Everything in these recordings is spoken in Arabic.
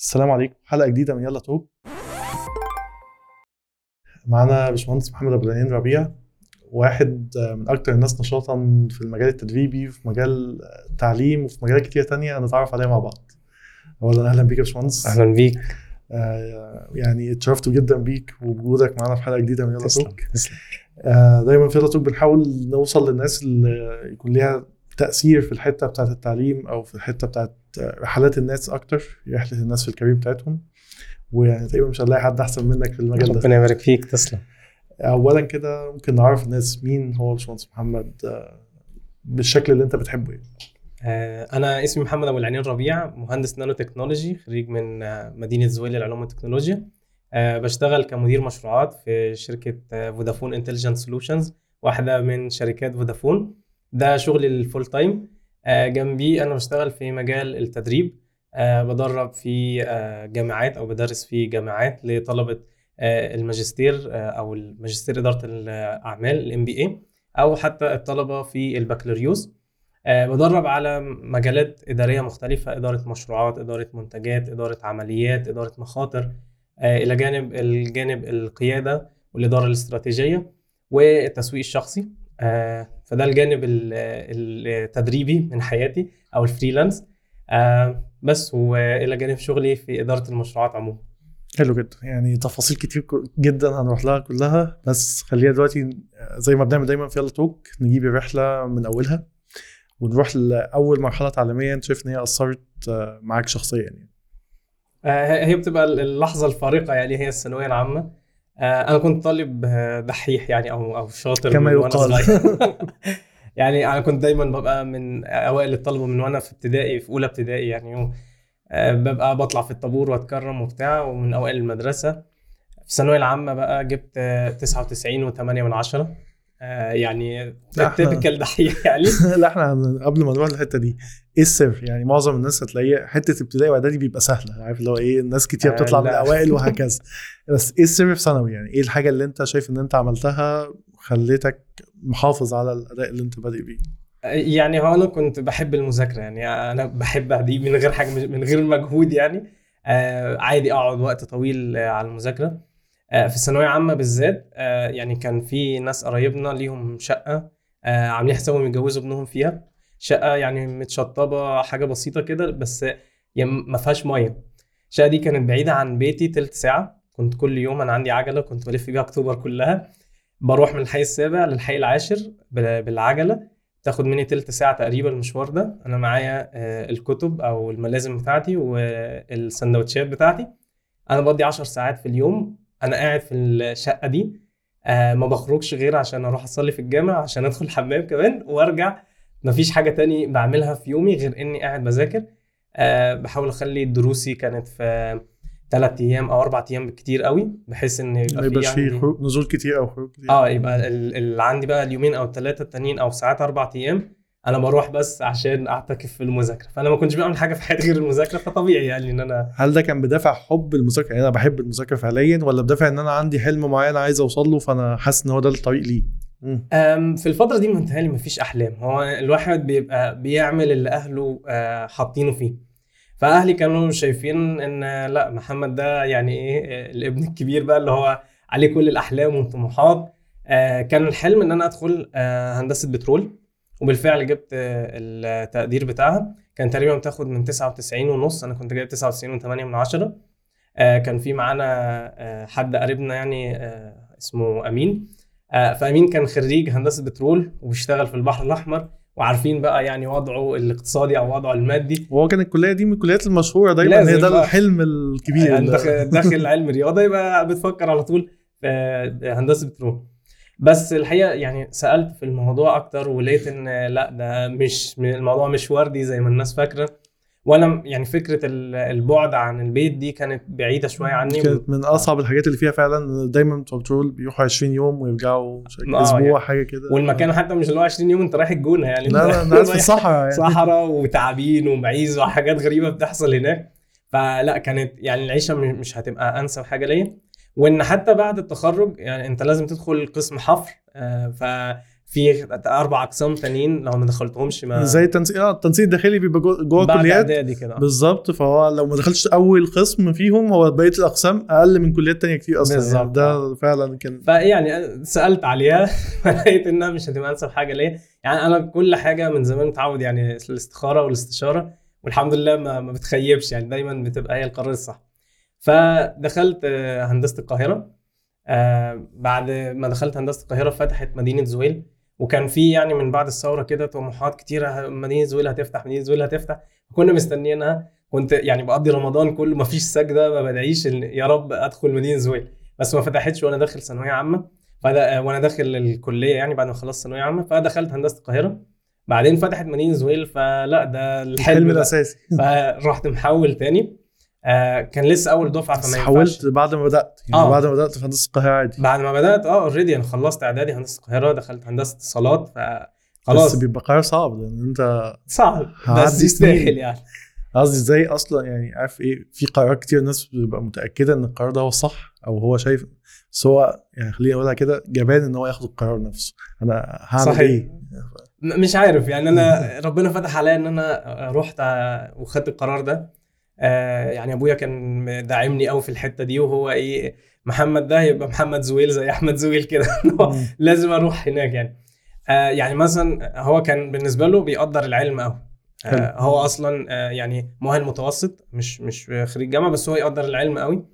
السلام عليكم. حلقة جديدة من يلا توك. معانا باشمهندس محمد ابو العينين ربيع واحد من أكتر الناس نشاطا في المجال التدريبي وفي مجال التعليم وفي مجالات كتير تانية هنتعرف عليها مع بعض. اولا أهلا بيك يا باشمهندس. أهلا بيك. آه يعني اتشرفت جدا بيك ووجودك معانا في حلقة جديدة من يلا توك. آه دايما في يلا توك بنحاول نوصل للناس اللي يكون ليها تأثير في الحتة بتاعت التعليم أو في الحتة بتاعت رحلات الناس أكتر رحلة الناس في ال career بتاعتهم ويعني تقريبا مش هنلاقي حد أحسن منك في المجال ده. ربنا يبارك فيك تسلم. اولا كده ممكن نعرف الناس مين هو باشمهندس محمد آه، بالشكل اللي أنت بتحبه يعني. آه، أنا اسمي محمد أبو العنين ربيع مهندس نانو تكنولوجي خريج من آه، مدينة زويل للعلوم والتكنولوجيا. بشتغل كمدير مشروعات في شركة Vodafone Intelligent Solutions واحدة من شركات فودافون. ده شغلي ال full time آه، جنبي أنا بشتغل في مجال التدريب. آه، بدرب في آه، جامعات أو بدرس في جامعات لطلبة آه، الماجستير آه، أو الماجستير إدارة الأعمال الام بي اي أو حتى الطلبة في البكالوريوس. آه، بدرب على مجالات إدارية مختلفة إدارة مشروعات إدارة منتجات إدارة عمليات إدارة مخاطر آه، إلى جانب الجانب القيادة والإدارة الاستراتيجية والتسويق الشخصي. آه، فده الجانب ال- التدريبي من حياتي أو الفريلانس. آه، بس وإلى جانب شغلي في إدارة المشروعات عموما. حلو جدا. يعني تفاصيل كتير جدا هنروح لها كلها. بس خلينا دلوقتي آه، زي ما بنعمل دايما في يلا توك نجيب الرحلة من أولها ونروح لأول مرحلة تعليميه انت شايف إن هي أثرت آه، معاك شخصيا يعني. آه، هي بتبقى اللحظة الفارقة يعني هي الثانوية العامة. آه، أنا كنت طالب آه، دحيح يعني أو أو شاطر كما يقال. يعني أنا كنت دايما ببقى من أوائل الطلبة من وأنا في ابتدائي في أولى ابتدائي يعني آه، ببقى بطلع في الطابور وأتكرم وبتاع ومن أوائل المدرسة. في الثانوية العامة بقى جبت آه، 99 و8 من عشرة. يعني تيبيكال دحيح يعني. لا إحنا قبل ما نروح للحتة دي. إيه السر؟ يعني معظم الناس هتلاقيه حتة ابتدائي واعدادي بيبقى سهلة عارف اللي هو إيه الناس كتير آه، بتطلع من لا. الأوائل وهكذا. بس إيه السر في ثانوي؟ يعني إيه الحاجة اللي انت شايف ان انت عملتها خليتك محافظ على الأداء اللي انت بادئ بيه؟ يعني هو أنا كنت بحب المذاكرة يعني أنا بحبها دي من غير حاجة من غير مجهود يعني. آه عادي أقعد وقت طويل آه على المذاكرة. آه في الثانوية عامه بالذات آه يعني كان في ناس قرايبنا ليهم شقة آه عاملين حسابهم يتجوزوا ابنهم فيها. شقة يعني متشطبة حاجة بسيطة كده بس يعني ما فيهاش مية. الشقة دي كانت بعيدة عن بيتي تلت ساعة. كنت كل يوم أنا عندي عجلة كنت بلف بيها أكتوبر كلها. بروح من الحي السابع للحي العاشر بال- بالعجلة. تاخد مني تلت ساعة تقريبا المشوار ده. أنا معايا آه، الكتب أو الملازم بتاعتي والسندوتشات بتاعتي. أنا بقضي عشر ساعات في اليوم. أنا قاعد في الشقة دي. آه، ما بخرجش غير عشان أروح أصلي في الجامع عشان أدخل الحمام كمان وأرجع مفيش حاجة تاني بعملها في يومي غير إني قاعد بذاكر. آه، بحاول أخلي دروسي كانت في ثلاث أيام أو أربع أيام بالكتير قوي بحيث إن ما يبقى يبقاش في فيه خروج- نزول كتير أو خروج كتير. آه يبقى ال- اللي عندي بقى اليومين أو الثلاثه التانيين أو ساعات أربع أيام أنا بروح بس عشان أعتكف في المذاكرة. فأنا ما كنتش بعمل حاجة في حياتي غير المذاكرة فطبيعي يعني إن أنا هل ده كان بدافع حب المذاكرة؟ يعني أنا بحب المذاكرة فعليا ولا بدافع إن أنا عندي حلم معين عايز أوصل له فأنا حاسس إن هو ده الطريق ليه؟ في الفترة دي متهيألي مفيش أحلام. هو الواحد بيبقى بيعمل اللي أهله آه، حاطينه فيه. فأهلي كانوا شايفين إن لأ محمد ده يعني آه، الابن الكبير بقى اللي هو عليه كل الأحلام والطموحات. آه، كان الحلم إن أنا أدخل آه، هندسة بترول. وبالفعل جبت التقدير بتاعها. كان تقريبا بتاخد من 99 ونص. أنا كنت جايب 99 و8 من عشرة. كان في معانا حد قريبنا يعني اسمه أمين. آه، فأمين كان خريج هندسة بترول وبيشتغل في البحر الأحمر وعارفين بقى يعني وضعه الاقتصادي أو وضعه المادي. وهو كان الكلية دي من الكليات المشهورة دايما هي ده. الحلم الكبير اللي- داخل, علم رياضة يبقى بتفكر على طول هندسة بترول. بس الحقيقة يعني سألت في الموضوع أكتر ولقيت إن لا ده مش الموضوع مش وردي زي ما الناس فاكرة. وأنا يعني فكرة ال- البعد عن البيت دي كانت بعيدة شوية عني كانت من أصعب الحاجات اللي فيها فعلا دايما بتوع بترول بيروحوا 20 يوم ويرجعوا آه، أسبوع يعني. حاجة كده. والمكان حتى مش اللي هو 20 يوم أنت رايح الجونة يعني. لا لا أنا في الصحراء يعني. صحراء وتعابين ومعيز وحاجات غريبة بتحصل هناك. فلا كانت يعني العيشة مش هتبقى أنسب حاجة ليا. وإن حتى بعد التخرج يعني أنت لازم تدخل قسم حفر آه، ف في أربع أقسام تانيين لو ما دخلتهمش ما زي التنسيق آه التنسيق الداخلي بيبقى جو- جوه الكليات. بالظبط فهو لو ما دخلتش أول قسم فيهم هو بقية الأقسام أقل من كليات تانية كتير أصلا. بالظبط. يعني ده فعلا كان فيعني سألت عليها فلقيت إنها مش هتبقى أنسب حاجة ليا. يعني أنا كل حاجة من زمان متعود يعني الاستخارة والاستشارة والحمد لله ما, ما بتخيبش يعني دايما بتبقى هي القرار الصح. فدخلت آه، هندسة القاهرة. آه، بعد ما دخلت هندسة القاهرة فتحت مدينة زويل. وكان في يعني من بعد الثورة كده طموحات كتيرة زويل هتفتح زويل هتفتح. كنا مستنيينها. كنت يعني بقضي رمضان كله ما فيش سجده ما بدعيش يا رب أدخل مدينة زويل بس ما فتحتش وأنا داخل ثانوية عامة. فده وأنا داخل الكلية يعني بعد ما خلصت ثانوية عامة فدخلت هندسة القاهرة. بعدين فتحت مدينة زويل فلا ده الحلم. الأساسي. فرحت محول تاني. آه كان لسه أول دفعة بس فما ينفعش. حولت بعد ما بدأت يعني آه. بعد ما بدأت في هندسة القاهرة عادي. بعد ما بدأت آه اوريدي أنا خلصت إعدادي هندسة القاهرة دخلت هندسة اتصالات بس فخلاص بيبقى قرار صعب لأن أنت صعب بس يستاهل. يعني. قصدي إزاي أصلا؟ يعني عارف إيه في قرارات كتير الناس بتبقى متأكدة إن القرار ده هو الصح أو هو شايف. بس هو يعني خليني أقولها كده جبان إن هو ياخد القرار نفسه. أنا هعمل صحيح. إيه؟ مش عارف يعني أنا ربنا فتح عليا إن أنا رحت ع- وخدت القرار ده. آه يعني أبويا كان داعمني قوي في الحتة دي وهو إيه محمد ده يبقى محمد زويل زي أحمد زويل كده. لازم أروح هناك يعني. آه يعني مثلا هو كان بالنسبة له بيقدر العلم قوي. آه هو أصلا آه يعني مؤهل متوسط مش مش خريج جامعة بس هو يقدر العلم قوي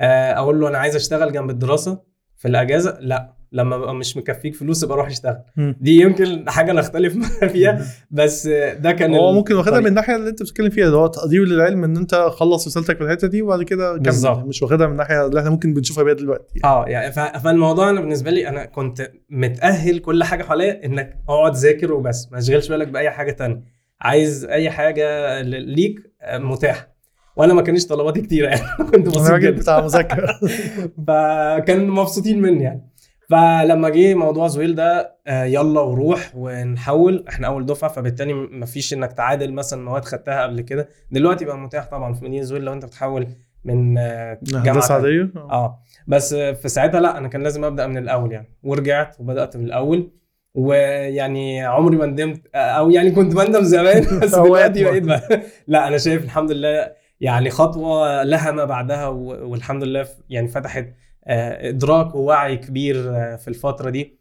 آه أقول له أنا عايز أشتغل جنب الدراسة في الأجازة لأ. لما ببقى مش مكفيك فلوس يبقى أروح اشتغل. دي يمكن حاجة نختلف فيها بس ده كان هو ممكن واخدها. من الناحية اللي أنت بتتكلم فيها اللي هو تقدير للعلم إن أنت خلص رسالتك في الحتة دي وبعد كده كمل. بالظبط. مش واخدها من الناحية اللي إحنا ممكن بنشوفها بيها دلوقتي آه يعني فالموضوع أنا بالنسبة لي أنا كنت متأهل كل حاجة حواليا إنك أقعد ذاكر وبس ما تشغلش بالك بأي حاجة تانية. عايز أي حاجة ليك آه، متاحة. وأنا ما كانش طلباتي كتيرة يعني كنت بسيط جدا. بتاع مذاكرة. فكان مبسوطين مني يعني. فلما جه موضوع زويل ده آه، يلا وروح ونحول إحنا أول دفعة فبالتالي مفيش إنك تعادل مثلا مواد خدتها قبل كده. دلوقتي بقى متاح طبعا في مدينة زويل لو أنت بتحول من آه، جامعة. عادية؟ آه. بس في ساعتها لا أنا كان لازم أبدأ من الأول يعني. ورجعت وبدأت من الأول. ويعني عمري ما ندمت أو يعني كنت بندم زمان بس دلوقتي بقيت لا أنا شايف الحمد لله يعني خطوة لها ما بعدها والحمد لله يعني فتحت آه، إدراك ووعي كبير آه، في الفترة دي.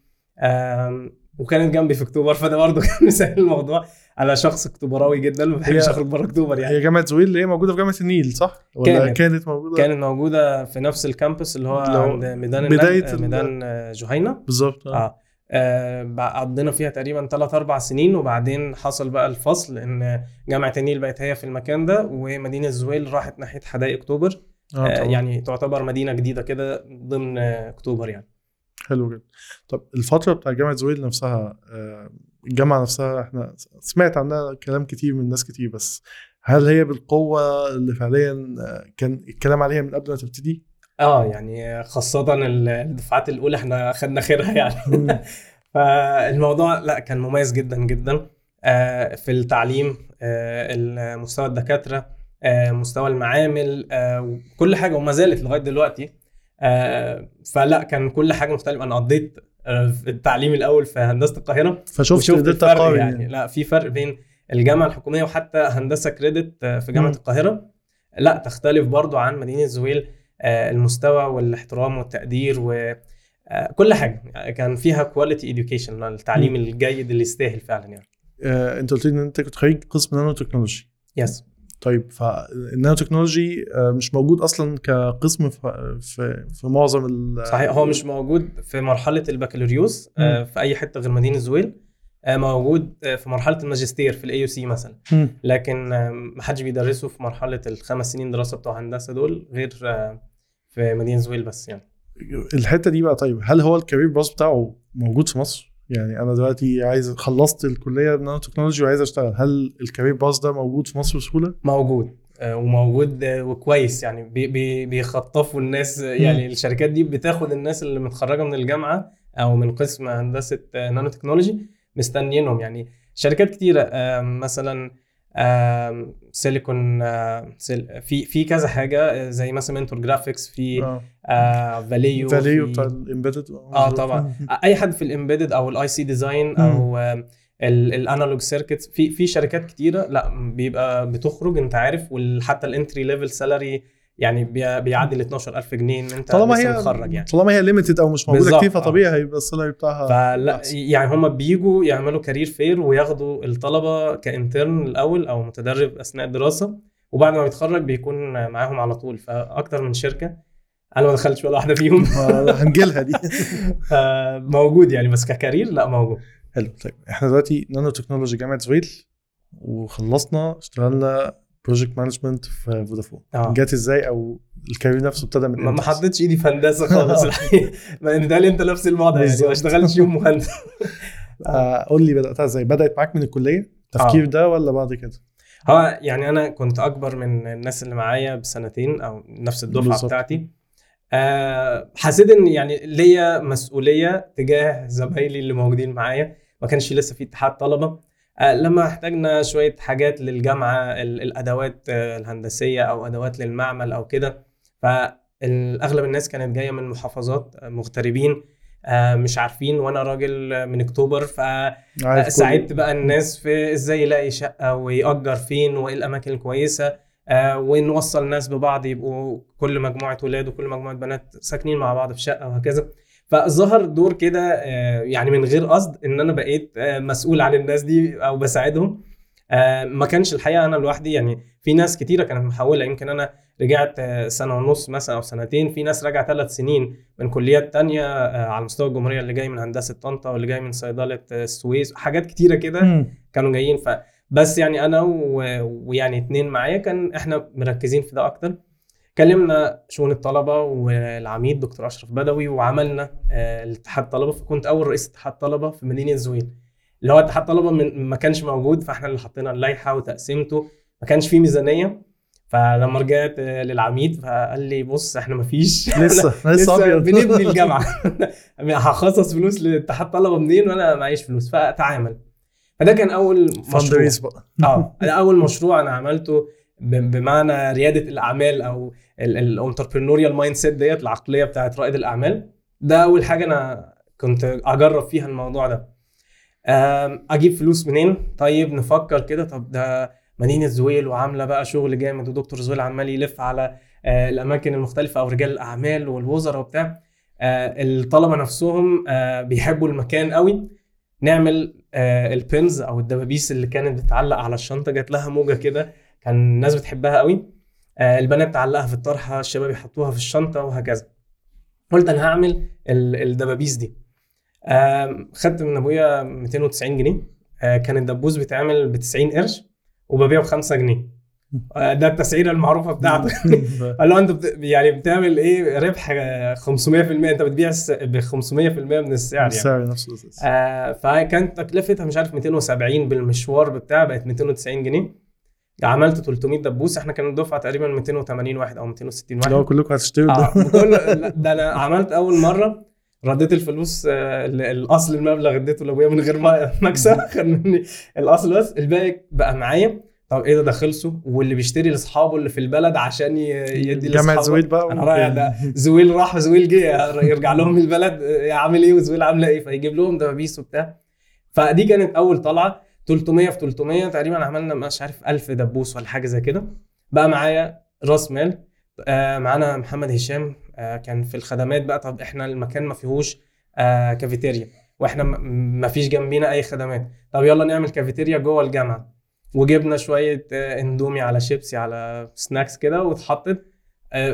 وكانت جنبي في أكتوبر فده برضه كان مسهل الموضوع. أنا شخص أكتوبراوي جدا ما بحبش أخرج بره أكتوبر يعني. هي جامعة زويل اللي هي موجودة في جامعة النيل صح؟ ولا كانت. كانت موجودة؟ كانت موجودة في نفس الكامبس اللي هو عند ميدان ال- ميدان آه، جهينة. بالظبط آه. آه. آه، قضينا فيها تقريبا 3 4 سنين وبعدين حصل بقى الفصل إن جامعة النيل بقت هي في المكان ده ومدينة زويل راحت ناحية حدائق أكتوبر. آه آه. يعني تعتبر مدينة جديدة كده ضمن أكتوبر يعني. حلو جدا. طب الفترة بتاع جامعة زويل نفسها آه، الجامعة نفسها إحنا سمعت عنها كلام كتير من ناس كتير بس هل هي بالقوة اللي فعليا آه، كان الكلام عليها من قبل ما تبتدي؟ آه يعني خاصة ال- الدفعات الأولى إحنا خدنا خيرها يعني. فالموضوع لا كان مميز جدا جدا. في التعليم مستوى الدكاترة مستوى المعامل آه، كل حاجة وما زالت لغاية دلوقتي آه، فلا كان كل حاجة مختلفة أنا قضيت آه، التعليم الأول في هندسة القاهرة فشفت قدرت الفرق يعني. يعني. لا في فرق بين الجامعة الحكومية وحتى هندسة كريدت آه، في جامعة مم. القاهرة لا تختلف برضو عن مدينة زويل آه، المستوى والاحترام والتقدير و آه، كل حاجة يعني كان فيها quality education التعليم. الجيد اللي يستاهل فعلا يعني آه، أنت قلت لي إن أنت كنت خريج قسم nanotechnology yes طيب فالنانو تكنولوجي آه، مش موجود أصلا كقسم في في, معظم ال صحيح هو مش موجود في مرحلة البكالوريوس آه،. في أي حتة غير مدينة زويل آه، موجود في مرحلة الماجستير في ال AUC مثلا. لكن ما حدش بيدرسه في مرحلة الخمس سنين دراسة بتوع هندسة دول غير في مدينة زويل بس يعني الحتة دي بقى طيب هل هو ال career path بتاعه موجود في مصر؟ يعني أنا دلوقتي عايز خلصت الكلية بنانو تكنولوجي وعايز أشتغل. هل ال career path ده موجود في مصر بسهولة؟ موجود. آه، وموجود آه، وكويس. يعني بي- بي- بيخطفوا الناس. يعني الشركات دي بتاخد الناس اللي متخرجة من الجامعة أو من قسم هندسة آه، نانو تكنولوجي مستنيينهم. يعني شركات كتيرة مثلا سيليكون آه، سيل- في في كذا حاجة آه، زي مثلا Mentor Graphics في آه. آه Valeo Valeo بتاع ال embedded آه طبعا. أي حد في ال embedded أو ال IC design أو ال analog circuits في في شركات كتيرة لأ بيبقى بتخرج أنت عارف وحتى ال entry level salary يعني بي- بيعدي ال 12000 جنيه إن أنت طالما هي متخرج يعني. طالما هي limited أو مش موجودة كتير آه. فطبيعي هيبقى ال salary بتاعها فلا أحسن. يعني هم بيجوا يعملوا career fair وياخدوا الطلبة ك intern الأول أو متدرب أثناء الدراسة وبعد ما بيتخرج بيكون معاهم على طول. فأكتر من شركة أنا ما دخلتش ولا واحدة فيهم. هنجيلها دي. آه، موجود يعني بس ك career لا موجود. حلو طيب إحنا دلوقتي نانو تكنولوجي جامعة زويل وخلصنا اشتغلنا project management في فودافون آه. جات إزاي؟ أو الكارير نفسه ابتدى من ما؟ حطيتش إيدي في هندسة خالص. الحقيقة ما أنت نفس الوضع يعني ما. اشتغلتش يوم مهندس. آه، قول لي بدأتها إزاي؟ بدأت معاك من الكلية؟ التفكير ده ولا بعد كده؟ آه يعني أنا كنت أكبر من الناس اللي معايا بسنتين أو نفس الدفعة بالظبط. بتاعتي. آه حسيت إن يعني ليا مسؤولية تجاه زمايلي اللي موجودين معايا. ما كانش لسه في اتحاد طلبة. آه لما احتاجنا شوية حاجات للجامعة ال- الأدوات آه الهندسية أو أدوات للمعمل أو كده فاغلب الناس كانت جاية من محافظات آه، مغتربين آه مش عارفين وأنا راجل من أكتوبر ف عارف كل- ساعدت بقى الناس في إزاي يلاقي شقة ويأجر فين وإيه الأماكن الكويسة آه ونوصل ناس ببعض يبقوا كل مجموعة ولاد وكل مجموعة بنات ساكنين مع بعض في شقة وهكذا. فظهر دور كده آه يعني من غير قصد إن أنا بقيت آه مسؤول عن الناس دي أو بساعدهم. آه ما كانش الحقيقة أنا لوحدي يعني في ناس كتيرة كانت محولة. يمكن أنا رجعت سنة ونص مثلا أو سنتين. في ناس راجعه ثلاث سنين من كليات تانية على مستوى الجمهورية اللي جاي من هندسة طنطا واللي جاي من صيدلة السويس. حاجات كتيرة كده. كانوا جايين. ف بس يعني أنا. ويعني اتنين معايا كان إحنا مركزين في ده أكتر. كلمنا شؤون الطلبة والعميد دكتور أشرف بدوي وعملنا آه، الاتحاد طلبة فكنت أول رئيس اتحاد طلبة في مدينة زويل. اللي هو اتحاد طلبة من ما كانش موجود فإحنا اللي حطينا اللائحة وتقسيمته ما كانش فيه ميزانية. فلما رجعت آه، للعميد فقال لي بص إحنا ما فيش. لسه لسه أبيض. بنبني الجامعة. هخصص فلوس لاتحاد طلبة منين وأنا معيش فلوس. فتعامل فده كان أول مشروع. بقى. آه ده أول مشروع أنا عملته بمعنى ريادة الأعمال أو ال entrepreneurial mindset ديت العقلية بتاعت رائد الأعمال. ده أول حاجة أنا كنت أجرب فيها الموضوع ده. أجيب فلوس منين؟ طيب نفكر كده. طب ده مدينه زويل وعاملة بقى شغل جامد ودكتور زويل عمال يلف على آه، الأماكن المختلفة أو رجال الأعمال والوزراء وبتاع. آه، الطلبة نفسهم آه، بيحبوا المكان قوي. نعمل البنز أو الدبابيس اللي كانت بتتعلق على الشنطة جات لها موجة كده كان الناس بتحبها قوي. البنات تعلقها في الطرحة الشباب يحطوها في الشنطة وهكذا. قلت أنا هعمل ال- الدبابيس دي. خدت من أبويا 290 جنيه. آه، كان الدبوس بيتعمل ب 90 قرش وببيعه ب 5 جنيه. آه، ده التسعيره المعروفة بتاعته. قال له أنت بت... يعني بتعمل إيه؟ ربح آه، 500% أنت بتبيع ب 500% من السعر يعني. السعر نفسه. آه فكانت تكلفتها مش عارف 270 بالمشوار بتاع بقت 290 جنيه. عملت 300 دبوس إحنا كان الدفعة تقريبا 280 واحد أو 260 واحد. لو كلكم هتشتروا آه ده أنا عملت أول مرة رديت الفلوس آه، ال- الأصل المبلغ اديته لأبويا من غير ما مكسب خد مني الأصل بس. الباقي بقى معايا. طب إيه ده ده خلصوا واللي بيشتري لأصحابه اللي في البلد عشان يدي لأصحابه. زويل بقى. أنا رايح ده. زويل راح وزويل جه. يرجع لهم البلد. آه، عامل إيه؟ وزويل عاملة إيه؟ فيجيب لهم دبابيس وبتاع. فدي كانت أول طلعة. 300 في 300 تقريبا عملنا مش عارف 1000 دبوس ولا حاجة زي كده. بقى معايا راس مال آه معانا محمد هشام آه كان في الخدمات بقى. طب إحنا المكان ما فيهوش آه كافيتيريا وإحنا ما فيش جنبينا أي خدمات. طب يلا نعمل كافيتيريا جوه الجامعة. وجبنا شوية اندومي على شيبسي على سناكس كده واتحطت.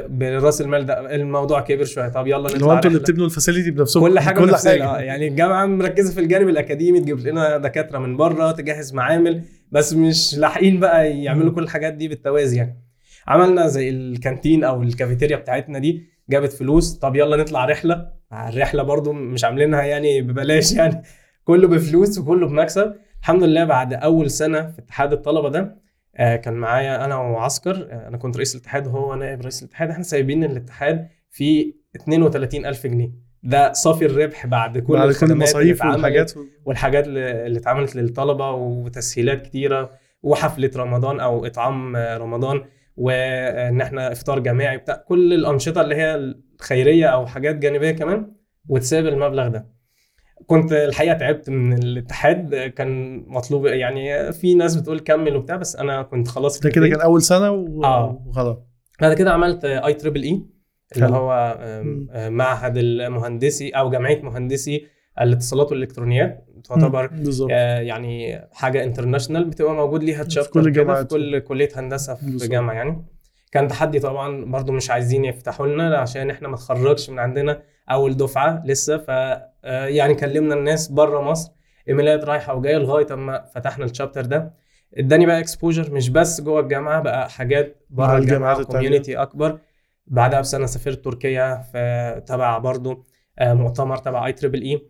برأس المال ده الموضوع كبر شوية. طب يلا اللي هو نطلع أنتوا اللي. بتبنوا ال facility بنفسكم؟ كل حاجة كل بنفسنا. حاجة. آه، يعني الجامعة مركزة في الجانب الأكاديمي تجيب لنا دكاترة من بره تجهز معامل بس مش لاحقين بقى يعملوا كل الحاجات دي بالتوازي يعني. عملنا زي الكانتين أو الكافيتيريا بتاعتنا دي جابت فلوس. طب يلا نطلع رحلة. الرحلة برضو مش عاملينها يعني ببلاش يعني. كله بفلوس وكله بمكسب. الحمد لله بعد أول سنة في اتحاد الطلبة ده آه، كان معايا أنا وعسكر. آه، أنا كنت رئيس الاتحاد وهو نائب رئيس الاتحاد. إحنا سايبين الاتحاد في 32000 جنيه. ده صافي الربح بعد كل بعد كل المصاريف والحاجات والحاجات اللي اللي اتعملت للطلبة وتسهيلات كتيرة وحفلة رمضان أو إطعام رمضان وإن إحنا إفطار جماعي بتاع كل الأنشطة اللي هي الخيرية أو حاجات جانبية كمان وتساب المبلغ ده. كنت الحقيقة تعبت من الاتحاد كان مطلوب يعني في ناس بتقول كمل وبتاع بس أنا كنت خلاص ده كده كان أول سنة و- آه. وخلاص بعد كده عملت IEEE اللي. هو. آه، معهد المهندسي أو جمعيه مهندسي الاتصالات والإلكترونيات تعتبر آه، يعني حاجة international بتبقى موجود ليها في chapter كل كده في. كل كلية هندسة في بالظبط. جامعة يعني كان تحدي طبعا برضو مش عايزين يفتحوا لنا عشان إحنا ما تخرجش من عندنا اول دفعه لسه. ف آه، يعني كلمنا الناس بره مصر. إيميلات رايحة وجاية لغاية أما فتحنا ال chapter ده. إداني بقى exposure مش بس جوه الجامعة بقى حاجات بره الجامعة. community أكبر. بعدها بسنة سافرت تركيا في تبع برضو آه، مؤتمر تبع IEEE.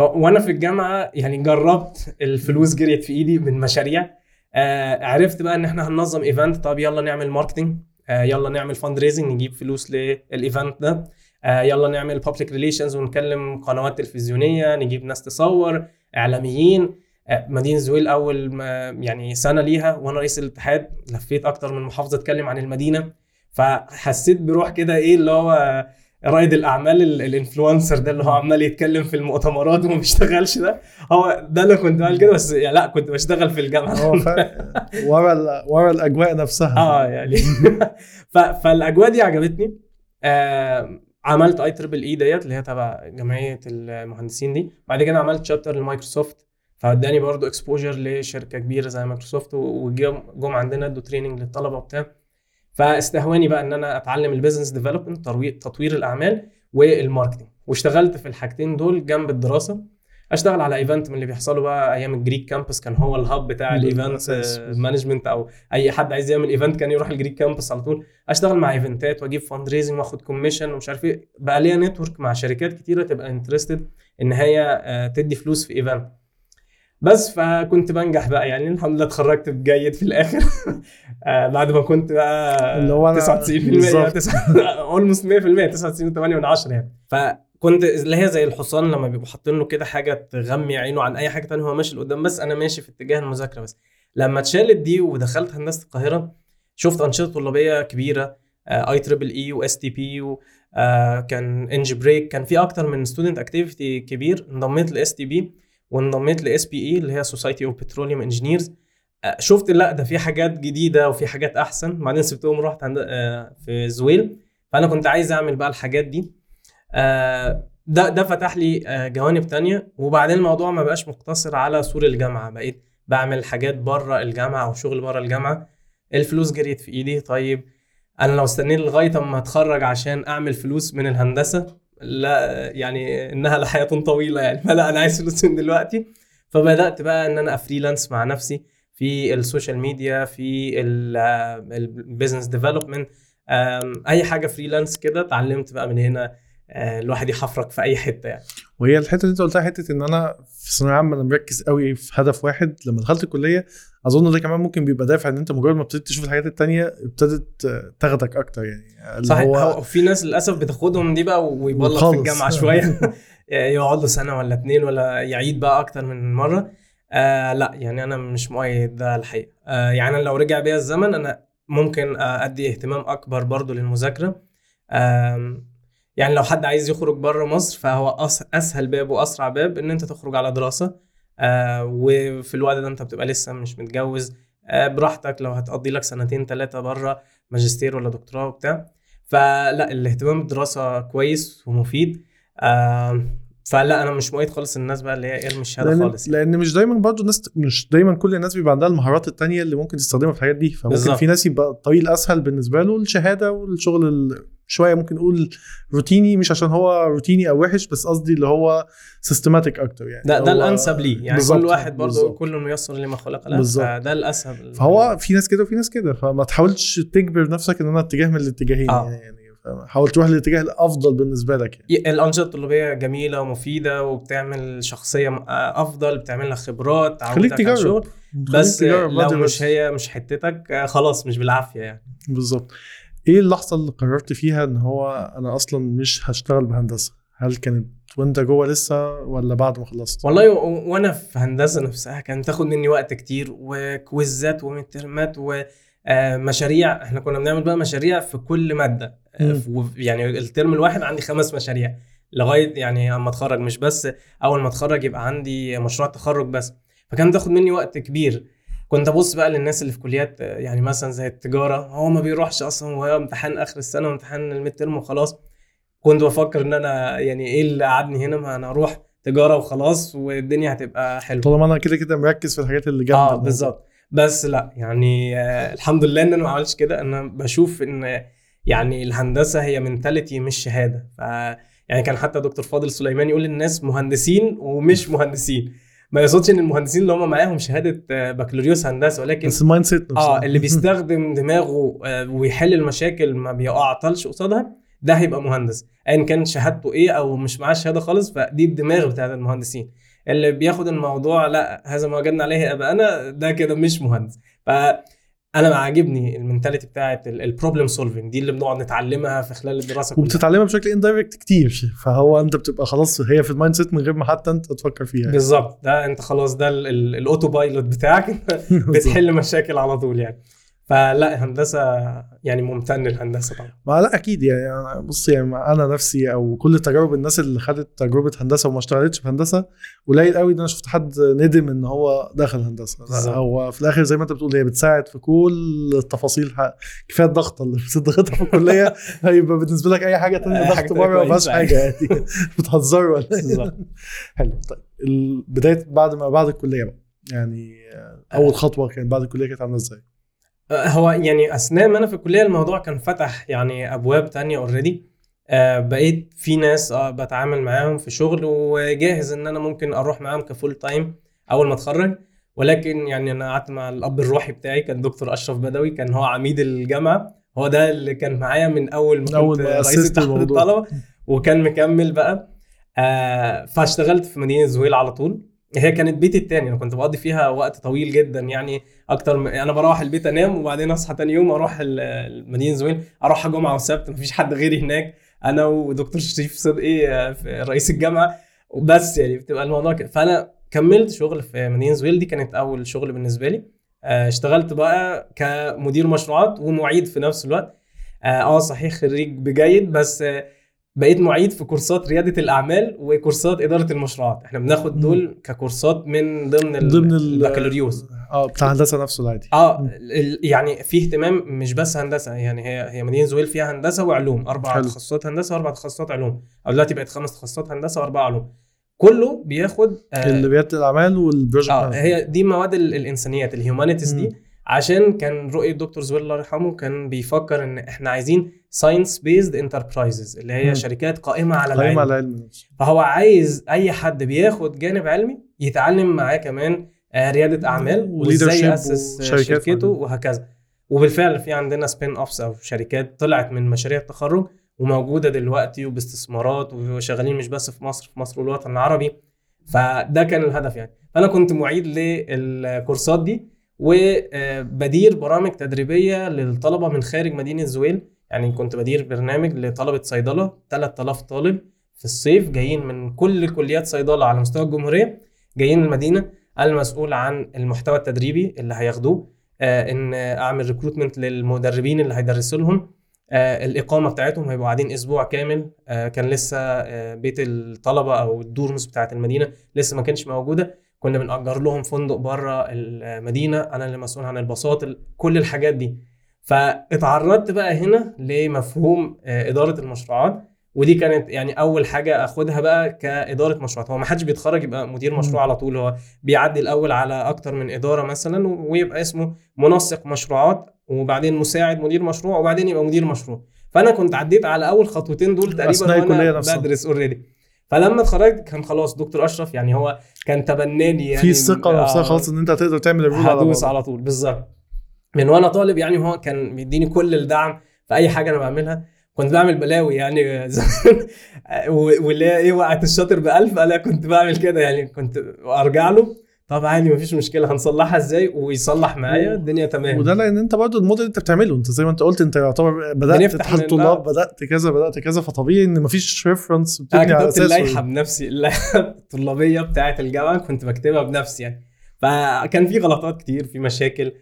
وأنا في الجامعة يعني جربت الفلوس جريت في إيدي من مشاريع. آه عرفت بقى إن إحنا هننظم event طب يلا نعمل marketing آه يلا نعمل fundraising نجيب فلوس لل event ده. يلا نعمل public relations ونكلم قنوات تلفزيونية نجيب ناس تصور إعلاميين. آه مدينه زويل أول يعني سنة ليها وأنا رئيس الاتحاد لفيت أكتر من محافظة أتكلم عن المدينة. فحسيت بروح كده إيه اللي هو رائد الأعمال ال- ال influencer ده اللي هو عمال يتكلم في المؤتمرات وما بيشتغلش ده. هو ده اللي كنت بعمل كده بس يعني لا كنت بشتغل في الجامعة. هو ورا ورا الأجواء نفسها. آه يعني. فالأجواء دي عجبتني. آه عملت IEEE ديت اللي هي تبع جمعية المهندسين دي. بعد كده عملت chapter لمايكروسوفت فاداني برضو exposure لشركة كبيرة زي مايكروسوفت وجم جم عندنا ادوا training للطلبة وبتاع. فاستهواني بقى ان أنا اتعلم ال business development تطوير الأعمال وال marketing واشتغلت في الحاجتين دول جنب الدراسة. أشتغل على event من اللي بيحصلوا بقى أيام الجريك كامبس كان هو ال hub بتاع ال event. management أو أي حد عايز يعمل event كان يروح الجريك كامبس على طول. أشتغل مع eventات وأجيب fundraising وآخد commission ومش عارف إيه. بقى ليا network مع شركات كتيرة تبقى interested إن هي آه، تدي فلوس في event بس فكنت بنجح بقى يعني الحمد لله اتخرجت بجيد في الآخر. آه، بعد ما كنت بقى اللي هو أنا 99% بالظبط. almost 100% 99 8 من 10 فكنت اللي هي زي الحصان لما بيبقوا حاطين له كده حاجة تغمي عينه عن أي حاجة تانية هو ماشي لقدام بس أنا ماشي في اتجاه المذاكرة بس. لما اتشالت دي ودخلت هندسة القاهرة شفت أنشطة طلابية كبيرة IEEE و STP كان انج بريك كان في أكتر من student activity كبير انضميت ل STP وانضميت ل SPE اللي هي Society of Petroleum Engineers شفت لا ده في حاجات جديدة وفي حاجات أحسن. بعدين سبتهم رحت عند آه، في زويل. فأنا كنت عايز أعمل بقى الحاجات دي. ده ده فتح لي آه، جوانب تانية. وبعدين الموضوع ما بقاش مقتصر على سور الجامعة. بقيت بعمل حاجات بره الجامعة أو شغل بره الجامعة. الفلوس جريت في إيدي. طيب أنا لو استنيت لغاية أما أتخرج عشان أعمل فلوس من الهندسة لا يعني إنها لحياة طويلة يعني. فلا أنا عايز فلوس من دلوقتي. فبدأت بقى إن أنا أ freelance مع نفسي في ال social media في ال business development أي حاجة فريلانس كده اتعلمت بقى من هنا. آه، الواحد يحفرك في أي حتة يعني. وهي الحتة اللي أنت قلتها حتة إن أنا في ثانوية عامة أنا مركز قوي في هدف واحد لما دخلت الكلية أظن ده كمان ممكن بيبقى دافع إن أنت مجرد ما ابتديت تشوف الحاجات التانية ابتدت تاخدك أكتر يعني. صحيح. هو هو في ناس للأسف بتاخدهم دي بقى ويبلط في. الجامعة شوية. يقعد له سنة ولا اتنين ولا يعيد بقى أكتر من مرة. آه لا يعني أنا مش مؤيد ده الحقيقة. آه يعني لو رجع بيا الزمن أنا ممكن آه أدي اهتمام أكبر برضو للمذاكرة. آم، يعني لو حد عايز يخرج بره مصر فهو أسهل باب وأسرع باب إن أنت تخرج على دراسة. آه وفي الوقت ده أنت بتبقى لسه مش متجوز. آه براحتك لو هتقضي لك سنتين ثلاثة بره ماجستير ولا دكتوراه وبتاع. فلا الاهتمام بالدراسة كويس ومفيد. آم، فلا أنا مش مؤيد خالص الناس بقى اللي هي ارمي الشهاده لأن, خالص يعني. لأن مش دايما برضه الناس مش دايما كل الناس بيبقى عندها المهارات التانية اللي ممكن تستخدمها في الحاجات دي. فممكن بالظبط. في ناس يبقى الطريق الأسهل بالنسبة له الشهادة والشغل ال- شوية ممكن نقول روتيني مش عشان هو روتيني أو وحش بس قصدي اللي هو systematic أكتر يعني ده ده الأنسب ليه يعني كل واحد برضه. كل ميسر لما خلق له. فده الأسهل فهو في ناس كده وفي ناس كده فما تحاولش تجبر نفسك إن أنا اتجاه من الاتجاهين آه. يعني فاهم؟ حاول تروح للاتجاه الأفضل بالنسبة لك يعني الأنشطة الطلابية جميلة ومفيدة وبتعمل شخصية آه، أفضل بتعمل لك خبرات خليك تعودك على تجرب. الشغل بس لو مش بس. هي مش حتتك آه، خلاص مش بالعافية يعني بالظبط إيه اللحظة اللي قررت فيها ان هو أنا أصلا مش هشتغل بهندسة؟ هل كانت وانت جوه لسه ولا بعد ما خلصت؟ والله و- وأنا في هندسة نفسها كانت تاخد مني وقت كتير وكويزات ومترمات ومشاريع إحنا كنا بنعمل بقى مشاريع في كل مادة. آه، مم. ف- يعني الترم الواحد عندي خمس مشاريع لغاية يعني اما اتخرج. مش بس اول ما اتخرج يبقى عندي مشروع تخرج بس. فكان تاخد مني وقت كبير. كنت أبص بقى للناس اللي في كليات يعني مثلا زي التجارة هو ما بيروحش أصلا وهو امتحان آخر السنة وامتحان الميد ترم وخلاص. كنت بفكر إن أنا يعني إيه اللي قعدني هنا؟ ما أنا أروح تجارة وخلاص والدنيا هتبقى حلوة. طالما أنا كده كده مركز في الحاجات اللي جنب آه. بالظبط. بس لا يعني آه الحمد لله إن أنا ما عملتش كده. أنا بشوف إن يعني الهندسة هي منتاليتي مش شهادة. ف يعني كان حتى دكتور فاضل سليمان يقول للناس مهندسين ومش مهندسين. ما يقصدش إن المهندسين اللي هم معاهم شهادة آه، بكالوريوس هندسة ولكن بس ال mindset آه اللي بيستخدم دماغه آه، ويحل المشاكل ما بيعطلش قصادها ده هيبقى مهندس. ايا كان شهادته إيه أو مش معاه شهادة خالص فدي الدماغ بتاعت المهندسين. اللي بياخد الموضوع لأ هذا ما وجدنا عليه أباءنا ده كده مش مهندس. فانا عاجبني ال mentality بتاعت ال problem solving دي اللي بنقعد نتعلمها في خلال الدراسة كلها. وبتتعلمها بشكل indirect كتير فهو أنت بتبقى خلاص هي في ال mindset من غير ما حتى أنت تفكر فيها. بالظبط ده أنت خلاص ده ال- ال- ال autopilot بتاعك. بتحل مشاكل على طول يعني. فلا هندسة يعني ممتن الهندسه طبعا ما لا أكيد يعني بص يعني أنا نفسي أو كل تجارب الناس اللي خدت تجربة هندسة وما اشتغلتش في هندسة قليل قوي إن أنا شفت حد ندم إن هو دخل هندسة. هو في الآخر زي ما أنت بتقول هي بتساعد في كل التفاصيل كفاية الضغط اللي بتضغطها في الكلية هيبقى بالنسبة لك أي حاجة حاجة ضغط بره ما فيهاش. حاجة يعني بتهزروا ولا إيه؟ حلو طيب بداية بعد ما بعد الكلية بقى يعني آه، أول خطوة كانت بعد الكلية كانت عاملة إزاي؟ هو يعني أثناء ما أنا في الكلية الموضوع كان فتح يعني أبواب تانية already بقيت في ناس آه بتعامل معاهم في شغل وجاهز إن أنا ممكن أروح معاهم ك full time أول ما أتخرج. ولكن يعني أنا قعدت مع الأب الروحي بتاعي كان دكتور أشرف بدوي كان هو عميد الجامعة. هو ده اللي كان معايا من أول ما كنت رئيس اتحاد. الطلبة. وكان مكمل بقى. آه فاشتغلت في مدينة زويل على طول. هي كانت بيتي التاني أنا كنت بقضي فيها وقت طويل جدا يعني أكتر من أنا بروح البيت أنام وبعدين أصحى تاني يوم أروح ال- المدينة زويل أروح جمعة وسبت مفيش حد غيري هناك أنا ودكتور شريف صدقي في رئيس الجامعة وبس يعني بتبقى الموضوع كده. فأنا كملت شغل في مدينه زويل دي كانت أول شغل بالنسبة لي. آه، اشتغلت بقى كمدير مشروعات ومعيد في نفس الوقت. آه آه، صحيح خريج بجيد بس بقيت معيد في كورسات ريادة الأعمال وكورسات إدارة المشروعات. إحنا بناخد دول ككورسات من ضمن ال- ضمن ال- البكالوريوس. آه بتاع الهندسة نفسه العادي. آه يعني في اهتمام مش بس هندسة يعني هي هي مدينة زويل فيها هندسة وعلوم. أربع حلو. تخصصات هندسة وأربع تخصصات علوم. أو دلوقتي بقت خمس تخصصات هندسة وأربع علوم. كله بياخد آه اللي رياده الأعمال وال project آه management. هي دي مواد ال- الإنسانيات ال humanities. دي. عشان كان رؤية دكتور زويل الله يرحمه كان بيفكر إن إحنا عايزين science based enterprises اللي هي مم. شركات قائمة على قائمة العلم. على العلم. فهو عايز أي حد بياخد جانب علمي يتعلم معاه كمان آه، ريادة أعمال وإزاي يأسس شركته. وهكذا. وبالفعل في عندنا spin offs أو شركات طلعت من مشاريع التخرج وموجودة دلوقتي وباستثمارات وشغالين مش بس في مصر في مصر والوطن العربي. فده كان الهدف يعني. فأنا كنت معيد للكورسات دي. وبدير برامج تدريبية للطلبة من خارج مدينة زويل. يعني كنت بدير برنامج لطلبة صيدلة 3000 طالب في الصيف جايين من كل كليات صيدلة على مستوى الجمهورية جايين المدينة المسؤول عن المحتوى التدريبي اللي هياخدوه آه إن أعمل recruitment للمدربين اللي هيدرسوا لهم. آه الإقامة بتاعتهم هيبقوا قاعدين أسبوع كامل. آه كان لسه آه بيت الطلبة أو ال dorms بتاعت المدينة لسه ما كانش موجودة. كنا بنأجر لهم فندق بره المدينة أنا اللي مسؤول عن الباصات ال- كل الحاجات دي. فاتعرضت بقى هنا لمفهوم آه، إدارة المشروعات ودي كانت يعني أول حاجة أخدها بقى كإدارة مشروعات. هو ما حدش بيتخرج يبقى مدير مشروع على طول هو بيعدي الأول على أكتر من إدارة مثلا ويبقى اسمه منسق مشروعات وبعدين مساعد مدير مشروع وبعدين يبقى مدير مشروع. فأنا كنت عديت على أول خطوتين دول تقريبا وأنا. بدرس اوريدي فلما اتخرجت كان خلاص دكتور اشرف يعني هو كان تبناني يعني في الثقه نفسها آه، خلاص إن أنت هتقدر تعمل ال rule على. على طول بالظبط. من وأنا طالب يعني هو كان بيديني كل الدعم في أي حاجة أنا بعملها. كنت بعمل بلاوي يعني زمان واللي هي إيه وقعت الشاطر ب 1000 أنا كنت بعمل كده يعني كنت أرجع له. طب عادي مفيش مشكلة هنصلحها إزاي؟ ويصلح معايا الدنيا تمام. وده لأن أنت برضه الموديل أنت بتعمله أنت زي ما أنت قلت أنت يعتبر بدأت اتحاد طلاب. بدأت كذا بدأت كذا فطبيعي إن مفيش reference بتبني على كتبت اللائحه أساسه. بنفسي اللائحة الطلابية بتاعه الجامعة كنت بكتبها بنفسي يعني. فكان في غلطات كتير في مشاكل.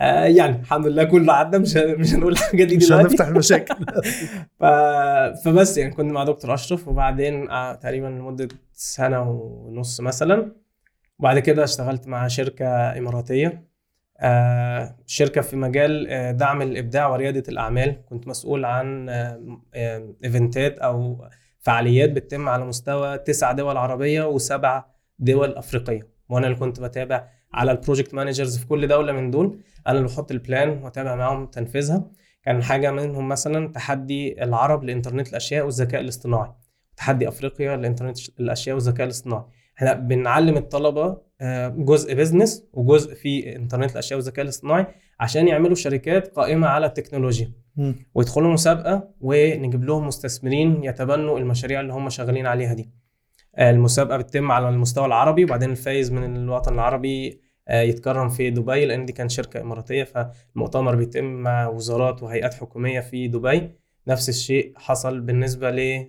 آه يعني الحمد لله كله عدى مش مش هنقول الحاجة دي مش هنفتح المشاكل. ف... فبس يعني كنت مع دكتور أشرف وبعدين آه تقريبا لمدة سنة ونص مثلا وبعد كده اشتغلت مع شركة إماراتية. آه شركة في مجال آه دعم الإبداع وريادة الأعمال. كنت مسؤول عن آه إيفنتات أو فعاليات بتتم على مستوى تسع دول عربية وسبع دول أفريقية. وأنا اللي كنت بتابع على ال project managers في كل دولة من دول. أنا اللي بحط ال plan وأتابع معاهم تنفيذها. كان حاجة منهم مثلا تحدي العرب لإنترنت الأشياء والذكاء الاصطناعي. تحدي أفريقيا لإنترنت الأشياء والذكاء الاصطناعي. إحنا بنعلم الطلبة آه، جزء business وجزء في انترنت الاشياء والذكاء الاصطناعي عشان يعملوا شركات قائمة على التكنولوجيا. ويدخلوا مسابقة ونجيب لهم مستثمرين يتبنوا المشاريع اللي هم شغالين عليها دي. آه، المسابقة بتتم على المستوى العربي وبعدين الفايز من الوطن العربي آه، يتكرم في دبي لأن دي كانت شركة إماراتية فالمؤتمر بيتم مع وزارات وهيئات حكومية في دبي. نفس الشيء حصل بالنسبة ل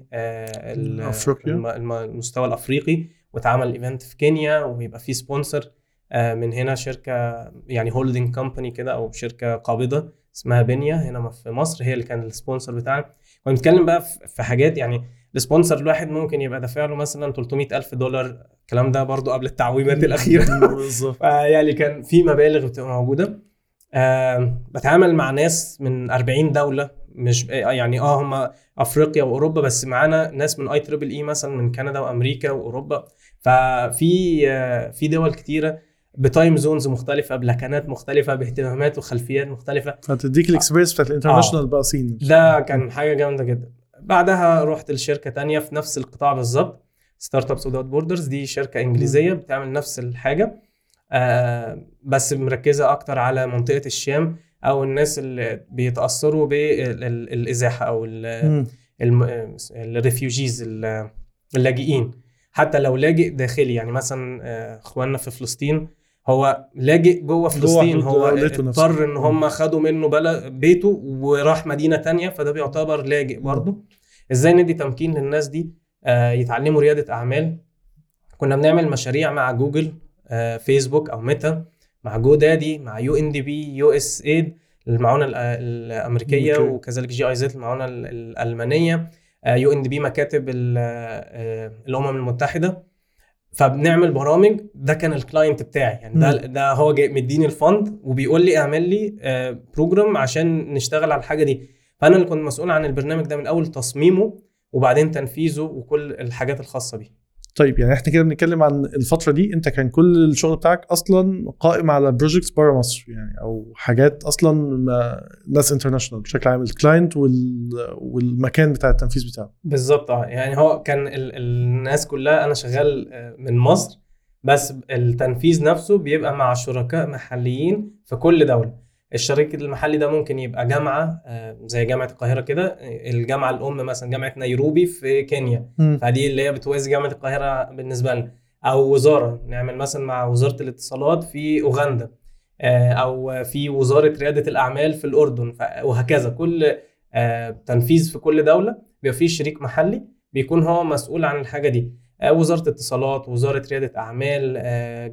المستوى الأفريقي. واتعمل event في كينيا ويبقى فيه sponsor من هنا شركة يعني holding company كده أو شركة قابضة اسمها بنيا هنا في مصر هي اللي كان ال sponsor بتاعنا. كنا بنتكلم بقى في- حاجات يعني ال sponsor الواحد ممكن يبقى دافع له مثلا 300 ألف دولار الكلام ده برضو قبل التعويمات الأخيرة. بالظبط. فيعني كان في مبالغ بتبقى موجودة. آه بتعامل مع ناس من 40 دولة مش يعني آه هم أفريقيا وأوروبا بس معانا ناس من I triple E مثلا من كندا وأمريكا وأوروبا. ففي آه في دول كتيرة ب time zones مختلفة بلكنات مختلفة باهتمامات وخلفيات مختلفة. فتديك ال experience بتاعت ال international بقى scene ده كان حاجة جامدة جدا. بعدها رحت لشركة تانية في نفس القطاع بالظبط Startups Without Borders دي شركة إنجليزية بتعمل نفس الحاجة آه بس مركزة أكتر على منطقة الشام أو الناس اللي بيتأثروا بالإزاحة أو. ال refugees اللاجئين. حتى لو لاجئ داخلي يعني مثلا آه، إخواننا في فلسطين هو لاجئ جوه فلسطين حدود هو. اضطر إن هم خدوا منه بلا بيته وراح مدينة تانية فده بيعتبر لاجئ برضه. إزاي ندي تمكين للناس دي؟ آه، يتعلموا ريادة أعمال. كنا بنعمل مشاريع مع جوجل آه، فيسبوك أو ميتا مع GoDaddy مع UNDP USAID المعونة الأمريكية. وكذلك GIZ المعونة ال- الألمانية. UNDP مكاتب ال- آه، الأمم المتحدة. فبنعمل برامج ده كان ال client بتاعي. يعني ده ده هو جاي مديني ال fund وبيقول لي اعمل لي program عشان نشتغل على الحاجة دي. فأنا اللي كنت مسؤول عن البرنامج ده من أول تصميمه وبعدين تنفيذه وكل الحاجات الخاصة بيه. طيب يعني إحنا كده بنتكلم عن الفترة دي أنت كان كل الشغل بتاعك أصلا قائم على projects بره مصر يعني أو حاجات أصلا ناس international بشكل عام ال client وال... والمكان بتاع التنفيذ بتاعه. بالظبط آه يعني هو كان ال الناس كلها أنا شغال آه، من مصر بس التنفيذ نفسه بيبقى مع شركاء محليين في كل دولة. الشريك المحلي ده ممكن يبقى جامعة آه، زي جامعة القاهرة كده الجامعة الأم مثلا جامعة نيروبي في كينيا. فدي اللي هي بتوازي جامعة القاهرة بالنسبة لنا. أو وزارة نعمل مثلا مع وزارة الاتصالات في أوغندا آه، أو في وزارة ريادة الأعمال في الأردن وهكذا. كل آه، تنفيذ في كل دولة بيبقى فيه شريك محلي بيكون هو مسؤول عن الحاجة دي. وزارة اتصالات وزارة ريادة أعمال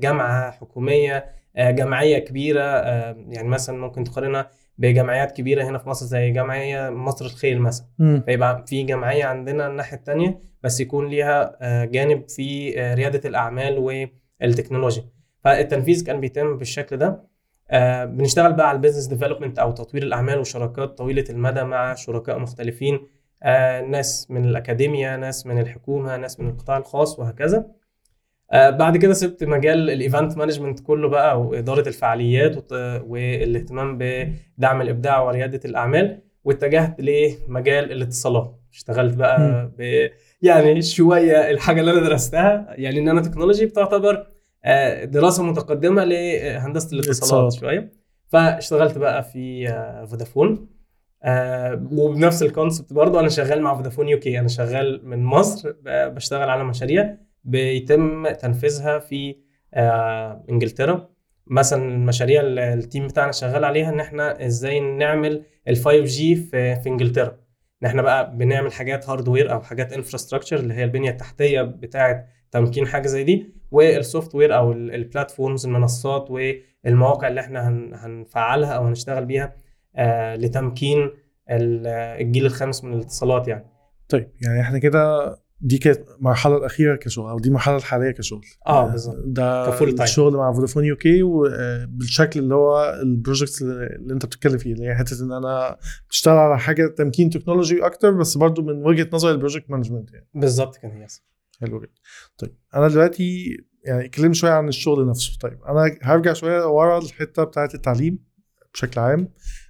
جامعة حكومية جمعية كبيرة آه، يعني مثلا ممكن تقارنها بجمعيات كبيرة هنا في مصر زي جمعية مصر الخير مثلا. فيبقى في جمعية عندنا الناحية التانية بس يكون ليها آه، جانب في آه، ريادة الأعمال والتكنولوجيا. فالتنفيذ كان بيتم بالشكل ده. آه، بنشتغل بقى على ال business development أو تطوير الأعمال وشراكات طويلة المدى مع شركاء مختلفين. آه، ناس من الاكاديميا ناس من الحكومة ناس من القطاع الخاص وهكذا. آه، بعد كده سبت مجال ال event management كله بقى وإدارة الفعاليات والاهتمام بدعم الإبداع وريادة الأعمال واتجهت لمجال الاتصالات اشتغلت بقى. ب يعني شوية الحاجة اللي أنا درستها يعني النانو تكنولوجي بتعتبر آه، دراسة متقدمة لهندسة الاتصالات. شوية فاشتغلت بقى في آه، فودافون آه، وبنفس ال concept برضه أنا شغال مع فودافون UK أنا شغال من مصر بشتغل على مشاريع بيتم تنفيذها في آه، إنجلترا. مثلا المشاريع اللي ال team بتاعنا شغال عليها إن إحنا إزاي نعمل ال 5 G في في إنجلترا. إن إحنا بقى بنعمل حاجات hardware أو حاجات infrastructure اللي هي البنية التحتية بتاعه تمكين حاجة زي دي وال software أو ال platforms المنصات والمواقع اللي إحنا هن- هنفعلها أو هنشتغل بيها آه، لتمكين ال- الجيل الخامس من الاتصالات يعني. طيب يعني إحنا كده دي كانت المرحله الأخيرة كشغل أو دي المرحله الحالية كشغل. آه بالظبط. ده ك full time. الشغل مع فودافون UK وبالشكل اللي هو ال project اللي أنت بتتكلم فيه اللي هي حتة إن أنا بشتغل على حاجة تمكين technology أكتر بس برضو من وجهة نظر ال project management يعني. بالظبط كده هي حلو جدا. طيب أنا دلوقتي يعني اتكلم شوية عن الشغل نفسه. طيب أنا هرجع شوية ورا الحتة بتاعة التعليم بشكل عام.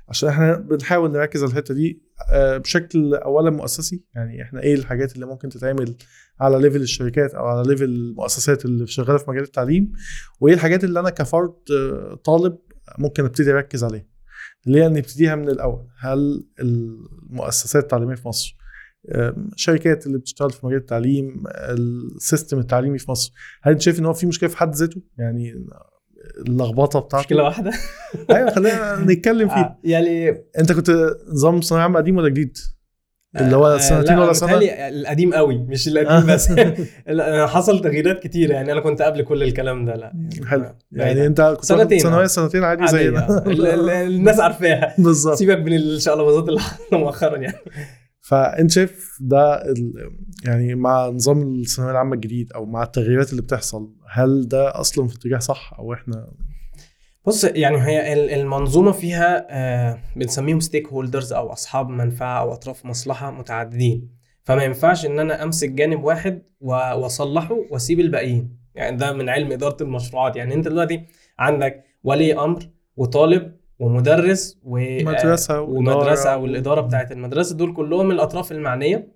عشان إحنا بنحاول نركز على الحتة دي آه، بشكل اولا مؤسسي. يعني إحنا إيه الحاجات اللي ممكن تتعمل على level الشركات أو على level المؤسسات اللي شغالة في مجال التعليم؟ وإيه الحاجات اللي أنا كفرد آه، طالب ممكن أبتدي أركز عليها؟ اللي هي نبتديها من الأول. هل المؤسسات التعليمية في مصر شركات اللي بتشتغل في مجال التعليم السيستم التعليمي في مصر هل أنت شايف إن هو في مشكلة في حد ذاته؟ يعني اللخبطة بتاعته. مشكلة واحدة. أيوه خلينا نتكلم فيه. آه، يعني أنت كنت نظام ثانويه عامه قديم ولا جديد؟ اللي هو آه، سنتين لا، ولا؟ متهيألي القديم قوي مش القديم بس. لا، حصل تغييرات كتير يعني أنا كنت قبل كل الكلام ده لا. حلو. يعني عن- أنت كنت سنتين، ثانوية آه. سنتين عادي زينا. آه. ال- ال- الناس عارفاها. بالظبط. سيبك من الشقلباظات اللي حصلت مؤخرا يعني. فأنت شايف ده. يعني مع نظام الثانوية العامة الجديد أو مع التغييرات اللي بتحصل هل ده أصلا في اتجاه صح أو إحنا؟ بص يعني هي ال- المنظومة فيها آه، بنسميهم stakeholders أو أصحاب منفعة أو أطراف مصلحة متعددين. فما ينفعش إن أنا أمسك جانب واحد وأصلحه وأسيب الباقيين. يعني ده من علم إدارة المشروعات. يعني أنت دلوقتي عندك ولي أمر وطالب ومدرس و مدرسة ومدرسة وإدارة. والإدارة بتاعت المدرسة دول كلهم الأطراف المعنية.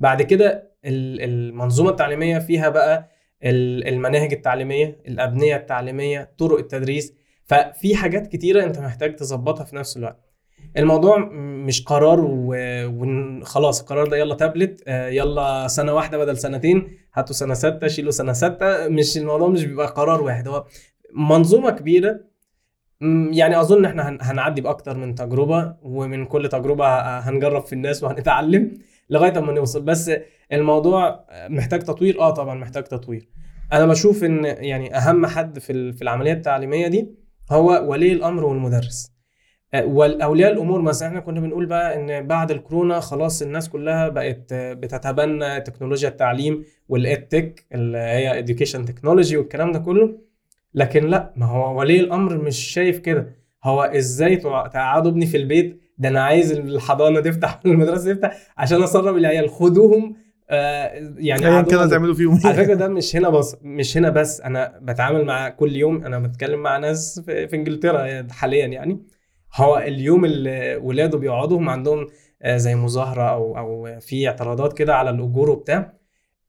بعد كده ال- المنظومة التعليمية فيها بقى ال- المناهج التعليمية الأبنية التعليمية طرق التدريس. ففي حاجات كتيرة أنت محتاج تظبطها في نفس الوقت. الموضوع مش قرار وخلاص القرار ده يلا تابلت آه، يلا سنة واحدة بدل سنتين هاتوا سنة ستة شيلوا سنة ستة. مش الموضوع مش بيبقى قرار واحد هو منظومة كبيرة يعني أظن إحنا هن- هنعدي بأكتر من تجربة ومن كل تجربة هنجرب في الناس وهنتعلم لغاية أما نوصل. بس الموضوع محتاج تطوير. آه طبعا محتاج تطوير. أنا بشوف إن يعني أهم حد في في العملية التعليمية دي هو ولي الأمر والمدرس. والأولياء الأمور مثلا إحنا كنا بنقول بقى إن بعد الكورونا خلاص الناس كلها بقت بتتبنى تكنولوجيا التعليم وال EdTech اللي هي education technology والكلام ده كله. لكن لا ما هو ولي الأمر مش شايف كده؟ هو إزاي تقعدوا ابني في البيت؟ ده أنا عايز الحضانة تفتح والمدرسة تفتح عشان أسرب العيال. خدوهم آه يعني ايا قعدوهم كان عند- هتعملوا فيهم على إيه فكرة ده مش هنا بس مش هنا بس أنا بتعامل مع كل يوم أنا بتكلم مع ناس في, في إنجلترا حاليا يعني. هو اليوم اللي ولاده بيقعدوا هم عندهم آه، زي مظاهرة أو أو في اعتراضات كده على الأجور وبتاع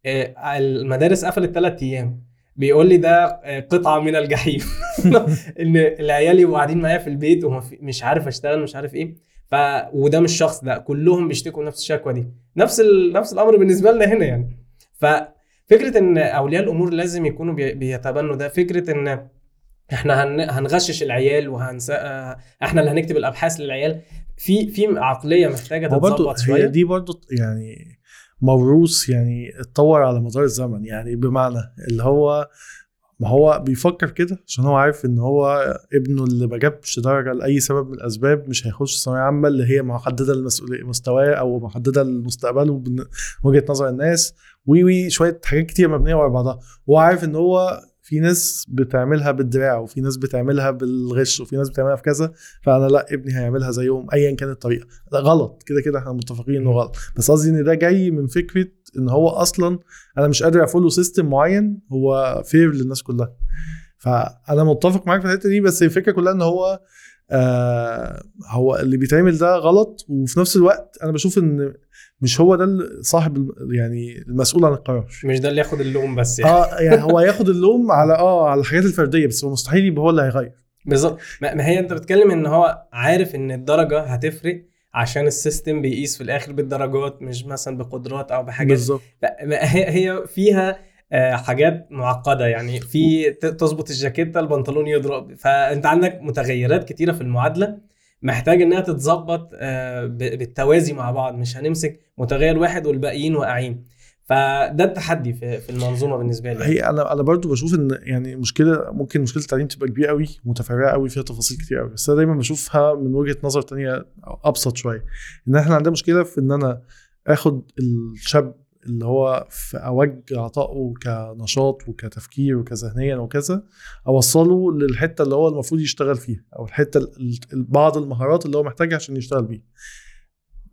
آه، المدارس قفلت ثلاث أيام. بيقول لي ده آه، قطعة من الجحيم. إن العيال يبقوا قاعدين معايا في البيت ومش عارف أشتغل مش عارف إيه. ف وده مش شخص ده كلهم بيشتكوا نفس الشكوى دي. نفس ال... نفس الأمر بالنسبة لنا هنا يعني. ففكره إن أولياء الأمور لازم يكونوا بي... بيتبنوا ده فكرة إن إحنا هن... هنغشش العيال وهنس إحنا اللي هنكتب الأبحاث للعيال. في في عقلية محتاجة تتظبط شوية. دي برضه يعني موروث يعني اتطور على مدار الزمن. يعني بمعنى اللي هو ما هو بيفكر كده عشان هو عارف إن هو ابنه اللي ما جابش درجة لأي سبب من الأسباب مش هيخش ثانوية عامة اللي هي محددة لمسؤوليه مستواه أو محددة لمستقبله وجهة نظر الناس. وي وي شوية حاجات كتير مبنية ورا بعضها. وهو عارف إن هو في ناس بتعملها بالدراع وفي ناس بتعملها بالغش وفي ناس بتعملها في كذا فأنا لأ ابني هيعملها زيهم ايا كانت الطريقة. ده غلط. كده كده إحنا متفقين إنه غلط. بس قصدي إن ده جاي من فكرة إن هو أصلا أنا مش قادر أ follow system معين هو fair للناس كلها. فأنا متفق معاك في الحتة دي بس الفكرة كلها إن هو آه هو اللي بيتعمل ده غلط وفي نفس الوقت أنا بشوف إن مش هو ده صاحب يعني المسؤول عن القرار. مش ده اللي ياخد اللوم بس يعني. آه يعني هو ياخد اللوم على آه على الحاجات الفردية بس هو مستحيل يبقى هو اللي هيغير. بالظبط. ما هي أنت بتتكلم إن هو عارف إن الدرجة هتفرق عشان السيستم بيقيس في الآخر بالدرجات مش مثلا بقدرات أو بحاجات. بالظبط. هي فيها حاجات معقدة. يعني في تظبط الجاكيته البنطلون يضرب. فأنت عندك متغيرات كتيرة في المعادلة محتاج إنها تتظبط آه، بالتوازي مع بعض. مش هنمسك متغير واحد والباقيين واقعين. فده التحدي في المنظومة بالنسبة لي. هي أنا أنا برضو بشوف إن يعني مشكلة ممكن مشكلة التعليم تبقى كبيرة قوي متفرعة قوي فيها تفاصيل كتير قوي بس أنا دايما بشوفها من وجهة نظر تانية أبسط شوية. إن إحنا عندنا مشكلة في إن أنا آخد الشاب اللي هو في أوج عطائه كنشاط وكتفكير وكذهنيا وكذا أوصله للحتة اللي هو المفروض يشتغل فيها أو الحتة ال- ال- بعض المهارات اللي هو محتاجها عشان يشتغل بيها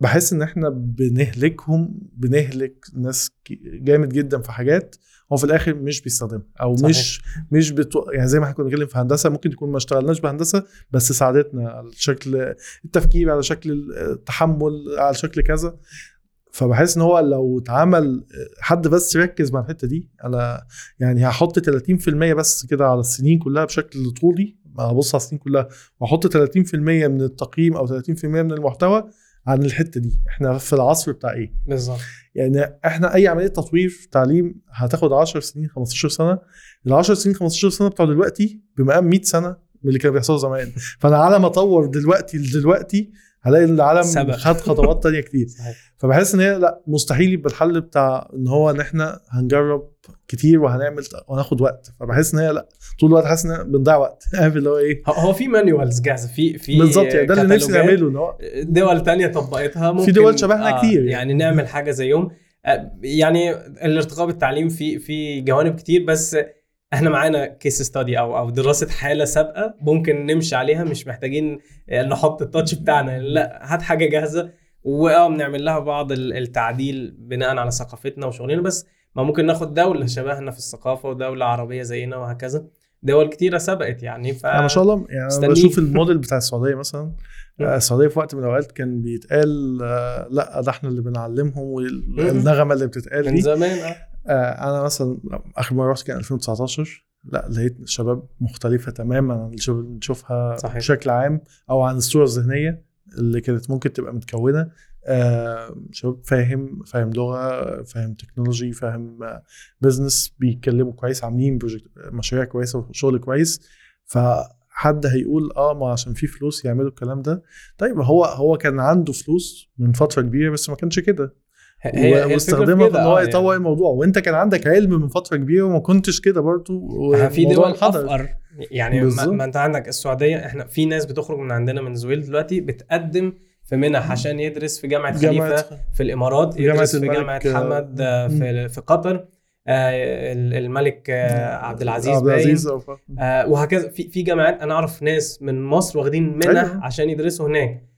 بحس إن إحنا بنهلكهم بنهلك ناس جامد جدا في حاجات هو في الآخر مش بيستخدمها أو صحيح. مش مش بتو... يعني زي ما إحنا كنا بنتكلم في هندسة ممكن يكون ما اشتغلناش بهندسة بس ساعدتنا على شكل التفكير على شكل التحمل على شكل كذا فبحس إن هو لو اتعمل حد بس يركز مع الحتة دي أنا يعني هحط 30% بس كده على السنين كلها بشكل طولي ابص على السنين كلها وأحط 30% من التقييم أو 30% من المحتوى عن الحتة دي. إحنا في العصر بتاع إيه؟ بالظبط. يعني إحنا أي عملية تطوير تعليم هتاخد 10 سنين 15 سنة. ال 10 سنين 15 سنة بتوع دلوقتي بمقام 100 سنة من اللي كان بيحصل زمان. فأنا على ما أطور دلوقتي لدلوقتي هلاقي العالم سبق. خد خطوات تانية كتير. فبحس إن هي لأ مستحيل يبقى الحل بتاع إن هو إن إحنا هنجرب كتير وهنعمل وهناخد وقت. فبحس إن هي لأ طول الوقت حاسس إن بنضيع وقت. عارف اللي هو إيه؟ هو- في مانيوالز جاهزة. في في بالظبط يعني ده اللي نفسي نعمله إن هو دول تانية طبقتها ممكن دول شبهنا كتير. يعني. يعني نعمل حاجة زيهم. آه، يعني الارتقاء بالتعليم في في جوانب كتير بس إحنا معانا كيس ستادي أو أو دراسة حالة سابقة ممكن نمشي عليها مش محتاجين نحط التاتش بتاعنا. لا هات حاجة جاهزة واه بنعمل لها بعض ال- التعديل بناء على ثقافتنا وشغلنا. بس ما ممكن ناخد دولة شبهنا في الثقافة ودولة عربية زينا وهكذا. دول كتيرة سبقت يعني ف ما شاء الله يعني. بشوف الموديل بتاع السعودية مثلا. آه، السعودية في وقت من الأوقات كان بيتقال آه، لأ ده إحنا اللي بنعلمهم والنغمة اللي بتتقال من دي. زمان آه آه، أنا مثلا آخر مرة رحت كان 2019 لا لقيت شباب مختلفة تماما عن اللي شوف- بنشوفها. بشكل عام أو عن الصورة الذهنية اللي كانت ممكن تبقى متكونة. آه، شباب فاهم فاهم لغة فاهم تكنولوجي فاهم business بيتكلموا كويس عاملين project مشاريع كويسة وشغل كويس. فحد هيقول آه ما عشان في فلوس يعملوا الكلام ده. طيب هو هو كان عنده فلوس من فترة كبيرة بس ما كانش كده. هي- واستخدمها في إن هو آه، يطور الموضوع. وأنت كان عندك علم من فترة كبيرة وما كنتش كده برضو يعني في دول. أفقر. يعني ما. ما أنت عندك السعودية إحنا في ناس بتخرج من عندنا من زويل دلوقتي بتقدم في منح عشان يدرس في جامعة خليفة في الإمارات جامعة يدرس في جامعة آه، حمد آه، في في قطر. آه، ال- الملك آه، عبد العزيز عبد العزيز آه، وهكذا. في في جامعات أنا أعرف ناس من مصر واخدين منح أيوة. عشان يدرسوا هناك.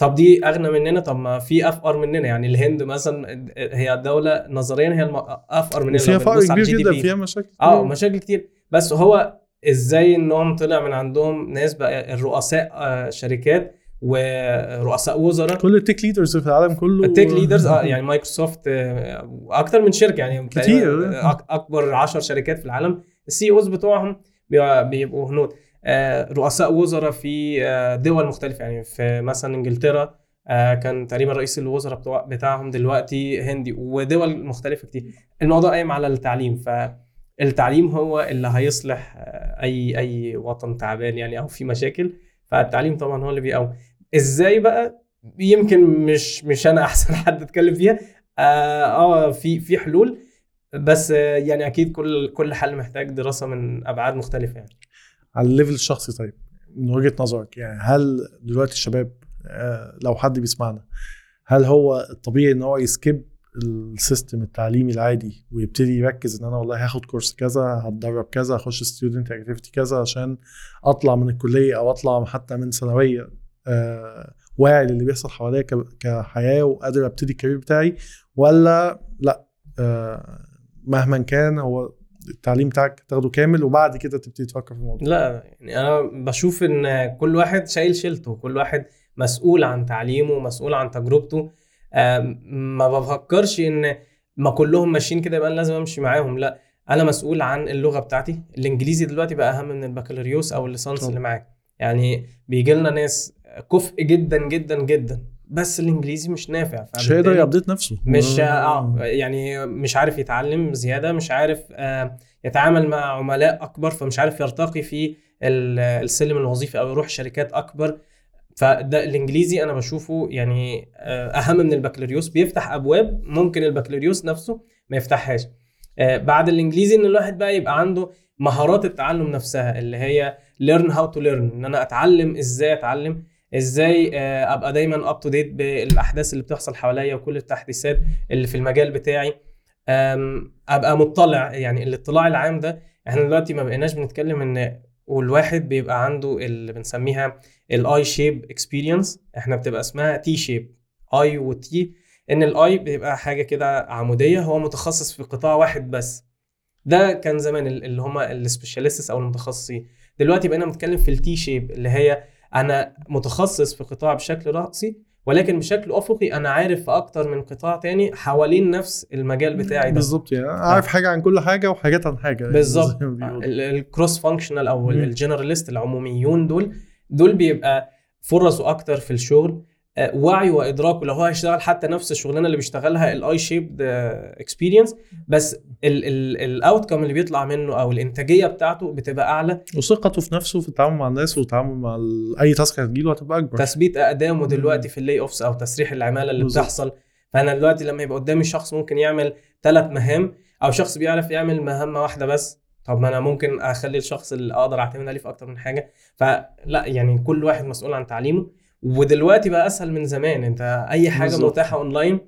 طب دي أغنى مننا؟ طب ما في أفقر مننا. يعني الهند مثلا هي دولة نظريا هي أفقر مننا وفيها لو فقر كبير جدا. فيها مشاكل آه. مشاكل كتير. بس هو إزاي إنهم طلع من عندهم ناس بقى الرؤساء آه، شركات ورؤساء وزراء؟ كل ال tech leaders في العالم كله. ال tech leaders آه يعني مايكروسوفت آه، أكتر من شركة. يعني كتير. أكبر 10 شركات في العالم. ال CEOs بتوعهم بيبقى- بيبقوا هنود. آه، رؤساء وزراء في آه، دول مختلفة. يعني في مثلا إنجلترا آه، كان تقريبا رئيس الوزراء بتاعهم دلوقتي هندي ودول مختلفة كتير. الموضوع قايم على التعليم. فالتعليم هو اللي هيصلح آه، أي أي وطن تعبان يعني أو في مشاكل. فالتعليم طبعا هو اللي بيقوم. إزاي بقى؟ يمكن مش مش أنا أحسن حد أتكلم فيها. آه, آه في في حلول. بس آه، يعني أكيد كل كل حل محتاج دراسة من أبعاد مختلفة يعني. على ال level الشخصي. طيب من وجهة نظرك يعني هل دلوقتي الشباب آه، لو حد بيسمعنا هل هو الطبيعي إن هو ي skip ال system التعليمي العادي ويبتدي يركز إن أنا والله هاخد كورس كذا هتدرب كذا هخش student activity كذا عشان أطلع من الكلية أو أطلع حتى من ثانوية آه واعي للي بيحصل حواليا كحياة وقادر أبتدي الكارير بتاعي؟ ولا لأ آه مهما كان هو التعليم بتاعك تاخده كامل وبعد كده تبتدي تفكر في الموضوع. لا يعني أنا بشوف إن كل واحد شايل شيلته كل واحد مسؤول عن تعليمه مسؤول عن تجربته. ما بفكرش إن ما كلهم ماشيين كده يبقى أنا لازم أمشي معاهم لا. أنا مسؤول عن اللغة بتاعتي. الإنجليزي دلوقتي بقى أهم من البكالوريوس أو الليسانس. اللي معاك. يعني بيجي لنا ناس كفء جدا جدا جدا. بس الإنجليزي مش نافع مش هيقدر يأبديت نفسه. مش آه يعني مش عارف يتعلم زيادة مش عارف آه يتعامل مع عملاء أكبر فمش عارف يرتقي في ال- السلم الوظيفي أو يروح شركات أكبر. فده الإنجليزي أنا بشوفه يعني آه، أهم من البكالوريوس. بيفتح أبواب ممكن البكالوريوس نفسه ما يفتحهاش. آه، بعد الإنجليزي إن الواحد بقى يبقى عنده مهارات التعلم نفسها اللي هي learn how to learn إن أنا أتعلم إزاي أتعلم. إزاي آه، أبقى دايما up to date بالأحداث اللي بتحصل حواليا وكل التحديثات اللي في المجال بتاعي. أبقى مطلع يعني الاطلاع العام ده إحنا دلوقتي ما بقيناش بنتكلم إن والواحد بيبقى عنده اللي بنسميها ال I-shape experience إحنا بتبقى اسمها T-shape I و T إن ال I بيبقى حاجة كده عمودية هو متخصص في قطاع واحد بس. ده كان زمان ال- اللي هم ال specialists أو المتخصصين. دلوقتي بقينا بنتكلم في ال T-shape اللي هي أنا متخصص في قطاع بشكل رأسي ولكن بشكل أفقي أنا عارف في أكتر من قطاع تاني حوالين نفس المجال بتاعي ده. بالظبط يعني. أنا عارف حاجة عن كل حاجة وحاجات عن حاجة. يعني بالظبط. ال cross functional أو. ال generalist العموميون دول دول بيبقى فرصه أكتر في الشغل آه، وعي وادراكه لو هو هيشتغل حتى نفس الشغلانة اللي بيشتغلها ال I-shape experience بس ال outcome اللي بيطلع منه أو الإنتاجية بتاعته بتبقى أعلى. وثقته في نفسه في التعامل مع الناس والتعامل مع أي task هتجيله هتبقى أكبر. تثبيت أقدامه. دلوقتي في ال layoffs أو تسريح العمالة اللي بالظبط. بتحصل. فأنا دلوقتي لما يبقى قدامي شخص ممكن يعمل ثلاث مهام أو شخص بيعرف يعمل مهمة واحدة بس طب ما أنا ممكن أخلي الشخص اللي أقدر أعتمد عليه في أكتر من حاجة. فلا يعني كل واحد مسؤول عن تعليمه. ودلوقتي بقى أسهل من زمان. أنت أي حاجة بالظبط. متاحة اونلاين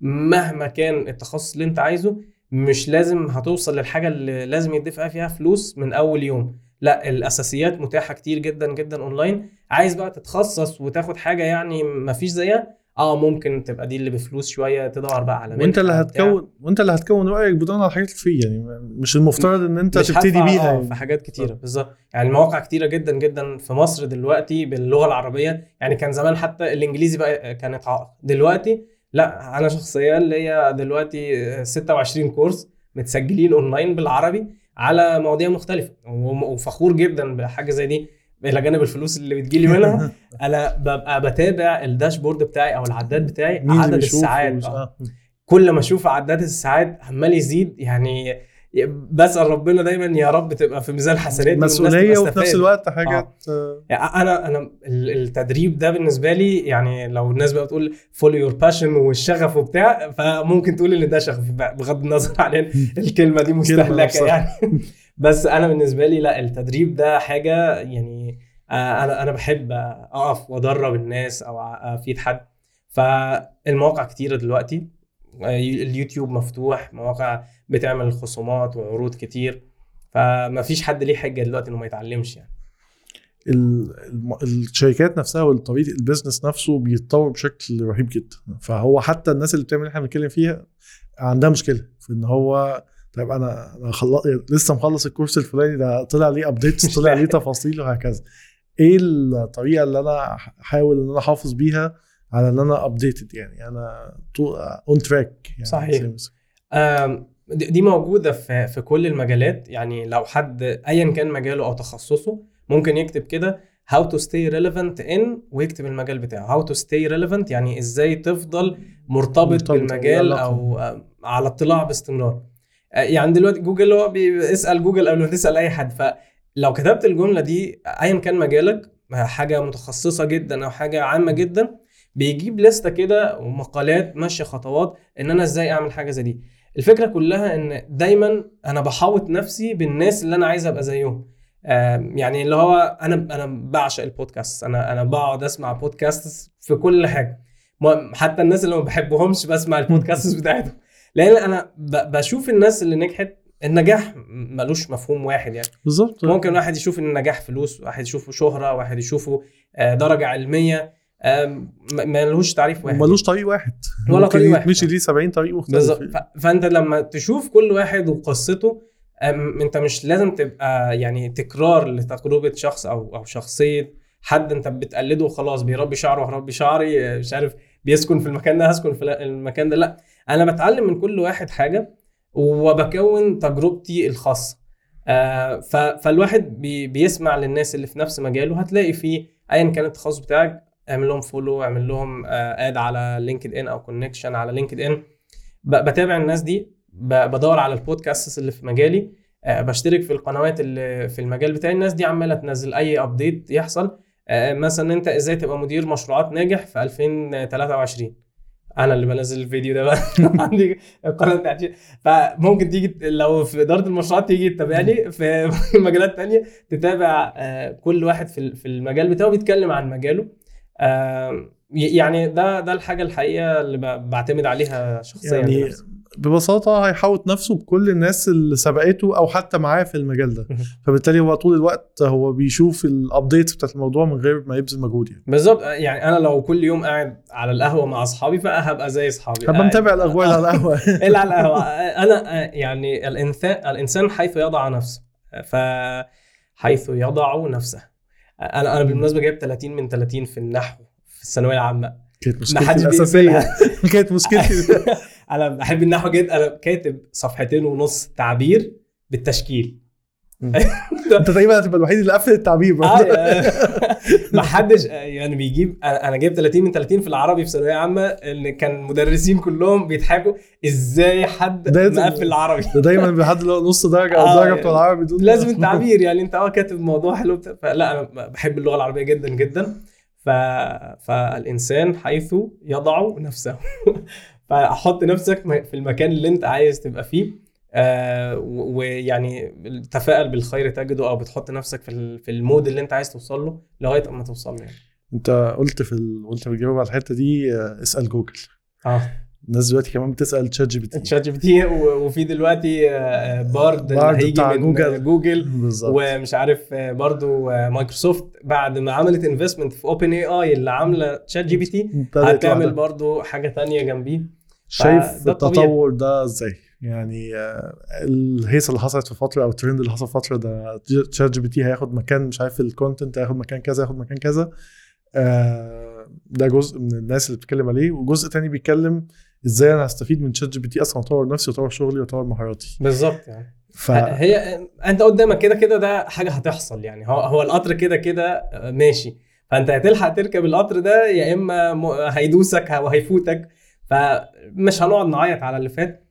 مهما كان التخصص اللي أنت عايزه مش لازم هتوصل للحاجة اللي لازم يدفع فيها فلوس من أول يوم. لا الأساسيات متاحة كتير جدا جدا اونلاين عايز بقى تتخصص وتاخد حاجة يعني ما فيش زيها آه ممكن تبقى دي اللي بفلوس شوية تدور بقى على وانت اللي. هتكون وانت اللي هتكون رأيك بناء على الحاجات اللي فيه يعني مش المفترض إن انت تبتدي بيها آه، يعني. في حاجات كتيرة. بالظبط. يعني المواقع كتيرة جدا جدا في مصر دلوقتي باللغة العربية يعني كان زمان حتى الإنجليزي بقى كانت عائق. دلوقتي لا أنا شخصيا ليا دلوقتي 26 كورس متسجلين أونلاين بالعربي على مواضيع مختلفة وفخور جدا بحاجة زي دي. إلى جانب الفلوس اللي بتجيلي منها أنا ببقى بتابع الداشبورد بتاعي أو العداد بتاعي عدد الساعات آه. آه. كل ما أشوف عداد الساعات عمال يزيد يعني بسأل ربنا دايما يا رب تبقى في ميزان حسناتي مسؤولية وفي. نفس الوقت حاجات آه. يعني أنا أنا ال- التدريب ده بالنسبة لي يعني لو الناس بقى بتقول follow your passion والشغف وبتاع فممكن تقول إن ده شغف بغض النظر عن الكلمة دي مستهلكة. يعني بس أنا بالنسبة لي لا التدريب ده حاجة يعني آه، أنا أنا بحب أقف وأدرب الناس أو أفيد حد. فالمواقع كتيره دلوقتي آه، اليوتيوب مفتوح مواقع بتعمل خصومات وعروض كتير. فما فيش حد ليه حجة دلوقتي إنه ما يتعلمش يعني. الشركات نفسها والطريق ال business نفسه بيتطور بشكل رهيب جدا. فهو حتى الناس اللي بتعمل اللي إحنا بنتكلم فيها عندها مشكلة في إن هو طيب أنا أنا خلص لسه مخلص ال course الفلاني ده طلع ليه updates طلع ليه تفاصيل وهكذا. إيه الطريقة اللي أنا احاول إن أنا أحافظ بيها على إن أنا updated يعني؟ أنا on track يعني صحيح. دي موجودة في في كل المجالات. يعني لو حد ايا كان مجاله أو تخصصه ممكن يكتب كده how to stay relevant in ويكتب المجال بتاعه. how to stay relevant يعني إزاي تفضل مرتبط, مرتبط بالمجال أو على اطلاع باستمرار. يعني دلوقتي جوجل هو بيسال جوجل قبل ما تسأل أي حد. فلو كتبت الجملة دي ايا كان مجالك آه، حاجة متخصصة جدا أو حاجة عامة جدا بيجيب لستة كده ومقالات ماشية خطوات إن أنا إزاي أعمل حاجة زي دي. الفكرة كلها إن دايما أنا بحاوط نفسي بالناس اللي أنا عايز أبقى زيهم. يعني اللي هو أنا أنا بعشق البودكاست. أنا أنا بقعد أسمع بودكاست في كل حاجة. حتى الناس اللي ما بحبهمش بسمع البودكاست بتاعتهم. لأن أنا بشوف الناس اللي نجحت النجاح ملوش مفهوم واحد يعني. بالظبط. ممكن واحد يشوف إن النجاح فلوس واحد يشوفه شهرة واحد يشوفه آه، درجة علمية م- ملوش تعريف واحد. ملوش طريق واحد. ولا طريق واحد. يتمشي ليه 70 طريق مختلف. بالظبط. فأنت لما تشوف كل واحد وقصته أنت مش لازم تبقى يعني تكرار لتجربة شخص أو أو شخصية حد. أنت بتقلده وخلاص بيربي شعره هربي شعري آه، مش عارف بيسكن في المكان ده هسكن في المكان ده. لا. أنا بتعلم من كل واحد حاجة وبكون تجربتي الخاصة. آه، فالواحد بي بيسمع للناس اللي في نفس مجاله هتلاقي فيه ايا كان التخصص بتاعك اعمل لهم follow اعمل لهم add على LinkedIn أو connection على LinkedIn بتابع الناس دي بدور على البودكاست اللي في مجالي. آه، بشترك في القنوات اللي في المجال بتاعي. الناس دي عمالة تنزل أي update يحصل. آه، مثلا أنت إزاي تبقى مدير مشروعات ناجح في 2023 أنا اللي بنزل الفيديو ده بقى. عندي القناه بتاعتي فممكن تيجي لو في إدارة المشروعات تيجي تتابعني في مجالات تانية تتابع آه، كل واحد في المجال بتاعه بيتكلم عن مجاله. يعني ده ده الحاجة الحقيقة اللي بعتمد عليها شخصيا يعني. ببساطة هيحوط نفسه بكل الناس اللي سبقته أو حتى معاه في المجال ده. فبالتالي هو طول الوقت هو بيشوف الابديتس بتاعت الموضوع من غير ما يبذل مجهود يعني. بالظبط. يعني أنا لو كل يوم قاعد على القهوة مع أصحابي فهبقى زي أصحابي. هبقى متابع الأخبار على القهوة. الا على القهوة. أنا يعني الانسان الإنسان حيث يضع نفسه. ف حيث يضع نفسه. أنا أنا بالمناسبة جايب 30 من 30 في النحو في الثانوية العامة. كانت مشكلتي الأساسية. كانت مشكلتي. أنا بحب النحو جدا أنا كاتب صفحتين ونص تعبير بالتشكيل. أنت تقريبا هتبقى الوحيد اللي قفل التعبير برضه. آه، ما حدش يعني بيجيب أنا أنا جايب 30 من 30 في العربي في ثانوية عامة إن كان المدرسين كلهم بيضحكوا إزاي حد مقفل العربي؟ ده دايما اللي هو نص درجة أو آه، درجة بتوع العربي دول. لازم التعبير يعني أنت آه كاتب موضوع حلو فلا أنا بحب اللغة العربية جدا جدا. ف... فالإنسان حيث يضع نفسه. فحط نفسك في المكان اللي انت عايز تبقى فيه. آه و- ويعني تفائل بالخير تجده أو بتحط نفسك في في المود اللي انت عايز توصل له لغاية أما توصل له يعني. انت قلت في ال... وانت بتجاوب على الحتة دي آه، اسأل جوجل. آه. الناس دلوقتي كمان بتسأل تشات جي بي تي تشات جي بي تي وفي دلوقتي آه، Bard اللي Bard هيجي بتاع من Google. Google بالظبط ومش عارف آه، برضو آه، مايكروسوفت بعد ما عملت investment في OpenAI اللي عاملة ChatGPT هتعمل. برضو حاجة تانية جنبيه شايف. التطور ده إزاي؟ يعني آه، الهيصة اللي حصلت في فترة أو الترند اللي حصل في فترة ده ChatGPT هياخد مكان مش عارف ال content هياخد مكان كذا هياخد مكان كذا آه، ده جزء من الناس اللي بتتكلم عليه وجزء تاني بيتكلم إزاي أنا هستفيد من ChatGPT أصلا اطور نفسي واطور شغلي واطور مهاراتي. بالظبط يعني. ف هي انت قدامك كده كده ده حاجة هتحصل يعني. هو هو القطر كده كده آه، ماشي. فانت هتلحق تركب القطر ده يا إما م- هيدوسك وهيفوتك فمش هنقعد نعيط على اللي فات.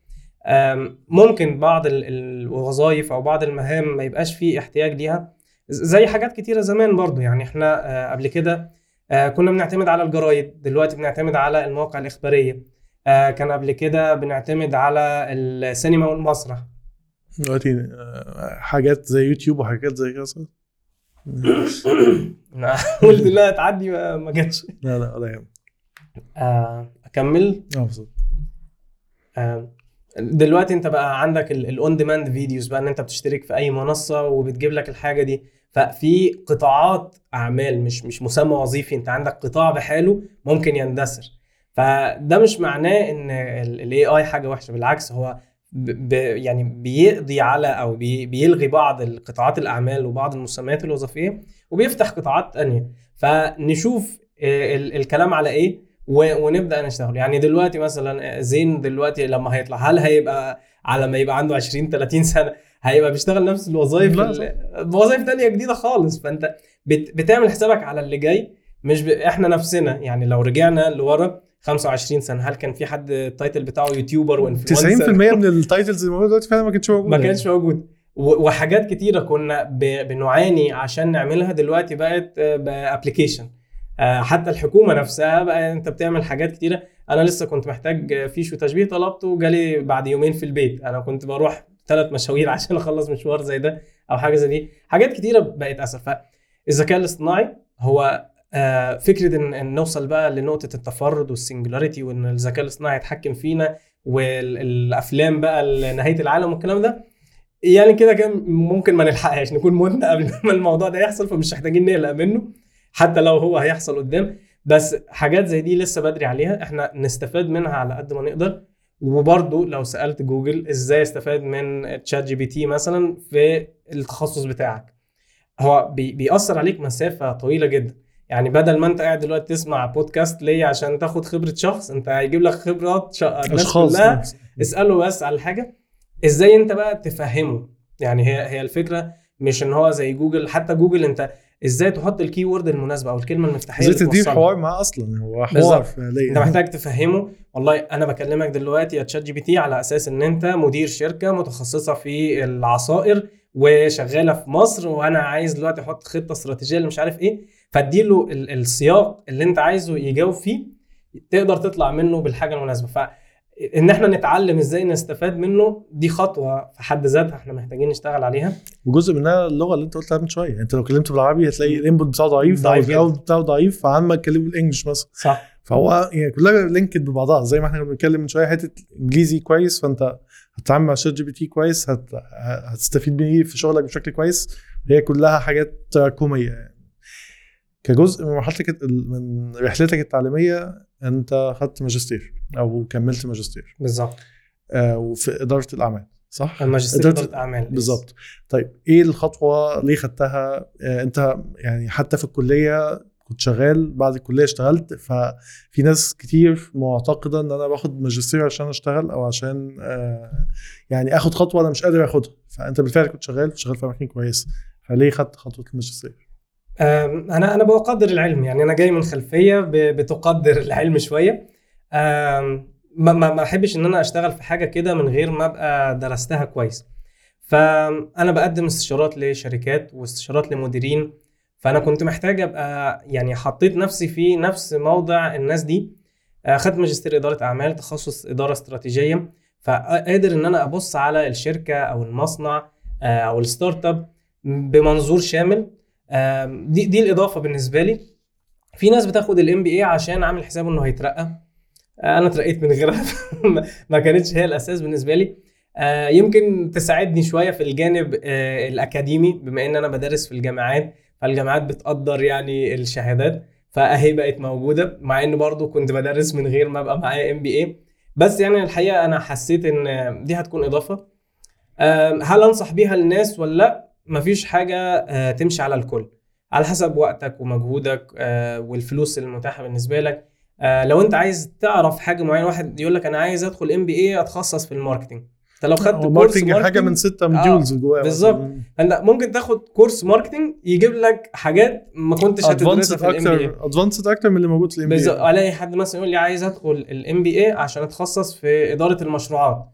ممكن بعض ال- الوظائف أو بعض المهام ما يبقاش فيه احتياج ليها. زي حاجات كتيرة زمان برضو يعني. إحنا آه، قبل كده آه، كنا بنعتمد على الجرايد. دلوقتي بنعتمد على المواقع الإخبارية. آه، كان قبل كده بنعتمد على السينما والمسرح. دلوقتي آه، حاجات زي يوتيوب وحاجات زي كده صح؟ قلت انها تعدي ما جاتش. لا لا ولا يهمك. آه، أكمل؟ آه بالظبط. دلوقتي انت بقى عندك ال on demand videos بقى ان انت بتشترك في أي منصة وبتجيب لك الحاجة دي. ففي قطاعات أعمال مش مش مسمى وظيفي انت عندك قطاع بحاله ممكن يندثر. فده مش معناه إن ال AI حاجة وحشة بالعكس هو ب يعني بيقضي على أو بي بيلغي بعض القطاعات الأعمال وبعض المسميات الوظيفية وبيفتح قطاعات تانية. فنشوف آه، ال- الكلام على إيه ونبدأ نشتغل يعني دلوقتي مثلا زين دلوقتي لما هيطلع هل هيبقى على ما يبقى عنده 20 30 سنة هيبقى بيشتغل نفس الوظائف لا، ال- وظائف تانية جديدة خالص. فأنت بت بتعمل حسابك على اللي جاي مش ب... إحنا نفسنا. يعني لو رجعنا لورا 25 سنة. هل كان في حد ال title بتاعه YouTuber 90% و influencer من ال titles اللي موجودة دلوقتي فعلا ما كانتش موجودة. ما كانش موجود و- وحاجات كتيرة كنا بنعاني عشان نعملها. دلوقتي بقت ب application حتى الحكومة نفسها بقى انت بتعمل حاجات كتيرة. أنا لسه كنت محتاج آه، فيش وتشبيه طلبته جالي بعد يومين في البيت. أنا كنت بروح ثلاث مشاوير عشان أخلص مشوار زي ده أو حاجة زي دي. حاجات كتيرة بقت أسهل. فالذكاء الاصطناعي هو آه، فكرة ان إن نوصل بقى لنقطة التفرد والسنجولاريتي وإن الذكاء الاصطناعي يتحكم فينا والافلام بقى نهايه العالم والكلام ده يعني كده كان ممكن ما نلحقهاش نكون متنا قبل ما الموضوع ده يحصل فمش محتاجين نقلق منه حتى لو هو هيحصل قدام. بس حاجات زي دي لسه بدري عليها إحنا نستفاد منها على قد ما نقدر. وبرضه لو سألت جوجل إزاي استفاد من ChatGPT مثلا في التخصص بتاعك هو بي بيأثر عليك مسافة طويلة جدا. يعني بدل ما انت قاعد دلوقتي تسمع بودكاست ليا عشان تاخد خبرة شخص. انت هيجيب لك خبرات. الناس اشخاص كلها اسأله بس على حاجة. إزاي انت بقى تفهمه؟ يعني هي هي الفكرة مش ان هو زي جوجل. حتى جوجل انت إزاي تحط ال keyword المناسبة أو الكلمة المفتاحية إزاي تدير. حوار معاه أصلا؟ هو حوار. فعليا. انت محتاج تفهمه. والله أنا بكلمك دلوقتي يا ChatGPT على أساس ان انت مدير شركة متخصصة في العصائر وشغالة في مصر وأنا عايز دلوقتي أحط خطة استراتيجية اللي مش عارف إيه. فاديله ال- السياق اللي انت عايزه يجاوب فيه تقدر تطلع منه بالحاجة المناسبة. فان إحنا نتعلم إزاي نستفاد منه دي خطوة في حد ذاتها إحنا محتاجين نشتغل عليها. وجزء منها اللغة اللي أنت قلت عليها من شوية. أنت لو كلمت بالعربي هتلاقي ال output بتاعه ضعيف أو. الاوت بتاعه ضعيف فعما تكلمه بال English مثلا. صح. فهو يعني كلها linked ببعضها. زي ما إحنا كنا بنتكلم من شوية حتة إنجليزي كويس فأنت هتتعامل مع شات جي بي تي كويس هت... هتستفيد بيه في شغلك بشكل كويس. هي كلها حاجات تراكميه يعني. كجزء من مرحلتك من رحلتك التعليمية أنت خدت ماجستير أو كملت ماجستير. بالظبط. آه وفي إدارة الأعمال صح؟ الماجستير إدارة أعمال بالظبط. طيب إيه الخطوة ليه خدتها؟ آه، أنت يعني حتى في الكلية كنت شغال بعد الكلية اشتغلت ففي ناس كتير معتقدة إن أنا باخد ماجستير عشان أشتغل أو عشان آه، يعني آخد خطوة أنا مش قادر آخدها. فأنت بالفعل كنت شغال شغال في أماكن كويسة. فليه خدت خطوة الماجستير؟ أنا أنا بقدر العلم يعني أنا جاي من خلفية بتقدر العلم شوية. ما ما أحبش إن أنا أشتغل في حاجة كده من غير ما أبقى درستها كويس. فانا بقدم استشارات لشركات واستشارات لمديرين فأنا كنت محتاج أبقى يعني حطيت نفسي في نفس موضع الناس دي. اخدت ماجستير إدارة أعمال تخصص إدارة استراتيجية. فقادر إن أنا أبص على الشركة أو المصنع آه، أو ال startup بمنظور شامل. دي دي الإضافة بالنسبة لي. في ناس بتاخد ال MBA عشان عامل حسابه إنه هيترقى. آه، أنا اترقيت من غيرها. ما- كانتش هي الأساس بالنسبة لي. آه، يمكن تساعدني شوية في الجانب آه، الأكاديمي بما إن أنا بدرس في الجامعات. فالجامعات بتقدر يعني الشهادات فاهي بقت موجودة مع إن برضو كنت بدرس من غير ما أبقى معايا MBA بس يعني الحقيقة أنا حسيت إن دي هتكون إضافة. هل أنصح بيها للناس ولا لأ؟ مفيش حاجة آه، تمشي على الكل. على حسب وقتك ومجهودك آه، والفلوس المتاحة بالنسبة لك. آه، لو انت عايز تعرف حاجة معينة واحد يقول لك أنا عايز أدخل MBA أتخصص في ال marketing أنت لو خدت course marketing حاجة من ستة modules جواها بالظبط. مثلاً. انت ممكن تاخد course marketing يجيب لك حاجات ما كنتش هتدرسها في ال MBA advanced أكتر من اللي موجود في ال MBA بالظبط. ألاقي حد مثلا يقول لي عايز أدخل ال MBA عشان أتخصص في إدارة المشروعات.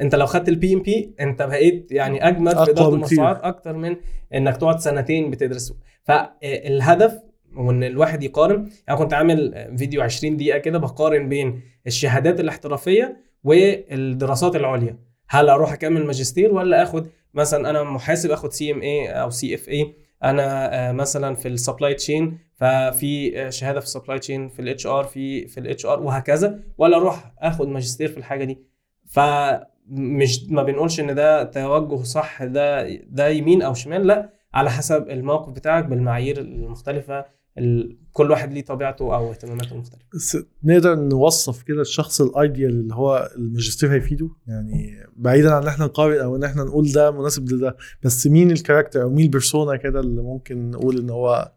انت لو خدت ال PMP انت بقيت يعني اجمد في إدارة. المشروعات أكتر من إنك تقعد سنتين بتدرس. فالهدف وإن الواحد يقارن يعني كنت عامل فيديو 20 دقيقة كده بقارن بين الشهادات الاحترافية والدراسات العليا. هل أروح أكمل ماجستير ولا آخد مثلا أنا محاسب آخد CMA أو CFA أنا آه، مثلا في ال supply chain ففي آه، شهادة في ال supply chain في ال HR في في ال HR وهكذا. ولا أروح آخد ماجستير في الحاجة دي. فمش ما بنقولش إن ده توجه صح ده ده يمين أو شمال لا على حسب الموقف بتاعك بالمعايير المختلفة. ال... كل واحد ليه طبيعته أو اهتماماته المختلفه بس نقدر نوصف كده الشخص الأيديال اللي هو الماجستير هيفيده؟ يعني بعيدا عن إن إحنا نقارن أو إن إحنا نقول ده مناسب لده بس مين الكاركتر أو مين البيرسونا كده اللي ممكن نقول إن هو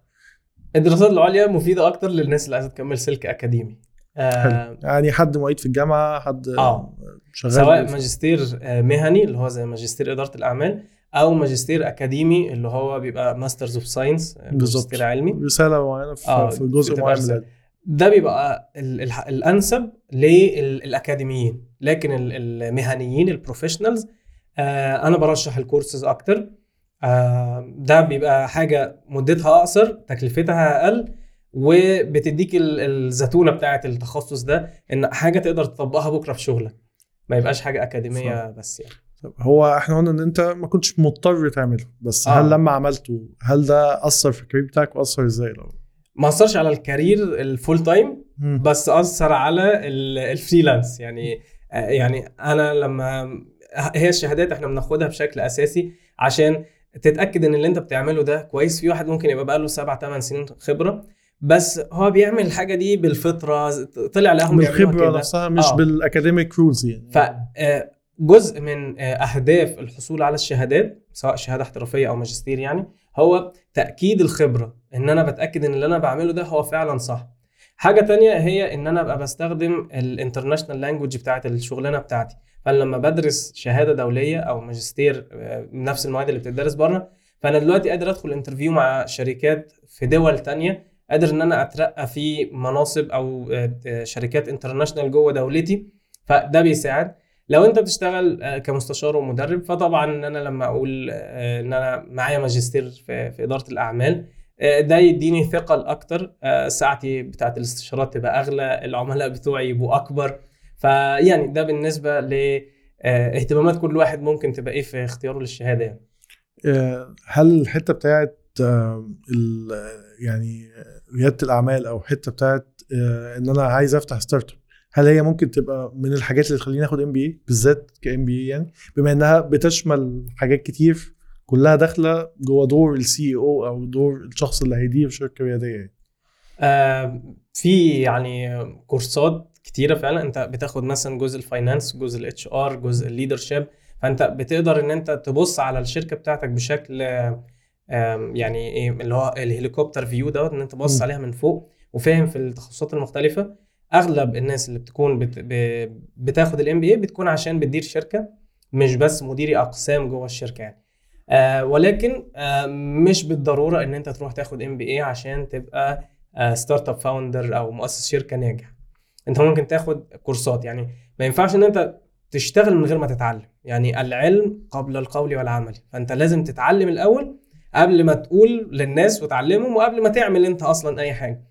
الدراسات العليا مفيدة أكتر للناس اللي عايزة تكمل سلك أكاديمي. آه. يعني حد معيد في الجامعة حد آه. شغال سواء ماجستير آه، مهني اللي هو زي ماجستير إدارة الأعمال أو ماجستير أكاديمي اللي هو بيبقى Master's of Science. ماجستير علمي رسالة معينة في, آه، في جزء معين. ده بيبقى ال- ال- الأنسب للاكاديميين لكن ال- المهنيين ال professionals آه أنا برشح الكورسز أكتر آه ده بيبقى حاجة مدتها أقصر تكلفتها أقل وبتديك ال- الزتونة بتاعه التخصص ده إن حاجة تقدر تطبقها بكرة في شغلك. ما يبقاش حاجة أكاديمية بس يعني. هو إحنا قلنا إن أنت ما كنتش مضطر تعمله بس آه. هل لما عملته هل ده أثر في ال career بتاعك وأثر إزاي لو؟ ما أثرش على ال career ال full-time. بس أثر على ال- الـ freelance يعني آه، يعني أنا لما هي الشهادات إحنا بناخدها بشكل أساسي عشان تتأكد إن اللي أنت بتعمله ده كويس. في واحد ممكن يبقى بقاله سبع ثمان سنين خبرة بس هو بيعمل الحاجة دي بالفطرة طلع لهم بالخبرة. نفسها مش آه. بال academic rules يعني فجزء من آه، أهداف الحصول على الشهادات سواء شهادة احترافية أو ماجستير يعني هو تأكيد الخبرة إن أنا بتأكد إن اللي أنا بعمله ده هو فعلا صح حاجة تانية هي إن أنا أبقى بستخدم ال international language بتاعت الشغلانة بتاعتي فلما بدرس شهادة دولية أو ماجستير آه، نفس المواد اللي بتدرس بره فأنا دلوقتي قادر أدخل interview مع شركات في دول تانية قادر إن أنا أترقى في مناصب أو آه، شركات international جوه دولتي فده بيساعد. لو أنت بتشتغل آه، كمستشار ومدرب فطبعا إن أنا لما أقول آه، إن أنا معايا ماجستير في, إدارة الأعمال آه، ده يديني ثقل أكتر آه، ساعتي بتاعت الاستشارات تبقى أغلى العملاء بتوعي يبقوا أكبر. فيعني ده بالنسبة لاهتمامات كل واحد ممكن تبقى إيه في اختياره للشهادة يعني. آه، هل الحتة بتاعت آه، يعني ريادة الأعمال أو الحته بتاعت آه، إن أنا عايز أفتح startup هل هي ممكن تبقى من الحاجات اللي تخليني آخد MBA بالذات ك MBA يعني. بما إنها بتشمل حاجات كتير كلها داخلة جوه دور ال CEO أو دور الشخص اللي هيدير شركة ريادية يعني. آه، في يعني كورسات كتيرة فعلا. أنت بتاخد مثلا جزء ال finance جزء ال HR جزء ال leadership فأنت بتقدر إن أنت تبص على الشركة بتاعتك بشكل يعني إيه اللي هو ال helicopter view دوت إن أنت باصص م. عليها من فوق وفاهم في التخصصات المختلفة. أغلب الناس اللي بتكون بت ب- بتاخد ال MBA بتكون عشان بتدير شركة مش بس مديري أقسام جوه الشركة يعني. آه ولكن آه مش بالضرورة إن أنت تروح تاخد MBA عشان تبقى startup founder أو مؤسس شركة ناجح. أنت ممكن تاخد كورسات يعني. ما ينفعش إن أنت تشتغل من غير ما تتعلم. يعني العلم قبل القول والعمل. فأنت لازم تتعلم الأول قبل ما تقول للناس وتعلمهم وقبل ما تعمل انت أصلا أي حاجة.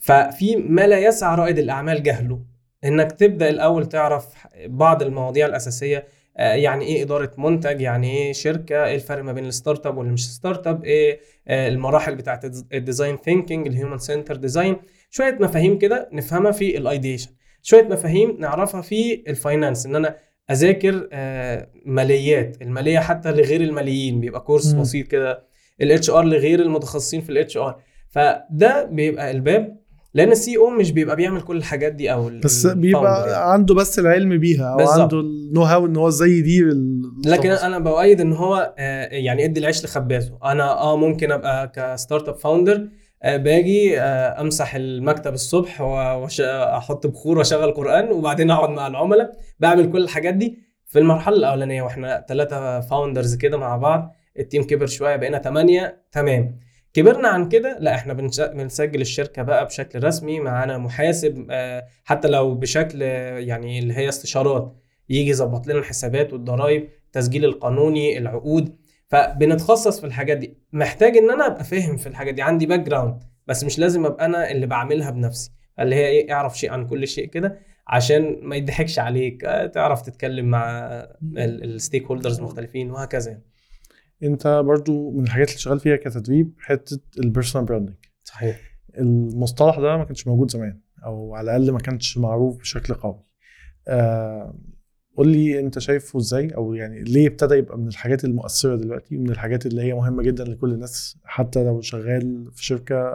ففي ما لا يسع رائد الأعمال جهله. إنك تبدأ الأول تعرف بعض المواضيع الأساسية آه، يعني إيه إدارة منتج يعني إيه شركة إيه الفرق ما بين ال startup واللي مش startup إيه آه، المراحل بتاعت ال design thinking ال human-centered design شوية مفاهيم كده نفهمها في ال ideation شوية مفاهيم نعرفها في ال finance إن أنا أذاكر آه، ماليات المالية حتى لغير الماليين بيبقى كورس مم. بسيط كده ال HR لغير المتخصصين في ال HR فده بيبقى الباب لأن ال CEO مش بيبقى بيعمل كل الحاجات دي أو بس بيبقى يعني. عنده بس العلم بيها أو بالظبط. عنده ال know-how إن هو إزاي يدير ال- لكن. أنا بؤيد إن هو آه، يعني ادي العيش لخبازه أنا آه ممكن أبقى ك startup founder باجي آه، امسح المكتب الصبح واحط بخور واشغل قرآن وبعدين اقعد مع العملاء. بعمل كل الحاجات دي في المرحلة الأولانية وإحنا ثلاثة founders كده مع بعض. ال team كبر شوية بقينا ثمانيه تمام. كبرنا عن كده لا إحنا بنسجل الشركة بقى بشكل رسمي معانا محاسب آه، حتى لو بشكل آه، يعني اللي هي استشارات يجي يظبط لنا الحسابات والضرايب التسجيل القانوني العقود. فبنتخصص في الحاجات دي. محتاج إن أنا أبقى فاهم في الحاجات دي. عندي background بس مش لازم أبقى أنا اللي بعملها بنفسي. اللي هي إيه أعرف شيء عن كل شيء كده عشان ما يضحكش عليك. آه، تعرف تتكلم مع ال stakeholders المختلفين وهكذا يعني. أنت برضو من الحاجات اللي شغال فيها كتدريب حتة ال personal branding صحيح. المصطلح ده ما كانش موجود زمان أو على الأقل ما كانش معروف بشكل قوي. آه قول لي انت شايفه إزاي؟ أو يعني ليه ابتدى يبقى من الحاجات المؤثرة دلوقتي ومن الحاجات اللي هي مهمة جدا لكل الناس حتى لو شغال في شركة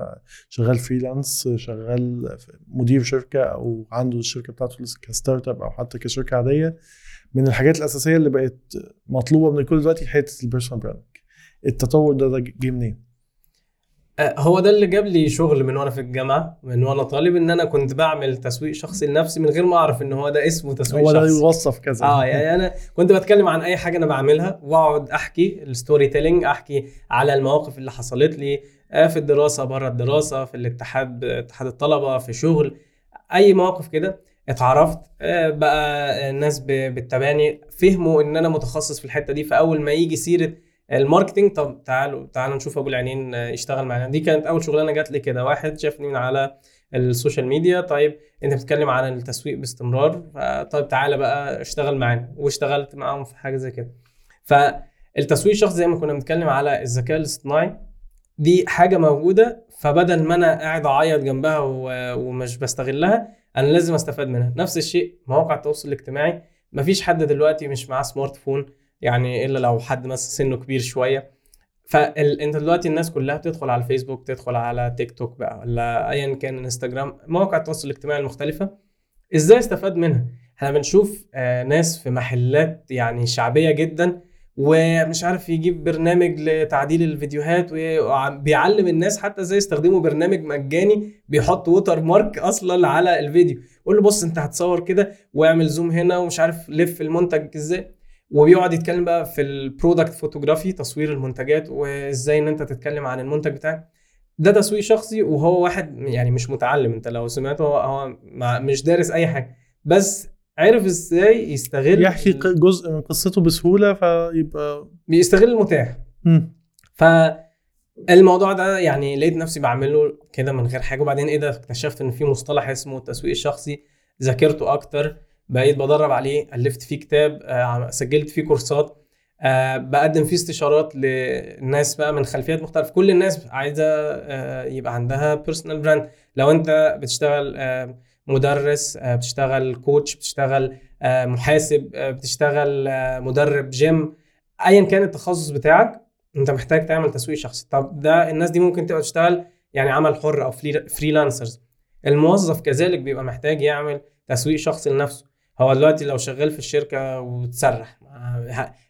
شغال freelance شغال مدير شركة أو عنده الشركة بتاعته ك startup أو حتى كشركة عادية. من الحاجات الأساسية اللي بقت مطلوبة من الكل دلوقتي حتة ال personal branding التطور ده ده جه منين؟ آه، هو ده اللي جاب لي شغل من وأنا في الجامعة من وأنا طالب إن أنا كنت بعمل تسويق شخصي لنفسي من غير ما أعرف إن هو ده اسمه تسويق هو ده شخصي. يوصف كذا. آه يعني أنا كنت بتكلم عن أي حاجة أنا بعملها وأقعد أحكي ال storytelling أحكي على المواقف اللي حصلت لي آه، في الدراسة بره الدراسة في الاتحاد اتحاد الطلبة في شغل أي مواقف كده. اتعرفت آه، بقى الناس بتتابعني فهموا إن أنا متخصص في الحتة دي فأول ما يجي سيرة ال marketing طب تعالوا تعالوا نشوف أبو العينين آه، يشتغل معانا. دي كانت أول شغلانة جات لي كده. واحد شافني من على ال social media. طيب أنت بتتكلم عن التسويق باستمرار. طيب تعالى بقى اشتغل معانا. واشتغلت معاهم في حاجة زي كده. فالتسويق الشخصي زي ما كنا بنتكلم على الذكاء الاصطناعي دي حاجة موجودة. فبدل ما أنا قاعد أعيط جنبها ومش بستغلها أنا لازم أستفاد منها. نفس الشيء مواقع التواصل الاجتماعي. مفيش حد دلوقتي مش معاه سمارت فون. يعني إلا لو حد مثلا سنه كبير شوية. فانت دلوقتي الناس كلها بتدخل على الفيسبوك تدخل على تيك توك بقى ولا ايا كان انستجرام مواقع التواصل الاجتماعي المختلفة. إزاي استفاد منها؟ إحنا بنشوف آه، ناس في محلات يعني شعبية جدا ومش عارف يجيب برنامج لتعديل الفيديوهات وبيعلم الناس حتى إزاي يستخدموا برنامج مجاني بيحط watermark أصلا على الفيديو. قول له بص أنت هتصور كده واعمل zoom هنا ومش عارف لف المنتج إزاي. وبيقعد يتكلم بقى في ال product photography تصوير المنتجات وإزاي إن أنت تتكلم عن المنتج بتاعك. ده تسويق شخصي وهو واحد يعني مش متعلم. أنت لو سمعته هو, هو مش دارس أي حاجة. بس عرف إزاي يستغل يحكي جزء من قصته بسهولة فيبقى بيستغل المتاح. مم. فالموضوع ده يعني لقيت نفسي بعمله كده من غير حاجة. وبعدين إيه ده؟ اكتشفت إن في مصطلح اسمه التسويق الشخصي ذاكرته أكتر. بقيت بدرب عليه ألفت فيه كتاب آه، سجلت فيه كورسات آه، بقدم فيه استشارات للناس بقى من خلفيات مختلفة. كل الناس عايزة آه، يبقى عندها personal brand لو أنت بتشتغل مدرس بتشتغل coach بتشتغل محاسب بتشتغل مدرب جيم ايا كان التخصص بتاعك أنت محتاج تعمل تسويق شخصي. طب ده الناس دي ممكن تبقى تشتغل يعني عمل حر أو freelancers الموظف كذلك بيبقى محتاج يعمل تسويق شخصي لنفسه. هو دلوقتي لو شغال في الشركة وتسرح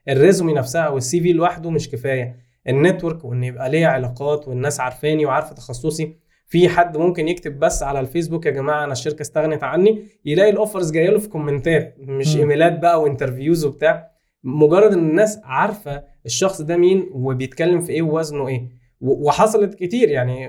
ال resume نفسها أو ال CV لوحده مش كفاية. ال network وإن يبقى ليا علاقات والناس عارفاني وعارفة تخصصي. في حد ممكن يكتب بس على الفيسبوك يا جماعة أنا الشركة استغنت عني. يلاقي ال offers جاية له في كومنتات مش مم. إيميلات بقى و interviews وبتاع. مجرد إن الناس عارفة الشخص ده مين وبيتكلم في إيه ووزنه إيه. وحصلت كتير يعني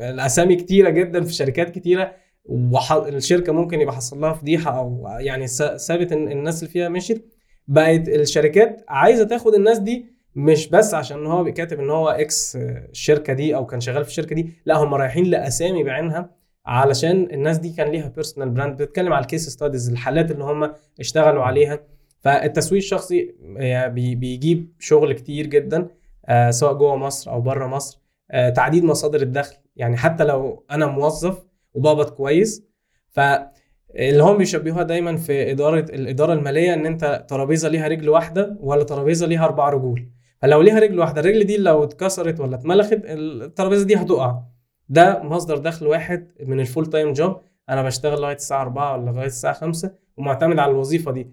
الأسامي كتيرة جدا في شركات كتيرة. والشركة ممكن يبقى حصل لها فضيحة أو يعني سابت الناس اللي فيها مشيت بقت الشركات عايزة تاخد الناس دي مش بس عشان هو كاتب إن هو ex الشركة دي أو كان شغال في الشركة دي لا هم رايحين لأسامي بعينها علشان الناس دي كان ليها personal brand بتتكلم على ال case studies الحالات اللي هم اشتغلوا عليها. فالتسويق الشخصي آه، بي- بيجيب شغل كتير جدا آه، سواء جوه مصر أو بره مصر آه، تعديد مصادر الدخل. يعني حتى لو أنا موظف وبقبض كويس. فاللي هم بيشبهوها دايما في إدارة الإدارة المالية إن أنت ترابيزة ليها رجل واحدة ولا ترابيزة ليها أربع رجول. فلو ليها رجل واحدة الرجل دي لو اتكسرت ولا اتملخت الترابيزة دي هتقع. ده مصدر دخل واحد من ال full time job أنا بشتغل لغاية الساعة 4 ولا لغاية الساعة 5 ومعتمد على الوظيفة دي.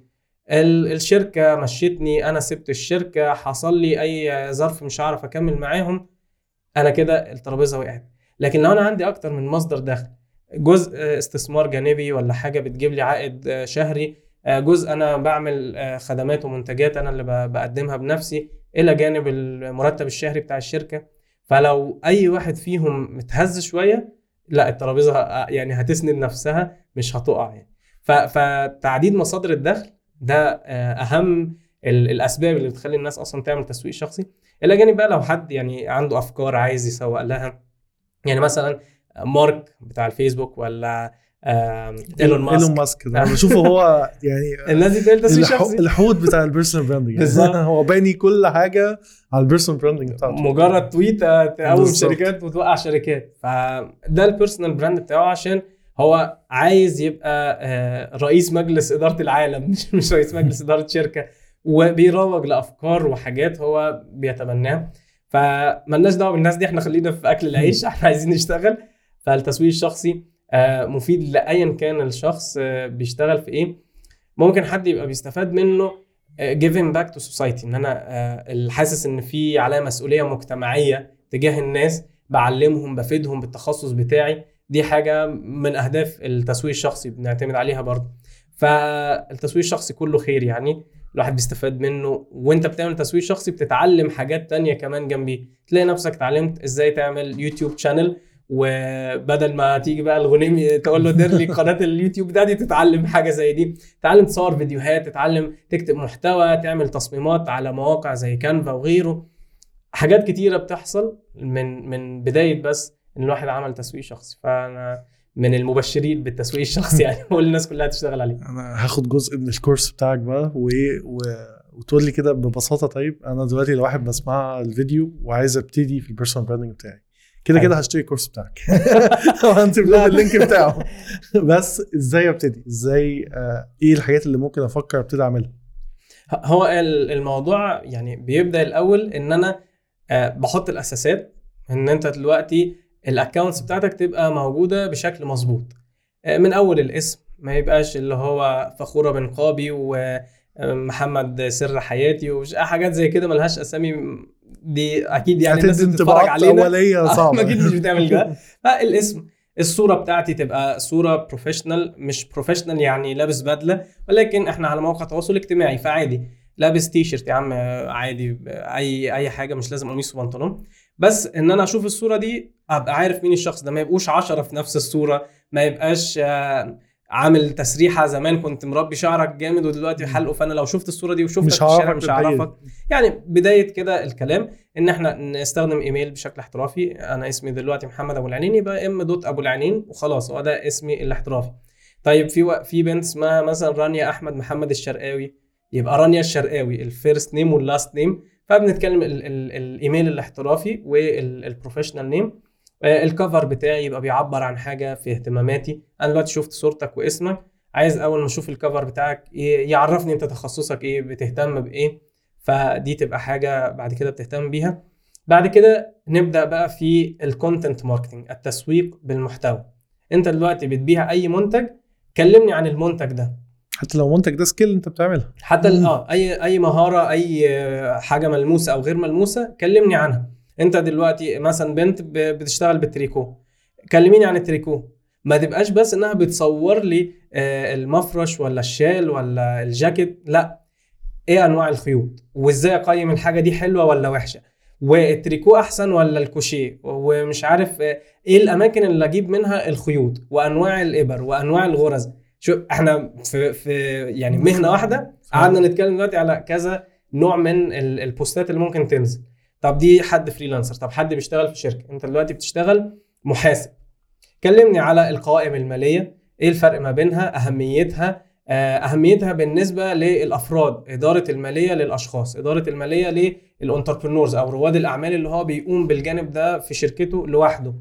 ال- الشركة مشيتني أنا سبت الشركة حصل لي أي ظرف مش هعرف أكمل معاهم أنا كده الترابيزة وقعت. لكن لو أنا عندي أكتر من مصدر دخل جزء استثمار جانبي ولا حاجة بتجيب لي عائد آه، شهري. آه، جزء أنا بعمل آه، خدمات ومنتجات أنا اللي بقدمها بنفسي إلى جانب المرتب الشهري بتاع الشركة. فلو أي واحد فيهم متهز شوية لا الترابيزة يعني هتسند نفسها مش هتقع يعني. فتعديد مصادر الدخل ده أهم ال- الأسباب اللي بتخلي الناس أصلا تعمل تسويق شخصي. إلى جانب بقى لو حد يعني عنده أفكار عايز يسوق لها. يعني مثلا مارك بتاع الفيسبوك ولا إيلون ماسك إيلون ماسك؟ بشوفه هو يعني الناس دي تسويق الحو- شخصي. الحوت بتاع ال personal branding. بالظبط. هو باني كل حاجة على ال personal branding بتاعته. مجرد tweet ته تقوم بالظبط. شركات وتوقع شركات. فده ال personal brand بتاعه عشان هو عايز يبقى آه، رئيس مجلس إدارة العالم. مش مش رئيس مجلس إدارة شركة. وبيروج لأفكار وحاجات هو بيتبناها فملناش دعوة بالناس دي. إحنا خلينا في أكل العيش. إحنا عايزين نشتغل. فالتسويق الشخصي آه، مفيد لأيا كان الشخص آه، بيشتغل في إيه. ممكن حد يبقى بيستفاد منه giving back to society إن أنا آه، حاسس إن في عليا مسؤولية مجتمعية تجاه الناس بعلمهم بفيدهم بالتخصص بتاعي. دي حاجة من أهداف التسويق الشخصي بنعتمد عليها برضه. فالتسويق الشخصي كله خير يعني الواحد بيستفاد منه. وأنت بتعمل تسويق شخصي بتتعلم حاجات تانية كمان جنبيه. تلاقي نفسك اتعلمت إزاي تعمل يوتيوب channel وبدل ما تيجي بقى الغنيمي تقول له دير لي قناة اليوتيوب ده دي تتعلم حاجة زي دي. تتعلم تصور فيديوهات تتعلم تكتب محتوى تعمل تصميمات على مواقع زي كانفا وغيره. حاجات كتيرة بتحصل من من بداية بس إن الواحد عمل تسويق شخصي. فأنا من المبشرين بالتسويق الشخصي يعني بقول للناس كلها تشتغل عليه. أنا هاخد جزء من الكورس بتاعك بقى و... و... وتقول لي كده ببساطة طيب أنا دلوقتي لو واحد بسمع الفيديو وعايز أبتدي في ال personal branding بتاعي كده. كده هشتري الكورس بتاعك. وهنسيب لهم ال link بتاعه. بس إزاي أبتدي؟ إزاي آه إيه الحاجات اللي ممكن أفكر أبتدي أعملها؟ هو ال- الموضوع يعني بيبدأ الأول إن أنا آه، بحط الأساسات إن أنت دلوقتي ال accounts بتاعتك تبقى موجودة بشكل مظبوط. آه، من أول الاسم ما يبقاش اللي هو فخورة بنقابي ومحمد سر حياتي وحاجات زي كده ملهاش أسامي دي أكيد يعني الناس بتتفرج علينا اوليه صعبة. أكيد مش بتعمل كده. فالاسم الصورة بتاعتي تبقى صورة professional مش professional يعني لابس بدلة ولكن إحنا على موقع تواصل اجتماعي فعادي. لابس تي شيرت يا عم عادي أي أي حاجة مش لازم قميص وبنطلون. بس إن أنا أشوف الصورة دي أبقى عارف مين الشخص ده ما يبقوش عشرة في نفس الصورة ما يبقاش آه، عامل تسريحة زمان كنت مربي شعرك جامد ودلوقتي حلقه فانا لو شفت الصورة دي وشفتك مش في الشارع مش. هعرفك يعني بداية كده الكلام إن إحنا نستخدم إيميل بشكل احترافي. أنا اسمي دلوقتي محمد أبو العنين يبقى إم دوت أبو العنين وخلاص هو ده اسمي الاحترافي. طيب في و... في بنت اسمها مثلا رانيا أحمد محمد الشرقاوي. يبقى رانيا الشرقاوي ال first name وال last name فبنتكلم ال... ال... الايميل الاحترافي وال professional name ال cover بتاعي يبقى بيعبر عن حاجة في اهتماماتي. أنا دلوقتي شفت صورتك واسمك. عايز أول ما أشوف ال cover بتاعك يعرفني أنت تخصصك إيه بتهتم بإيه. فدي تبقى حاجة بعد كده بتهتم بيها. بعد كده نبدأ بقى في ال content marketing التسويق بالمحتوى. أنت دلوقتي بتبيع أي منتج كلمني عن المنتج ده. حتى لو منتج ده skill أنت بتعملها حتى. آه أي أي مهارة أي آه، حاجة ملموسة أو غير ملموسة كلمني عنها. انت دلوقتي مثلا بنت بتشتغل بالتريكو كلميني عن التريكو. ما تبقاش بس إنها بتصور لي آه، المفرش ولا الشال ولا الجاكيت. لا إيه أنواع الخيوط؟ وإزاي أقيم الحاجة دي حلوة ولا وحشة؟ والتريكو أحسن ولا الكروشيه؟ ومش عارف آه، إيه الأماكن اللي أجيب منها الخيوط؟ وأنواع الإبر وأنواع الغرز. شو إحنا في في يعني مهنة واحدة. قعدنا نتكلم دلوقتي على كذا نوع من ال- البوستات اللي ممكن تنزل. طب دي حد فريلانسر طب حد بيشتغل في شركة انت دلوقتي بتشتغل محاسب. كلمني على القوائم المالية إيه الفرق ما بينها أهميتها؟ آه، أهميتها بالنسبة للأفراد إدارة المالية للأشخاص إدارة المالية لل entrepreneurs أو رواد الأعمال اللي هو بيقوم بالجانب ده في شركته لوحده.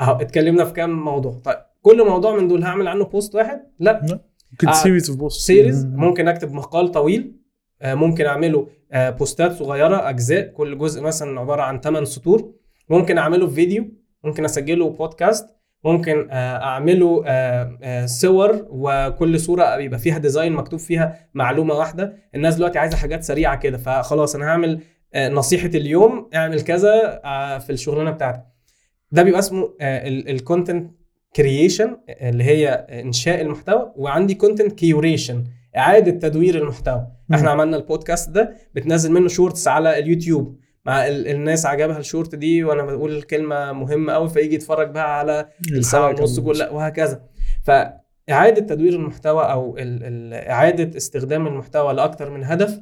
أهو اتكلمنا في كام موضوع. طيب كل موضوع من دول هعمل عنه post واحد؟ لا. ممكن series post series ممكن أكتب مقال طويل. آه، ممكن أعمله post ات صغيرة أجزاء كل جزء مثلا عبارة عن 8 سطور. ممكن أعمله في فيديو ممكن أسجله بودكاست ممكن آه، أعمله آه، آه، صور وكل صورة بيبقى فيها design مكتوب فيها معلومة واحدة. الناس دلوقتي عايزة حاجات سريعة كده فخلاص أنا هعمل آه، نصيحة اليوم اعمل كذا آه، في الشغلانة بتاعتك ده بيبقى اسمه ال content creation اللي هي إنشاء المحتوى وعندي content curation إعادة تدوير المحتوى. إحنا عملنا البودكاست ده بتنزل منه shorts على اليوتيوب. مع ال- الناس عجبها الشورت دي وأنا بقول كلمه مهمة قوي فيجي يتفرج بقى على الساعة ونص كل وهكذا. فاعاده تدوير المحتوى أو ال- ال- إعادة استخدام المحتوى لأكتر من هدف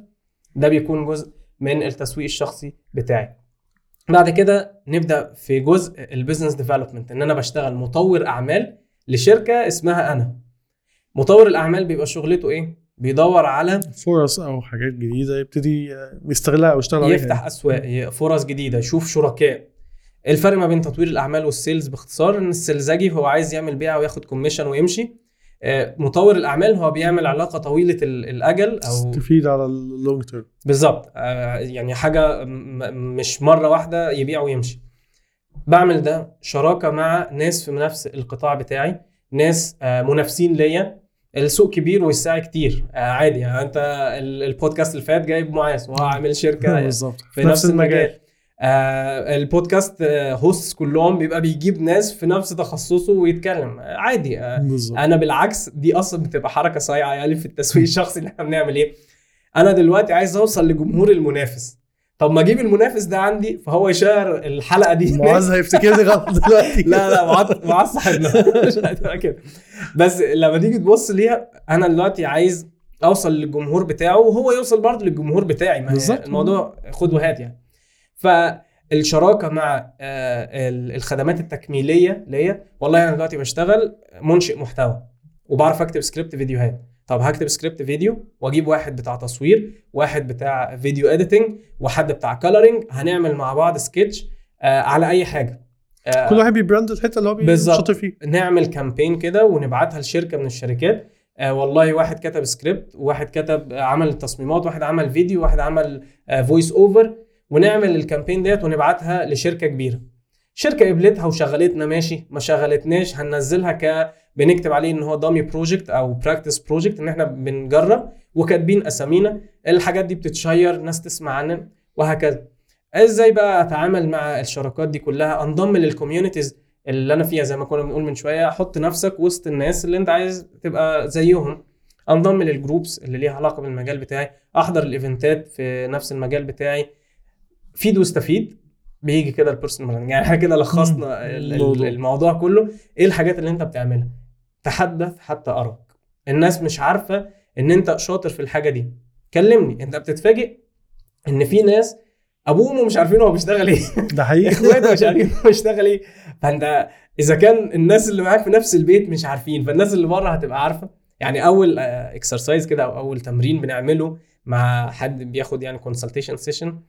ده بيكون جزء من التسويق الشخصي بتاعي. بعد كده نبدأ في جزء ال business development إن أنا بشتغل مطور أعمال لشركة اسمها أنا. مطور الأعمال بيبقى شغلته إيه؟ بيدور على فرص أو حاجات جديدة يبتدي يستغلها أو يشتغل عليها يفتح أسواق فرص جديدة. يشوف شركاء. الفرق ما بين تطوير الأعمال وال sales باختصار إن ال sales جي هو عايز يعمل بيعه وياخد commission ويمشي. آه، مطور الأعمال هو بيعمل علاقة طويلة ال- الأجل أو تفيد على ال long term بالظبط. آه، يعني حاجة مش مرة واحدة يبيع ويمشي. بعمل ده شراكة مع ناس في نفس القطاع بتاعي ناس آه، منافسين ليا. السوق كبير والسعي كتير. آه، عادي يعني انت ال- البودكاست اللي فات جايب معاذ وهو عامل شركة بالظبط. في نفس المجال. آه البودكاست آه hosts كلهم بيبقى بيجيب ناس في نفس تخصصه ويتكلم. آه عادي. آه أنا بالعكس دي أصلا بتبقى حركة صايعه يعني في التسويق الشخصي اللي إحنا بنعمل إيه. أنا دلوقتي عايز أوصل لجمهور المنافس. طب ما أجيب المنافس ده عندي؟ فهو يشير الحلقة دي. معاذ هيفتكرني غلط دلوقتي. لا لا معاذ معاذ صاحبنا. مش هتبقى كده. بس لما تيجي تبص ليها أنا دلوقتي عايز أوصل للجمهور بتاعه وهو يوصل برضه للجمهور بتاعي. ما هي بالظبط. الموضوع خد وهات يعني. فالشراكة مع آه، ال- الخدمات التكميلية ليا والله أنا دلوقتي بشتغل منشئ محتوى وبعرف أكتب سكريبت فيديوهات. طب هكتب سكريبت فيديو واجيب واحد بتاع تصوير واحد بتاع video editing وواحد بتاع coloring هنعمل مع بعض سكتش آه على أي حاجة. آه كل واحد بي brand الحتة اللي هو. شاطر فيه. نعمل campaign كده ونبعتها لشركة من الشركات. آه والله واحد كتب سكريبت واحد كتب آه، عمل تصميمات واحد عمل فيديو واحد عمل voice over ونعمل ال campaign ديت ونبعتها لشركة كبيرة. شركة قبلتها وشغلتنا ماشي؟ ما شغلتناش. هننزلها ك بنكتب عليه إن هو dummy project أو practice project إن إحنا بنجرب وكاتبين أسامينا. الحاجات دي بتتشير ناس تسمع عننا وهكذا. إزاي بقى أتعامل مع الشراكات دي كلها؟ أنضم لل communities اللي أنا فيها زي ما كنا بنقول من شوية حط نفسك وسط الناس اللي أنت عايز تبقى زيهم. أنضم لل groups اللي ليها علاقة بالمجال بتاعي. أحضر ال event ات في نفس المجال بتاعي. فيد واستفيد. بيجي كده ال personal يعني إحنا كده لخصنا الموضوع. الموضوع كله. إيه الحاجات اللي أنت بتعملها؟ تحدث حتى اراك الناس مش عارفة إن أنت شاطر في الحاجة دي. كلمني. أنت بتتفاجئ إن في ناس أبوه وامه مش عارفين هو بيشتغل إيه. ده حقيقي. إخواته مش عارفين هو بيشتغل إيه. فأنت إذا كان الناس اللي معاك في نفس البيت مش عارفين فالناس اللي بره هتبقى عارفة. يعني أول exercise كده أو أول تمرين بنعمله مع حد بياخد يعني consultation session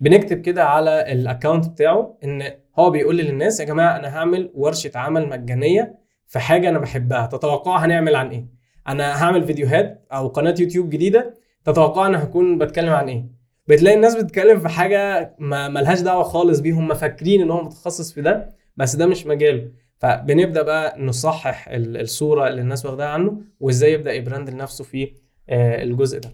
بنكتب كده على ال account بتاعه إن هو بيقول للناس يا جماعة أنا هعمل ورشة عمل مجانية في حاجة أنا بحبها تتوقعوا هنعمل عن إيه؟ أنا هعمل فيديوهات أو قناة يوتيوب جديدة تتوقع أنا هكون بتكلم عن إيه؟ بتلاقي الناس بتتكلم في حاجة ما ملهاش دعوة خالص بيهم هم فاكرين إن هو متخصص في ده بس ده مش مجاله. فبنبدأ بقى نصحح ال- الصورة اللي الناس واخداها عنه وإزاي يبدأ ي brand لنفسه في آه، الجزء ده.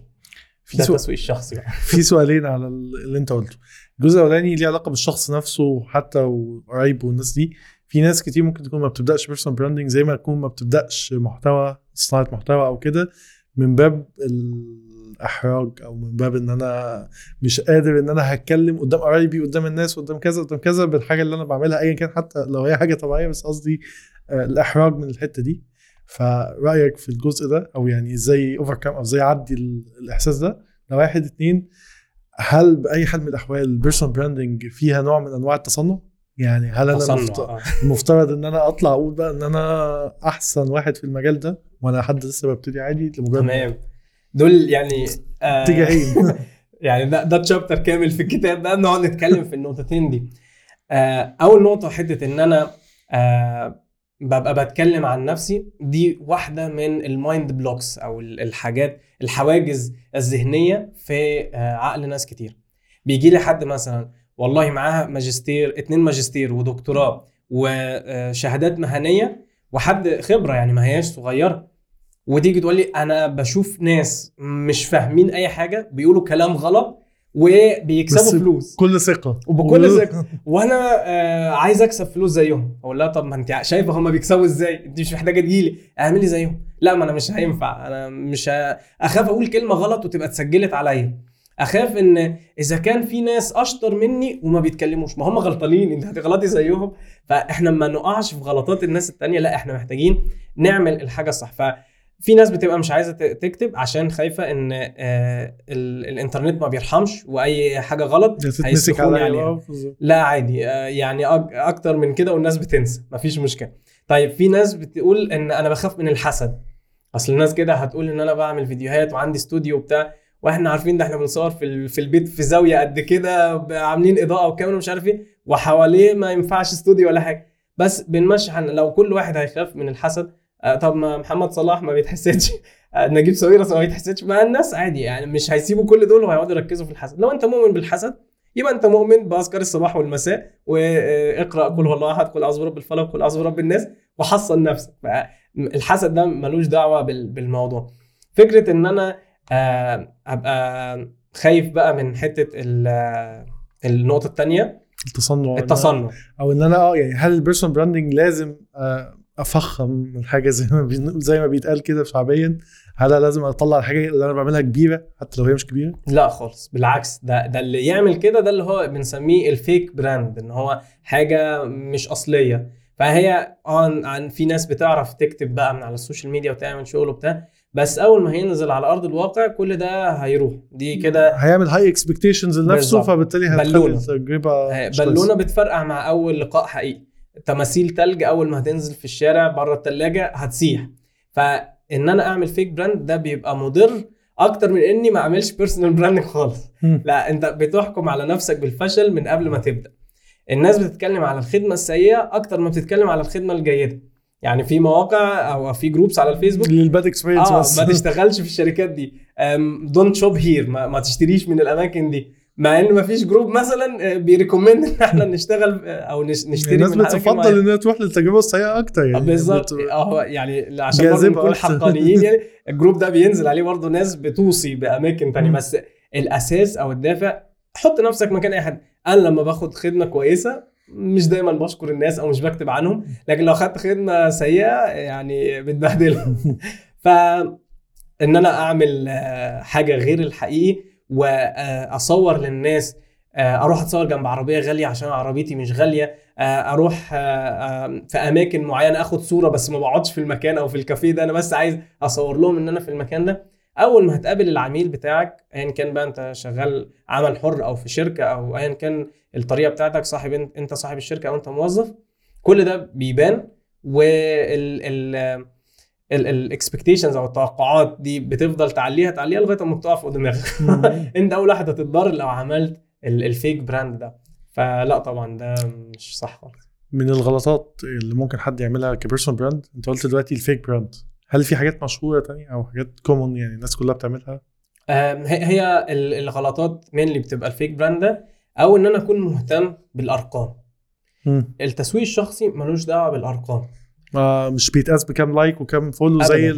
في ده سؤال التسويق الشخصي بقى في سؤالين على اللي انت قلته. الجزء الأولاني ليه علاقة بالشخص نفسه حتى وقرايبه والناس دي. في ناس كتير ممكن تكون ما بتبدأش personal branding زي ما تكون ما بتبدأش محتوى صناعة محتوى أو كده من باب الإحراج أو من باب إن أنا مش قادر إن أنا هتكلم قدام قرايبي قدام الناس قدام كذا قدام كذا بالحاجة اللي أنا بعملها ايا كان حتى لو هي حاجة طبيعية بس قصدي آه، الإحراج من الحتة دي. فرأيك في الجزء ده أو يعني إزاي overcome أو إزاي أعدي ال- الإحساس ده ده واحد اتنين هل بأي حال من الأحوال ال personal branding فيها نوع من أنواع التصنع؟ يعني هل أنا المفت- آه. المفترض إن أنا أطلع أقول بقى إن أنا أحسن واحد في المجال ده وأنا حد لسه ببتدي عادي لمجرد تمام دول يعني آه، اتجاهين يعني ده ده chapter كامل في الكتاب ده نقعد نتكلم في النقطتين دي آه، أول نقطة حتة إن أنا آه، ببقى بتكلم عن نفسي دي واحدة من ال mind blocks أو ال- الحاجات الحواجز الذهنية في آه، عقل ناس كتير. بيجي لي حد مثلا والله معاها ماجستير اتنين ماجستير ودكتوراه وشهادات مهنية وحد خبرة يعني ما هياش صغيرة وتيجي تقول لي أنا بشوف ناس مش فاهمين أي حاجة بيقولوا كلام غلط وبيكسبوا فلوس. بكل ثقة. وبكل ثقة. وأنا آه عايز أكسب فلوس زيهم. أقول لها طب ما أنت شايفة هم بيكسبوا إزاي؟ أنت مش محتاجة تجيلي. اعملي زيهم. لا ما أنا مش هينفع. أنا مش ه... أخاف أقول كلمة غلط وتبقى اتسجلت عليا. أخاف إن إذا كان في ناس أشطر مني وما بيتكلموش. ما هم غلطانين. أنت هتغلطي زيهم. فإحنا ما نقعش في غلطات الناس التانية. لا إحنا محتاجين نعمل الحاجة الصح. ففي ناس بتبقى مش عايزة تكتب عشان خايفة إن آه ال- الإنترنت ما بيرحمش وأي حاجة غلط هيسلخوني عليها. بالظبط. لا عادي آه، يعني أكتر من كده والناس بتنسى مفيش مشكلة طيب في ناس بتقول إن أنا بخاف من الحسد أصل الناس كده هتقول إن أنا بعمل فيديوهات وعندي استوديو وبتاع وإحنا عارفين ده إحنا بنصور في في البيت في زاوية قد كده عاملين إضاءة وكاميرا ومش عارف إيه وحواليه ما ينفعش استوديو ولا حاجة بس بنمشي. لو كل واحد هيخاف من الحسد آه، طب ما محمد صلاح ما بيتحسدش. آه، نجيب ساويرس ما بيتحسدش. ما الناس عادي يعني مش هيسيبوا كل دول وهيقعدوا يركزوا في الحسد. لو انت مؤمن بالحسد يبقى انت مؤمن بأذكار الصباح والمساء واقرا قل هو الله أحد قل أعوذ برب الفلق قل أعوذ برب الناس وحصن نفسك. الحسد ده ملوش دعوة بال- بالموضوع. فكرة إن أنا آه، أبقى خايف بقى من حتة ال- آه، النقطة الثانية التصنع. التصنع. أو إن أنا آه يعني هل ال personal branding لازم آه، افخم الحاجة زي ما زي ما بيتقال كده شعبيا هل لازم أطلع الحاجة اللي أنا بعملها كبيرة حتى لو هي مش كبيرة لا خالص بالعكس ده ده اللي يعمل كده ده اللي هو بنسميه ال fake brand إن هو حاجة مش أصلية فهي آه عن في ناس بتعرف تكتب بقى من على السوشيال ميديا وتعمل شغل وبتاع بس أول ما هينزل على أرض الواقع كل ده هيروح دي كده هيعمل high expectations لنفسه. فبالتالي هتخلي. التجربة مش بالونة. بتفرقع مع أول لقاء حقيقي تماثيل تلج أول ما هتنزل في الشارع بره التلاجة هتسيح. فإن أنا أعمل fake brand ده بيبقى مضر أكتر من إني ما أعملش personal branding خالص. لا أنت بتحكم على نفسك بالفشل من قبل ما تبدأ. الناس بتتكلم على الخدمة السيئة أكتر ما بتتكلم على الخدمة الجيدة. يعني في مواقع أو في groups على الفيسبوك. لل bad experience آه ما تشتغلش في الشركات دي. don't shop here ما, ما تشتريش من الأماكن دي. مع ان ما فيش group مثلا آه، بي recommend إن إحنا نشتغل آه، أو نش- نشتري الناس بتفضل. إنها تروح للتجربة السيئة أكتر يعني بالظبط آه يعني عشان برضه نكون. حقانيين يعني ال group ده بينزل عليه برضه ناس بتوصي بأماكن مم. بس الأساس أو الدافع حط نفسك مكان أي حد أنا لما باخد خدمة كويسة مش دايما بشكر الناس أو مش بكتب عنهم لكن لو خدت خدمة سيئة يعني بتبهدلهم ف إن أنا أعمل آه، حاجة غير الحقيقي وأصور للناس آه، أروح أتصور جنب عربية غالية عشان عربيتي مش غالية آه، أروح آه، في أماكن معينة أخد صورة بس ما بقعدش في المكان أو في الكافيه ده أنا بس عايز أصور لهم إن أنا في المكان ده. أول ما هتقابل العميل بتاعك ايا كان بقى أنت شغال عمل حر أو في شركة أو ايا كان الطريقة بتاعتك صاحب أنت صاحب الشركة أو أنت موظف كل ده بيبان وال ال ال expectations أو التوقعات دي بتفضل تعليها تعليها لغاية ما بتقع فوق دماغك أنت أول واحد هتتضرر لو عملت ال- ال fake brand ده. فلا طبعا ده مش صح خالص. من الغلطات اللي ممكن حد يعملها ك personal brand أنت قلت دلوقتي ال fake brand هل في حاجات مشهورة تانية أو حاجات common يعني الناس كلها بتعملها؟ هي هي ال- الغلطات مين اللي بتبقى الـ fake brand ده أو إن أنا أكون مهتم بالأرقام. التسويق الشخصي ملوش دعوة بالأرقام. مش بيتقاس بكام like وكام follow زي.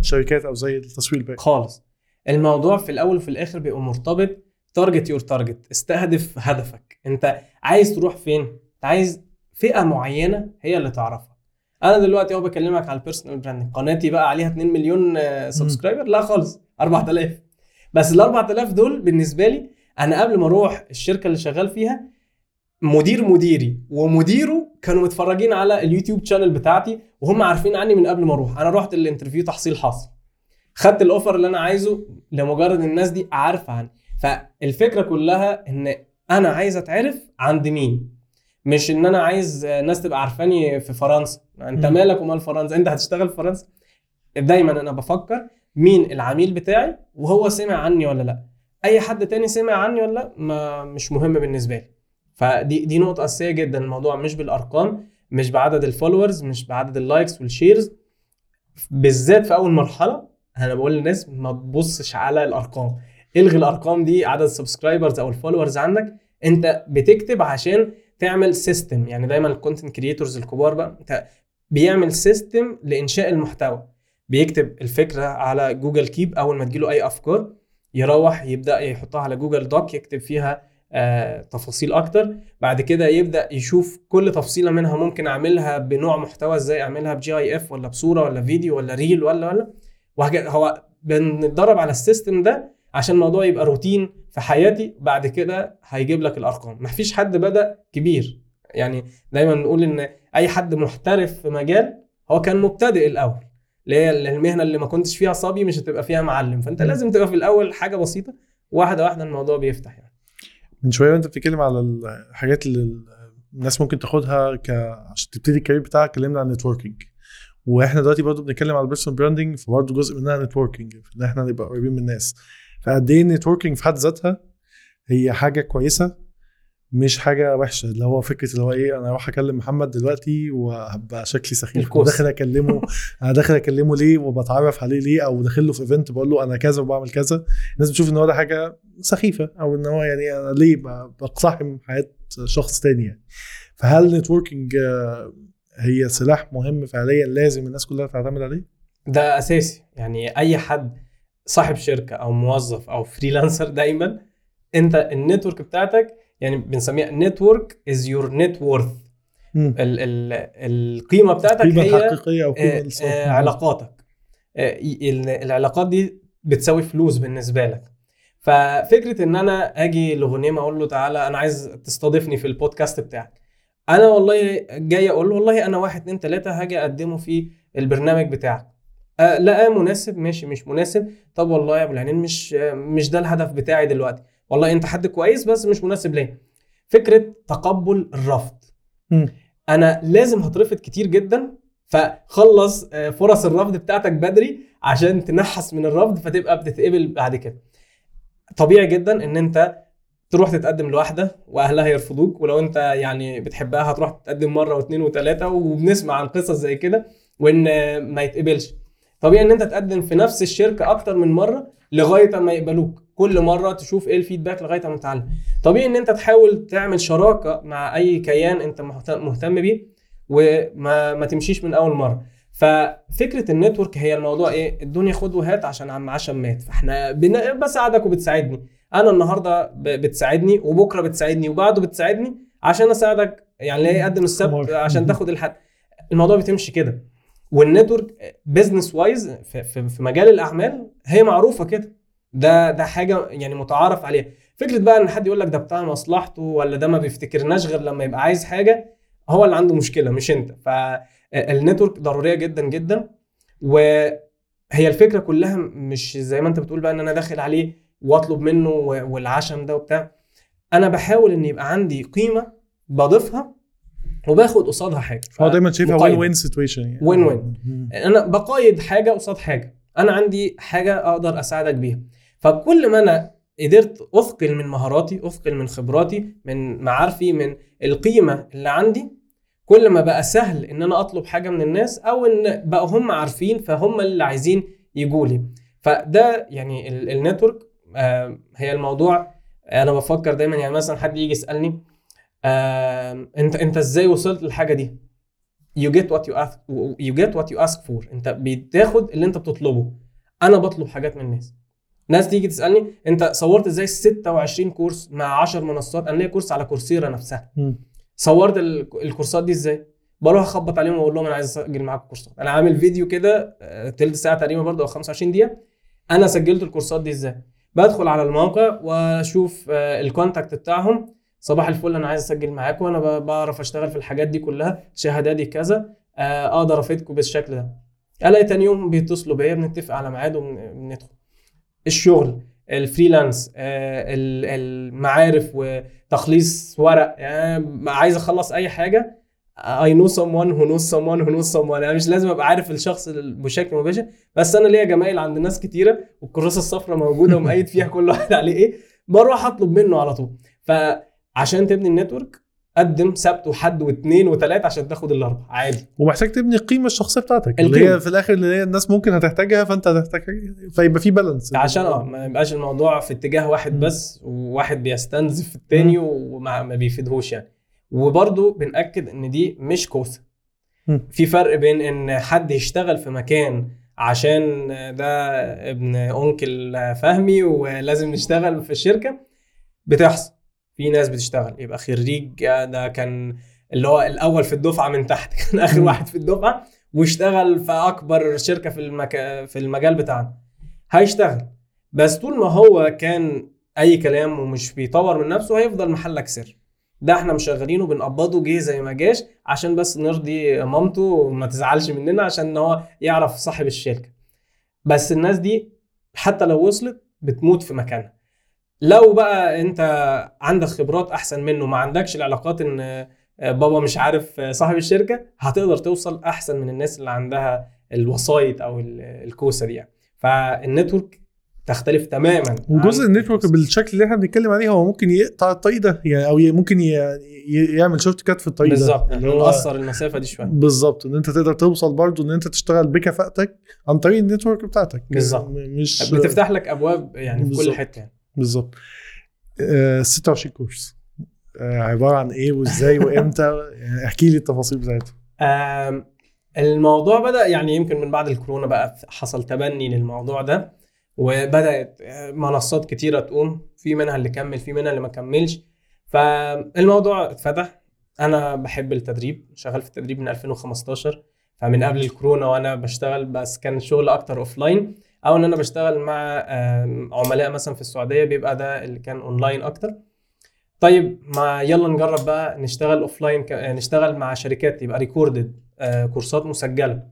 الشركات أو زي التسويق الباقي. خالص. الموضوع في الأول وفي الآخر بيبقى مرتبط target your target استهدف هدفك. أنت عايز تروح فين؟ أنت عايز فئة معينة هي اللي تعرفها أنا دلوقتي أهو بكلمك على ال personal branding قناتي بقى عليها 2 مليون subscriber لا خالص 4000 بس ال 4000 دول بالنسبة لي أنا قبل ما أروح الشركة اللي شغال فيها مدير مديري ومديره كانوا متفرجين على اليوتيوب channel بتاعتي وهم عارفين عني من قبل ما أروح. أنا رحت ال interview تحصيل حاصل. خدت ال offer اللي أنا عايزه لمجرد الناس دي عارفة عني. فالفكرة كلها إن أنا عايز أتعرف عند مين. مش إن أنا عايز ناس تبقى عارفاني في فرنسا. أنت. مالك ومال فرنسا؟ أنت هتشتغل في فرنسا؟ دايما أنا بفكر مين العميل بتاعي وهو سمع عني ولا لأ. أي حد تاني سمع عني ولا لأ ما مش مهم بالنسبة لي. فدي دي نقطة أساسية جدا الموضوع مش بالأرقام مش بعدد ال followers مش بعدد ال likes وال shares بالذات في أول مرحلة أنا بقول للناس ما تبصش على الأرقام. إلغي الأرقام دي عدد ال subscribers أو ال followers عندك. أنت بتكتب عشان تعمل system يعني دايما ال content creators الكبار بقى أنت بيعمل system لإنشاء المحتوى. بيكتب الفكرة على جوجل كيب أول ما تجيله أي أفكار يروح يبدأ يحطها على جوجل دوك يكتب فيها آه تفاصيل أكتر. بعد كده يبدأ يشوف كل تفصيلة منها ممكن أعملها بنوع محتوى إزاي أعملها ب GIF ولا بصورة ولا فيديو ولا reel ولا ولا. وهكذا هو بنتدرب على ال system ده عشان الموضوع يبقى روتين في حياتي. بعد كده هيجيب لك الأرقام. مفيش حد بدأ كبير. يعني دايما نقول إن أي حد محترف في مجال هو كان مبتدئ الأول. اللي هي المهنة اللي ما كنتش فيها صبي مش هتبقى فيها معلم. فأنت. لازم تبقى في الأول حاجة بسيطة. واحدة واحدة الموضوع بيفتح يعني. من شوية وأنت بتتكلم على الحاجات اللي الناس ممكن تاخدها ك عشان تبتدي ال career بتاعك اتكلمنا عن ال networking وإحنا دلوقتي برضه بنتكلم على ال personal branding فبرضه جزء منها networking إن إحنا نبقى قريبين من الناس. فقد إيه ال networking في حد ذاتها هي حاجة كويسة؟ مش حاجة وحشة. اللي هو فكرة اللي هو إيه أنا أروح أكلم محمد دلوقتي وهبقى شكلي سخيف. وداخل أكلمه. أنا داخل أكلمه ليه وبتعرف عليه ليه أو داخل له في event بقول له أنا كذا وبعمل كذا. الناس بتشوف إن هو ده حاجة سخيفة أو إن هو يعني أنا ليه بقتحم حياة شخص تاني يعني. فهل ال networking آه، هي سلاح مهم فعليا لازم الناس كلها تعتمد عليه؟ ده أساسي. يعني أي حد صاحب شركة أو موظف أو freelancer دايما أنت ال network بتاعتك يعني بنسميها network is your net worth القيمة بتاعتك القيمة هي الحقيقية أو القيمه آه،. آه، علاقاتك. آه، ال- العلاقات دي بتساوي فلوس بالنسبة لك. ففكرة إن أنا آجي لغنيم أقول له تعالى أنا عايز تستضيفني في البودكاست بتاعك. أنا والله جاي أقول له والله أنا واحد اتنين تلاتة هاجي أقدمه في البرنامج بتاعك. آه لا مناسب ماشي مش مناسب. طب والله يا أبو العينين مش مش ده الهدف بتاعي دلوقتي. والله انت حد كويس بس مش مناسب ليا. فكرة تقبل الرفض. مم. أنا لازم هترفض كتير جدا فخلص آه، فرص الرفض بتاعتك بدري عشان تنحس من الرفض فتبقى بتتقبل بعد كده. طبيعي جدا إن أنت تروح تتقدم لواحدة وأهلها يرفضوك ولو أنت يعني بتحبها هتروح تتقدم مرة واثنين وثلاثه وبنسمع عن قصص زي كده وإن ما يتقبلش. طبيعي إن أنت تقدم في نفس الشركة أكتر من مرة لغاية ما يقبلوك. كل مرة تشوف إيه الفيدباك لغاية ما تتعلم. طبيعي إن أنت تحاول تعمل شراكة مع أي كيان أنت مهت- مهتم بيه وما ما تمشيش من أول مرة. ففكرة النتورك هي الموضوع إيه الدنيا خد وهات عشان عم عشان مات. فإحنا بساعدك وبتساعدني أنا النهارده بتساعدني وبكرة بتساعدني وبعده بتساعدني عشان أساعدك. يعني ليه قدم السبت. عشان تاخد الحد. الموضوع بتمشي كده. وال network business wise في, مجال الأعمال هي معروفة كده. ده ده حاجة يعني متعارف عليها. فكرة بقى إن حد يقول لك ده بتاع مصلحته ولا ده ما بيفتكرناش غير لما يبقى عايز حاجة هو اللي عنده مشكلة مش أنت. فال network ضرورية جدا جدا. وهي الفكرة كلها مش زي ما أنت بتقول بقى إن أنا داخل عليه وأطلب منه والعشم ده وبتاع. أنا بحاول إن يبقى عندي قيمة بضيفها وباخد قصادها حاجة. هو دايما شايفها وين. وين سيتويشن يعني. Win-win. مم. أنا بقايد حاجة قصاد حاجة. أنا عندي حاجة أقدر أساعدك بيها. فكل ما أنا قدرت أثقل من مهاراتي أثقل من خبراتي من معارفي من القيمة اللي عندي كل ما بقى سهل إن أنا أطلب حاجة من الناس أو إن بقوا هم عارفين فهم اللي عايزين يجوا لي. فده يعني ال- ال network آه، هي الموضوع. أنا بفكر دايما يعني مثلا حد يجي يسألني آه، انت انت إزاي وصلت للحاجة دي؟ You get what you ask you get what you ask for. انت بتاخد اللي انت بتطلبه. أنا بطلب حاجات من الناس. ناس تيجي تسألني انت صورت إزاي 26 course مع 10 منصات؟ أنا ليا course على كورسيرا نفسها. صورت ال- الكورسات دي إزاي؟ بروح اخبط عليهم واقول لهم أنا عايز اسجل معاكم كورسات. أنا عامل فيديو كده آه، تلت ساعة تقريبا برضه أو 25 دقيقة. أنا سجلت الكورسات دي إزاي؟ بدخل على الموقع واشوف آه، ال contact بتاعهم. صباح الفل أنا عايز أسجل معاكم وأنا بعرف أشتغل في الحاجات دي كلها. شهاداتي كذا. آه، أقدر أفيدكم بالشكل ده. ألاقي تاني يوم بيتصلوا بيا بنتفق على ميعاد وبندخل. الشغل ال freelance آه، ال- المعارف وتخليص ورق. يعني عايز أخلص أي حاجة I know someone who knows someone who knows someone. يعني مش لازم أبقى عارف الشخص بشكل مباشر. بس أنا ليا جمايل عند ناس كتيرة والكراسة الصفراء موجودة ومقيد فيها كل واحد عليه إيه بروح أطلب منه على طول. فعشان تبني ال network قدم سبت وحد واثنين وثلاث عشان تاخد الاربع عادي. ومحتاج تبني القيمه الشخصية بتاعتك اللي القيمة. هي في الآخر اللي هي الناس ممكن هتحتاجها فأنت هتحتاجها فيبقى في balance عشان آه ما يبقاش الموضوع في اتجاه واحد بس وواحد بيستنزف التاني وما ما بيفيدهوش يعني. وبرضه بنأكد إن دي مش كوسه. في فرق بين إن حد يشتغل في مكان عشان ده ابن أنكل فهمي ولازم نشتغل في الشركة بتحصل. في ناس بتشتغل. يبقى خريج ده كان اللي هو الأول في الدفعة من تحت كان آخر. واحد في الدفعة واشتغل في أكبر شركة في المك... في المجال بتاعنا. هيشتغل. بس طول ما هو كان أي كلام ومش بيطور من نفسه هيفضل محلك سر. ده إحنا مشغلينه بنقبضه جه زي ما جاش عشان بس نرضي مامته وما تزعلش مننا عشان هو يعرف صاحب الشركة. بس الناس دي حتى لو وصلت بتموت في مكانها. لو بقى انت عندك خبرات احسن منه ما عندكش العلاقات ان بابا مش عارف صاحب الشركة هتقدر توصل احسن من الناس اللي عندها الوسايط أو ال- الكوسة دي يعني فال network تختلف تماما وجزء ال network. بالشكل اللي إحنا بنتكلم عليه هو ممكن يقطع الطريق ده يعني أو ممكن يعمل shortcut في الطريق بالظبط ده هو نقصر المسافة دي شوية بالظبط إن أنت تقدر توصل برضه إن أنت تشتغل بكفاءتك عن طريق ال network بتاعتك بالظبط. م- مش بتفتح لك أبواب يعني في كل بالظبط. حتة يعني. بالظبط. آه 26 course. آه عبارة عن إيه وإزاي وإمتى؟ يعني احكي لي التفاصيل بتاعته آم، الموضوع بدأ يعني يمكن من بعد الكورونا بقى حصل تبني للموضوع ده وبدأت آه، منصات كتيرة تقوم في منها اللي كمل في منها اللي ما كملش. فالموضوع اتفتح. أنا بحب التدريب شغال في التدريب من 2015 فمن قبل الكورونا وأنا بشتغل بس كان الشغل أكتر offline أو إن أنا بشتغل مع عملاء مثلا في السعودية بيبقى ده اللي كان اونلاين أكتر. طيب ما يلا نجرب بقى نشتغل offline نشتغل مع شركات يبقى recorded كورسات مسجلة.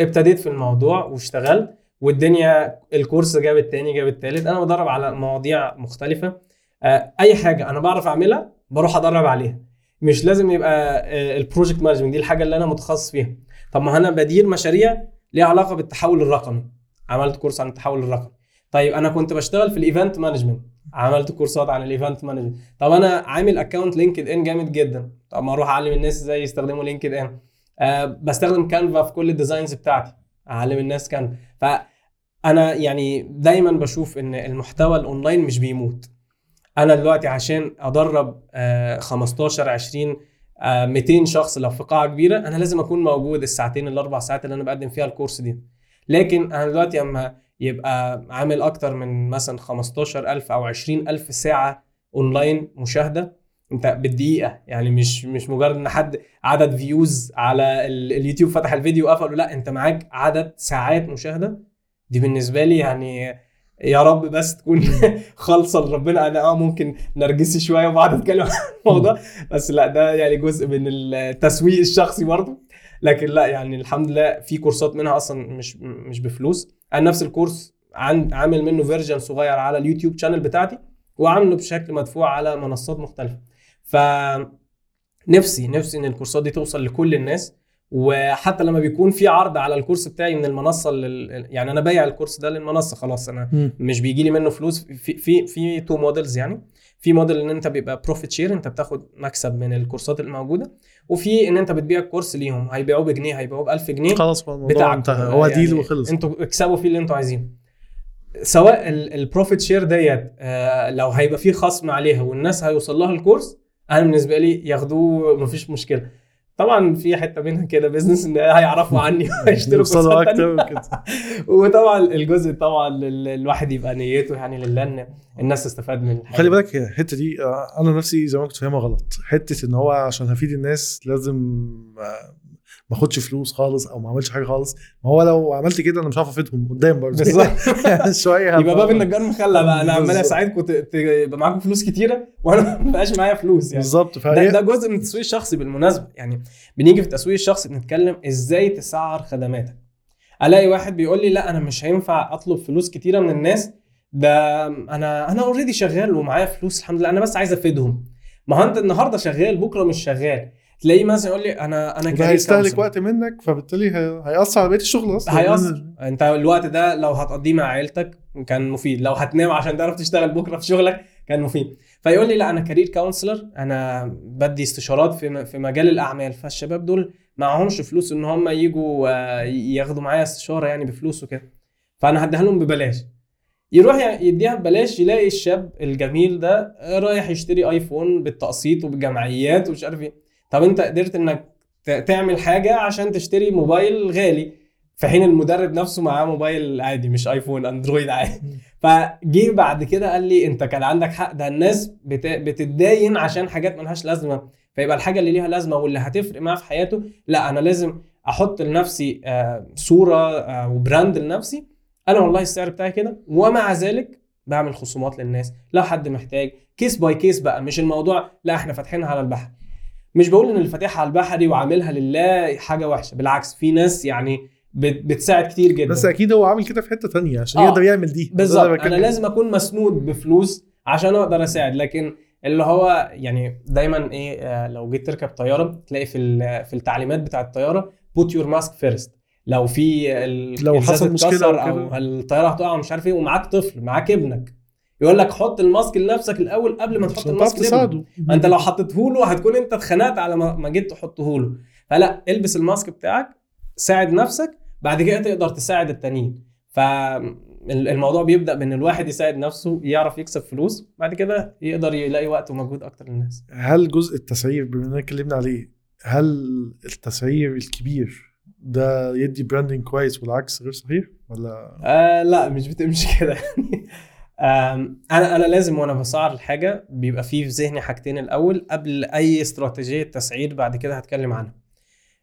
ابتديت في الموضوع واشتغلت والدنيا الكورس جاب التاني جاب التالت. أنا بدرب على مواضيع مختلفة. آه، أي حاجة أنا بعرف أعملها بروح أدرب عليها. مش لازم يبقى ال project management دي الحاجة اللي أنا متخصص فيها. طب ما أنا بدير مشاريع ليها علاقة بالتحول الرقمي. عملت كورس عن التحول الرقمي. طيب أنا كنت بشتغل في ال event management. عملت كورسات عن ال event management. طب أنا عامل account LinkedIn جامد جدا. طب ما أروح أعلم الناس إزاي يستخدموا LinkedIn. أه بستخدم Canva في كل ال designs بتاعتي. أعلم الناس Canva فانا يعني دايما بشوف إن المحتوى الأونلاين مش بيموت. أنا دلوقتي عشان أدرب آه 15 20 آه 200 شخص لو في قاعة كبيرة أنا لازم أكون موجود الساعتين الأربع ساعات اللي أنا بقدم فيها الكورس دي. لكن أنا دلوقتي أما يبقى عامل أكتر من مثلا 15000 أو 20000 ساعة أونلاين مشاهدة أنت بالدقيقة يعني مش مش مجرد إن حد عدد views على ال- اليوتيوب فتح الفيديو وقفل لا أنت معاك عدد ساعات مشاهدة. دي بالنسبة لي يعني يا رب بس تكون خالصة لربنا. أنا آه ممكن نرجسي شوية وبعد أتكلم عن الموضوع بس لا ده يعني جزء من التسويق الشخصي برضه. لكن لا يعني الحمد لله في كورسات منها أصلا مش مش بفلوس. أنا نفس الكورس عن عامل منه version صغير على ال YouTube channel بتاعتي وعامله بشكل مدفوع على منصات مختلفة. ف نفسي نفسي إن الكورسات دي توصل لكل الناس وحتى لما بيكون في عرض على الكورس بتاعي من المنصة لل... يعني أنا بايع الكورس ده للمنصة خلاص أنا مم. مش بيجي لي منه فلوس. في في في two models يعني. في موديل إن أنت بيبقى profit share أنت بتاخد مكسب من الكورسات الموجودة وفي إن أنت بتبيع الكورس ليهم هيبيعوه بجنيه هيبيعوه ب 1000 جنيه خلاص بقى الموضوع انتهى. هو deal وخلص. أنتوا اكسبوا فيه اللي أنتوا عايزينه. سواء ال profit share ديت آه، لو هيبقى فيه خصم عليها والناس هيوصل لها الكورس أنا بالنسبة لي ياخدوه مفيش مشكلة. طبعا في حتة منها كده business إن هيعرفوا عني كورسات أكتر وطبعا الجزء طبعا ال- الواحد يبقى نيته يعني لله إن الناس تستفاد من الحاجة. خلي بالك الحتة دي آه، أنا نفسي زي ما كنت فاهمها غلط. حتة إن هو عشان هفيد الناس لازم آه، ما اخدش فلوس خالص أو ما اعملش حاجة خالص. ما هو لو عملت كده أنا مش عارف أفيدهم قدام برضه. بالظبط. شوية يبقى باب النجار مخلى بقى. أنا عمال. أساعدكم يبقى معاكم فلوس كتيرة وأنا ما بقاش معايا فلوس يعني. بالظبط. ده, ده جزء من التسويق الشخصي بالمناسبة. يعني بنيجي في التسويق الشخصي بنتكلم إزاي تسعر خدماتك. ألاقي واحد بيقول لي لا أنا مش هينفع أطلب فلوس كتيرة من الناس. ده أنا أنا already شغال ومعايا فلوس الحمد لله. أنا بس عايز أفيدهم. ما هو انت النهارده شغال بكرة مش شغال. تلاقيه مثلا يقول لي أنا أنا career هيستهلك. وقت منك فبالتالي هي- هيأثر على بقية الشغل أصلا. هيأثر. أنت الوقت ده لو هتقضيه مع عيلتك كان مفيد. لو هتنام عشان تعرف تشتغل بكرة في شغلك كان مفيد. فيقول لي لا أنا career counselor أنا بدي استشارات في في مجال الأعمال. فالشباب دول معهمش فلوس إن هم يجوا آه، ياخدوا معايا استشارة يعني بفلوس وكده. فأنا هديها لهم ببلاش. يروح يديها ببلاش يلاقي الشاب الجميل ده رايح يشتري ايفون بالتقسيط وبجمعيات ومش عارف إيه. طب انت قدرت انك تعمل حاجة عشان تشتري موبايل غالي في حين المدرب نفسه معاه موبايل عادي مش آيفون أندرويد عادي. فجه بعد كده قال لي انت كان عندك حق ده الناس بت... بتتداين عشان حاجات ملهاش لازمة. فيبقى الحاجة اللي ليها لازمة واللي هتفرق معاه في حياته لا أنا لازم أحط لنفسي آه، صورة آه، و brand لنفسي. أنا والله السعر بتاعي كده ومع ذلك بعمل خصومات للناس. لو حد محتاج case by case بقى مش الموضوع لا إحنا فاتحينها على البحر. مش بقول إن اللي فاتحها على البحري وعاملها لله حاجة وحشة بالعكس في ناس يعني بت- بتساعد كتير جدا. بس أكيد هو عامل كده في حتة تانية عشان آه. يقدر يعمل دي. بالظبط. أنا لازم أكون مسنود بفلوس عشان أقدر أساعد لكن اللي هو يعني دايما إيه آه، لو جيت تركب طيارة تلاقي في في التعليمات بتاع الطيارة put your mask first. لو في لو حصل أو أو كده. الطيارة هتقع ومش عارف إيه ومعاك طفل معاك ابنك. يقول لك حط ال mask لنفسك الأول قبل ما تحط ال mask لابنك انت لو حطيته له هتكون انت اتخنقت على ما جيت تحطه له. فلا البس ال mask بتاعك ساعد نفسك بعد كده تقدر تساعد التانيين. فالموضوع بيبدأ بإن الواحد يساعد نفسه يعرف يكسب فلوس بعد كده يقدر يلاقي وقت ومجهود أكتر للناس. هل جزء التسعير بما إننا اتكلمنا عليه هل التسعير الكبير ده يدي branding كويس والعكس غير صحيح؟ ولا؟ آه لا مش بتمشي كده. يعني أنا أنا لازم وأنا بسعر الحاجة بيبقى فيه في ذهني حاجتين الأول قبل أي استراتيجية تسعير بعد كده هتكلم عنها.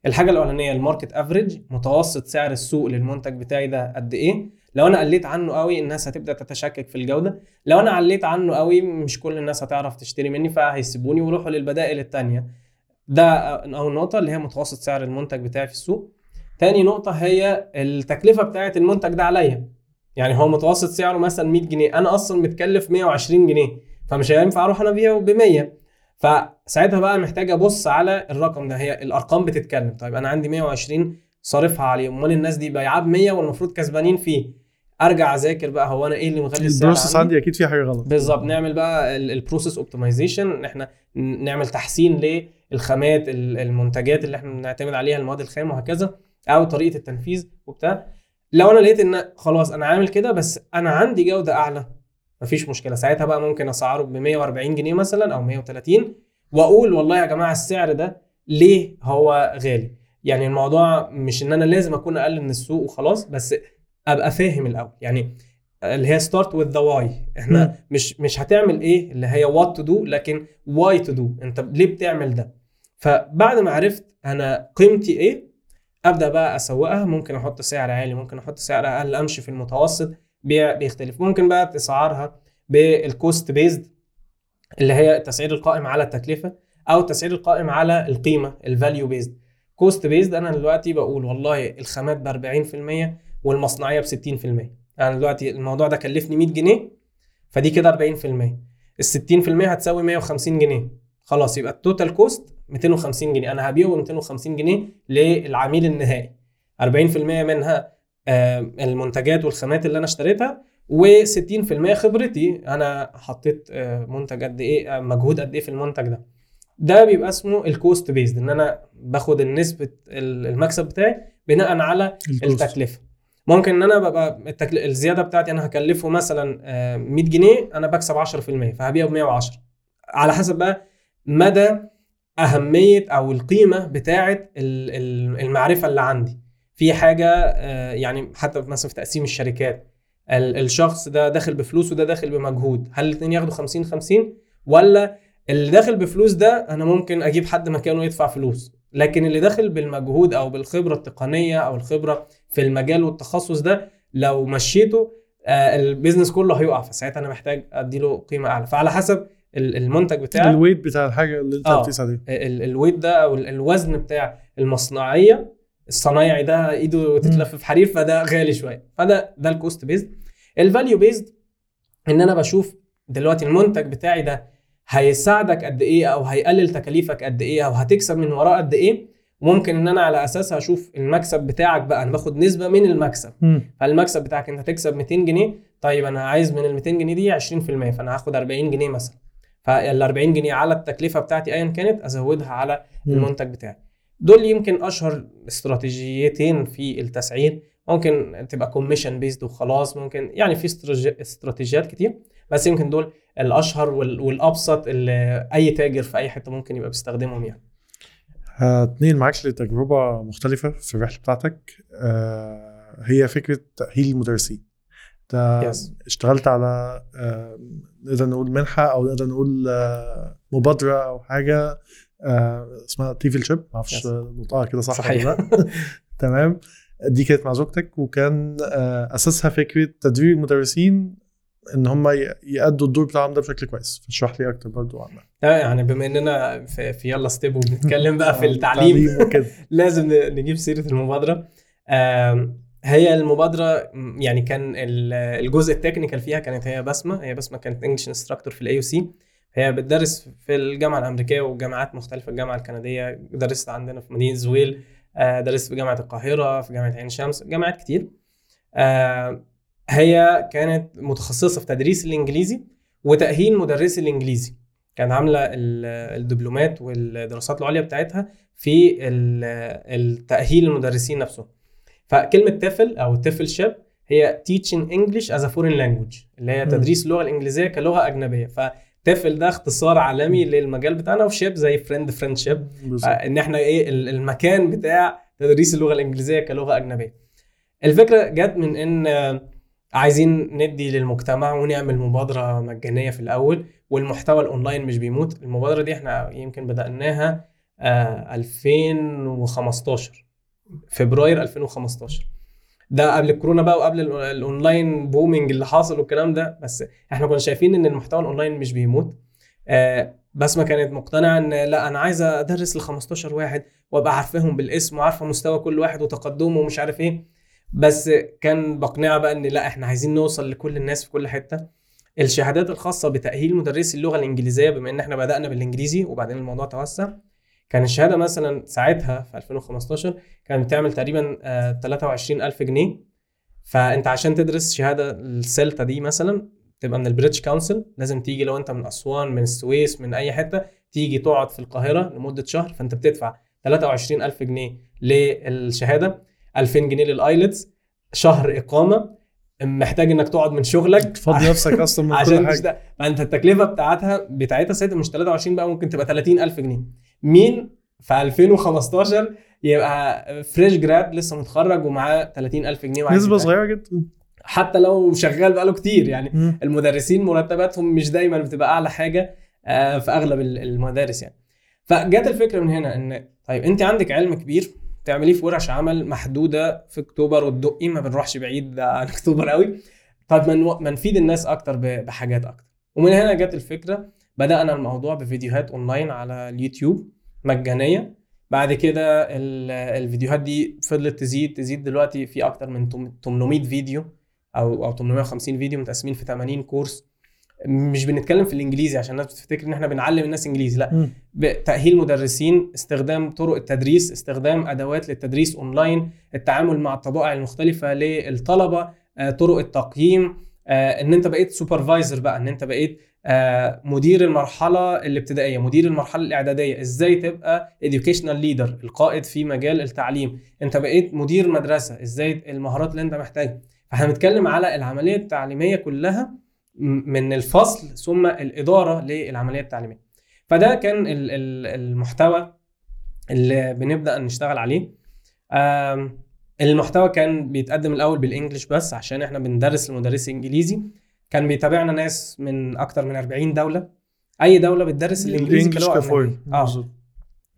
الحاجة الأولانية ال market average متوسط سعر السوق للمنتج بتاعي ده قد إيه؟ لو أنا قليت عنه قوي الناس هتبدأ تتشكك في الجودة. لو أنا عليت عنه قوي مش كل الناس هتعرف تشتري مني فهيسيبوني ويروحوا للبدائل التانية. ده اول نقطة اللي هي متوسط سعر المنتج بتاعي في السوق. تاني نقطة هي التكلفة بتاعه المنتج ده عليا. يعني هو متوسط سعره مثلا 100 جنيه أنا أصلا متكلف 120 جنيه فمش هينفع أروح أنا ابيعه ب 100 فساعتها بقى محتاج أبص على الرقم ده هي الأرقام بتتكلم. طيب أنا عندي 120 صارفها عليه أمال الناس دي بايعاه ب 100 والمفروض كسبانين فيه؟ أرجع أذاكر بقى هو أنا إيه اللي مغلي السعر ال process عندي؟ أكيد فيها حاجة غلط. بالظبط. نعمل بقى ال process optimization ان إحنا نعمل تحسين للخامات ال- المنتجات اللي إحنا بنعتمد عليها المواد الخام وهكذا أو طريقة التنفيذ وبتاع. لو أنا لقيت إن خلاص أنا عامل كده بس أنا عندي جودة أعلى. مفيش مشكلة. ساعتها بقى ممكن اسعره ب 140 جنيه مثلا أو 130 وأقول والله يا جماعة السعر ده ليه هو غالي. يعني الموضوع مش إن أنا لازم أكون أقل من السوق وخلاص بس أبقى فاهم الأول. يعني اللي هي start with the why إحنا مم. مش مش هتعمل إيه اللي هي what to do لكن why to do أنت ليه بتعمل ده؟ فبعد ما عرفت أنا قيمتي إيه أبدأ بقى أسوقها. ممكن أحط سعر عالي ممكن أحط سعر أقل أمشي في المتوسط. بيع بيختلف. ممكن بقى تسعرها بال cost based اللي هي التسعير القائم على التكلفة أو التسعير القائم على القيمة ال value based cost based أنا دلوقتي بقول والله الخامات ب 40% والمصنعية ب 60% أنا دلوقتي الموضوع ده كلفني 100 جنيه فدي كده 40% ال 60% هتساوي 150 جنيه. خلاص يبقى ال total cost 250 جنيه. أنا هبيعه ب 250 جنيه للعميل النهائي. 40% منها آه، المنتجات والخامات اللي أنا اشتريتها و60% خبرتي أنا حطيت آه، منتج قد إيه آه، مجهود قد إيه في المنتج ده. ده بيبقى اسمه ال cost based إن أنا باخد النسبة ال- المكسب بتاعي بناء على. التكلفة. ممكن إن أنا ببقى التكل... الزيادة بتاعتي أنا هكلفه مثلا آه، 100 جنيه أنا بكسب 10% فهبيعه ب 110 على حسب بقى مدى أهمية أو القيمة بتاعه ال- ال- المعرفة اللي عندي. في حاجة آه، يعني حتى مثلا في تقسيم الشركات ال- الشخص ده داخل بفلوس وده داخل بمجهود. هل الاثنين ياخدوا 50 50 ولا اللي داخل بفلوس ده أنا ممكن أجيب حد مكانه يدفع فلوس. لكن اللي داخل بالمجهود أو بالخبرة التقنية أو الخبرة في المجال والتخصص ده لو مشيته آه، ال business كله هيقع. فساعتها أنا محتاج أديله قيمة أعلى. فعلى حسب المنتج بتاعك ال weight بتاع الحاجة اللي انت آه. بتقيس عليه ال- ال weight ده أو ال- الوزن بتاع المصنعية الصنايعي ده إيده تتلف في حرير فده غالي شوية. فده ده ال cost based ال value based إن أنا بشوف دلوقتي المنتج بتاعي ده هيساعدك قد إيه أو هيقلل تكاليفك قد إيه أو هتكسب من وراه قد إيه. ممكن إن أنا على اساسها أشوف المكسب بتاعك بقى أنا باخد نسبة من المكسب. فالمكسب بتاعك أنت هتكسب 200 جنيه طيب أنا عايز من ال 200 جنيه دي 20% فأنا هاخد 40 جنيه مثلا. فال 40 جنيه على التكلفة بتاعتي ايا كانت أزودها على. المنتج بتاعي. دول يمكن أشهر استراتيجيتين في التسعير. ممكن تبقى commission based وخلاص ممكن يعني في استراتيجي- استراتيجيات كتير بس يمكن دول الأشهر وال- والأبسط اللي أي تاجر في أي حتة ممكن يبقى بيستخدمهم يعني. هتنقل معاك لتجربة مختلفة في الرحلة بتاعتك. آه، هي فكرة تأهيل المدرسين. انت Yes. اشتغلت على نقدر نقول منحة أو نقدر نقول آه، مبادرة أو حاجة آه، اسمها TEFLship معرفش Yes. نطقها كده صح صحيح. ولا تمام. دي كانت مع زوجتك وكان آه، أساسها فكرة تدريب المدرسين إن هم يأدوا الدور بتاعهم ده بشكل كويس. فاشرح لي أكتر برضو عنها. يعني بما إننا في, في يلا Step وبنتكلم بقى في التعليم. لازم نجيب سيرة المبادرة. هي المبادرة يعني كان ال- الجزء ال technical فيها كانت هي بسمة هي بسمة كانت English instructor في ال AUC هي بتدرس في الجامعة الأمريكية وجامعات مختلفة الجامعة الكندية درست عندنا في مدينة زويل آه، درست في جامعة القاهرة في جامعة عين شمس جامعات كتير. آه، هي كانت متخصصة في تدريس الإنجليزي وتأهيل مدرسي الإنجليزي. كانت عاملة ال- الدبلومات والدراسات العليا بتاعتها في ال- التأهيل المدرسين نفسهم. فكلمة TEFL أو TEFLship هي teaching English as a foreign language اللي هي. تدريس اللغة الإنجليزية كلغة أجنبية. ف TEFL ده اختصار عالمي للمجال بتاعنا و ship زي friend friendship بالظبط. ان إحنا إيه ال- المكان بتاع تدريس اللغة الإنجليزية كلغة أجنبية. الفكرة جت من إن آه، عايزين ندي للمجتمع ونعمل مبادرة مجانية في الأول والمحتوى الأونلاين مش بيموت. المبادرة دي إحنا يمكن بدأناها آه، 2015 فبراير 2015 ده قبل الكورونا بقى وقبل ال- ال online booming اللي حاصل والكلام ده بس إحنا كنا شايفين إن المحتوى الاونلاين مش بيموت. آه، بسمه كانت مقتنعة إن لا أنا عايزه أدرس ل 15 واحد وأبقى عارفاهم بالاسم وعارفة مستوى كل واحد وتقدمه ومش عارف إيه. بس كان بقنعه بقى إن لا إحنا عايزين نوصل لكل الناس في كل حتة. الشهادات الخاصة بتأهيل مدرسي اللغة الإنجليزية بما إن إحنا بدأنا بالإنجليزي وبعدين الموضوع توسع. كان الشهادة مثلا ساعتها في 2015 كانت بتعمل تقريبا آه، 23000 جنيه. فأنت عشان تدرس شهادة ال CELTA دي مثلا تبقى من ال British Council لازم تيجي لو أنت من أسوان من السويس من أي حتة تيجي تقعد في القاهرة لمدة شهر فأنت بتدفع 23000 جنيه للشهادة 2000 جنيه لل IELTS شهر إقامة. محتاج إنك تقعد من شغلك تفضي نفسك أصلا من كل حاجة. فأنت التكلفة بتاعتها بتاعتها ساعتها مش 23 بقى ممكن تبقى 30000 جنيه. مين في 2015 يبقى fresh grad لسه متخرج ومعاه 30000 جنيه وعايز نسبة؟ صغيرة جدا حتى لو شغال بقاله كتير يعني مم. المدرسين مرتباتهم مش دايما بتبقى أعلى حاجة آه، في أغلب ال- المدارس يعني فجت الفكرة من هنا إن طيب أنت عندك علم كبير تعمليه في ورش عمل محدودة في أكتوبر والدقي ما بنروحش بعيد عن أكتوبر قوي طيب ما نفيد الناس أكتر بحاجات أكتر ومن هنا جت الفكرة بدأنا الموضوع بفيديوهات أونلاين على اليوتيوب مجانية. بعد كده ال- الفيديوهات دي فضلت تزيد تزيد دلوقتي في أكتر من 800 فيديو أو أو 850 فيديو متقسمين في 80 كورس. مش بنتكلم في الإنجليزي عشان الناس بتفتكر إن إحنا بنعلم الناس إنجليزي لأ. تأهيل مدرسين استخدام طرق التدريس استخدام أدوات للتدريس أونلاين التعامل مع الطبائع المختلفة للطلبة آه، طرق التقييم آه، إن أنت بقيت supervisor بقى إن أنت بقيت مدير المرحلة الابتدائية مدير المرحلة الإعدادية. إزاي تبقى educational leader القائد في مجال التعليم؟ أنت بقيت مدير مدرسة إزاي المهارات اللي أنت محتاجها؟ فإحنا بنتكلم على العملية التعليمية كلها من الفصل ثم الإدارة للعملية التعليمية. فده كان ال- ال- المحتوى اللي بنبدأ نشتغل عليه. المحتوى كان بيتقدم الأول بالانجلش بس عشان إحنا بندرس لمدرسي إنجليزي. كان بيتابعنا ناس من أكتر من 40 دولة. أي دولة بتدرس الإنجليزي كلغة. آه.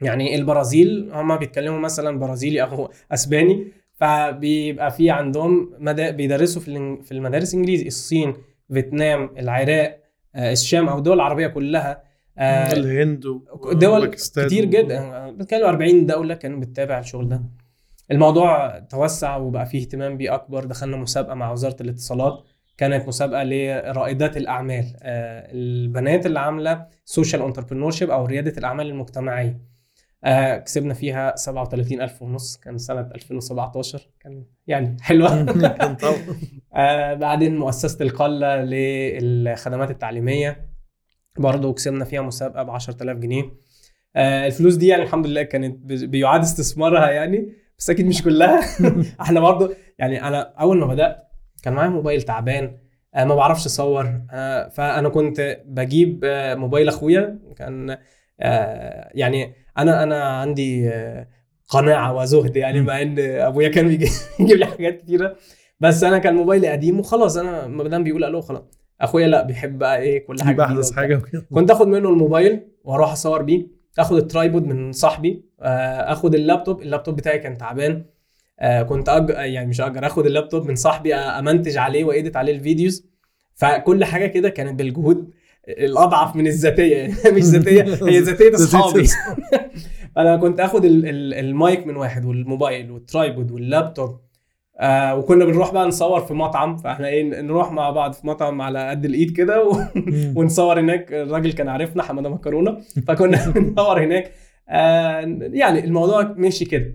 يعني البرازيل هم بيتكلموا مثلا برازيلي أو أسباني فبيبقى في عندهم مدا... بيدرسوا في في المدارس إنجليزي. الصين فيتنام العراق آه، الشام أو الدول العربية كلها. آه، الهند دول كتير جدا. بتكلم 40 دولة كانوا بتتابع الشغل ده. الموضوع توسع وبقى فيه اهتمام بيه أكبر. دخلنا مسابقة مع وزارة الاتصالات. كانت مسابقة لرائدات الأعمال آه، البنات اللي عاملة social entrepreneur أو ريادة الأعمال المجتمعية. آه، كسبنا فيها 37000 ونص كان سنة 2017 كان يعني طبعا. آه بعدين مؤسسة القلة للخدمات التعليمية برضه كسبنا فيها مسابقة ب 10000 جنيه. الفلوس دي يعني الحمد لله كانت بي- بيعاد استثمارها يعني بس أكيد مش كلها. إحنا برضه يعني أنا أول ما بدأت كان معايا موبايل تعبان آه ما بعرفش أصور آه فأنا كنت بجيب آه موبايل أخويا كان آه يعني أنا أنا عندي آه قناعة وزهد يعني مع إن أبويا كان بيجي- بيجيب لي حاجات كتيرة بس أنا كان موبايلي قديم وخلاص أنا ما دام بيقول ألو خلاص أخويا لأ بيحب بقى إيه كل حاجة احدث. حاجة وكده. كنت آخد منه الموبايل وأروح أصور بيه آخد ال tripod من صاحبي آخد ال laptop ال laptop بتاعي كان تعبان آه، كنت أج... يعني مش اجر اخد اللابتوب من صاحبي أمنتج عليه و edit عليه ال videos. فكل حاجة كده كانت بالجهود الأضعف من الذاتية يعني مش ذاتية هي ذاتية أصحابي. أنا كنت آخد ال- ال- المايك من واحد والموبايل وال tripod وال laptop. آه وكنا بنروح بقى نصور في مطعم. فإحنا إيه نروح مع بعض في مطعم على قد الإيد كده و... ونصور هناك. الراجل كان عارفنا حمادة مكرونة. فكنا بنصور هناك. آه يعني الموضوع مشي كده.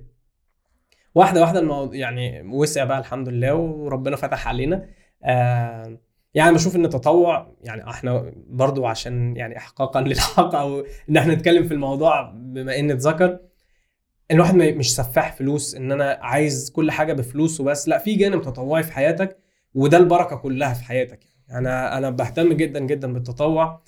واحدة واحدة الموضوع يعني وسع بقى الحمد لله وربنا فتح علينا. آه يعني بشوف إن التطوع يعني إحنا برضو عشان يعني احقاقا للحق أو إن إحنا نتكلم في الموضوع بما ان اتذكر الواحد مش سفاح فلوس إن أنا عايز كل حاجة بفلوس وبس لا في جانب تطوعي في حياتك وده البركة كلها في حياتك. أنا أنا بهتم جدا جدا بالتطوع.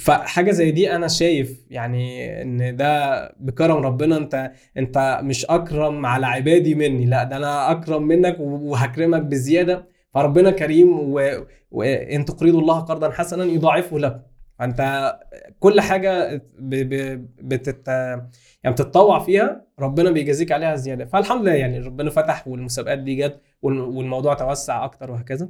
فحاجة زي دي أنا شايف يعني إن ده بكرم ربنا أنت أنت مش أكرم على عبادي مني لا ده أنا أكرم منك وهكرمك بزيادة. فربنا كريم وان تقرضوا الله قرضا حسنا يضاعفه لكم فأنت كل حاجة ب... ب... بتت... يعني بتتطوع فيها ربنا بيجازيك عليها زيادة. فالحمد لله يعني ربنا فتح والمسابقات دي جت وال- والموضوع توسع أكتر وهكذا.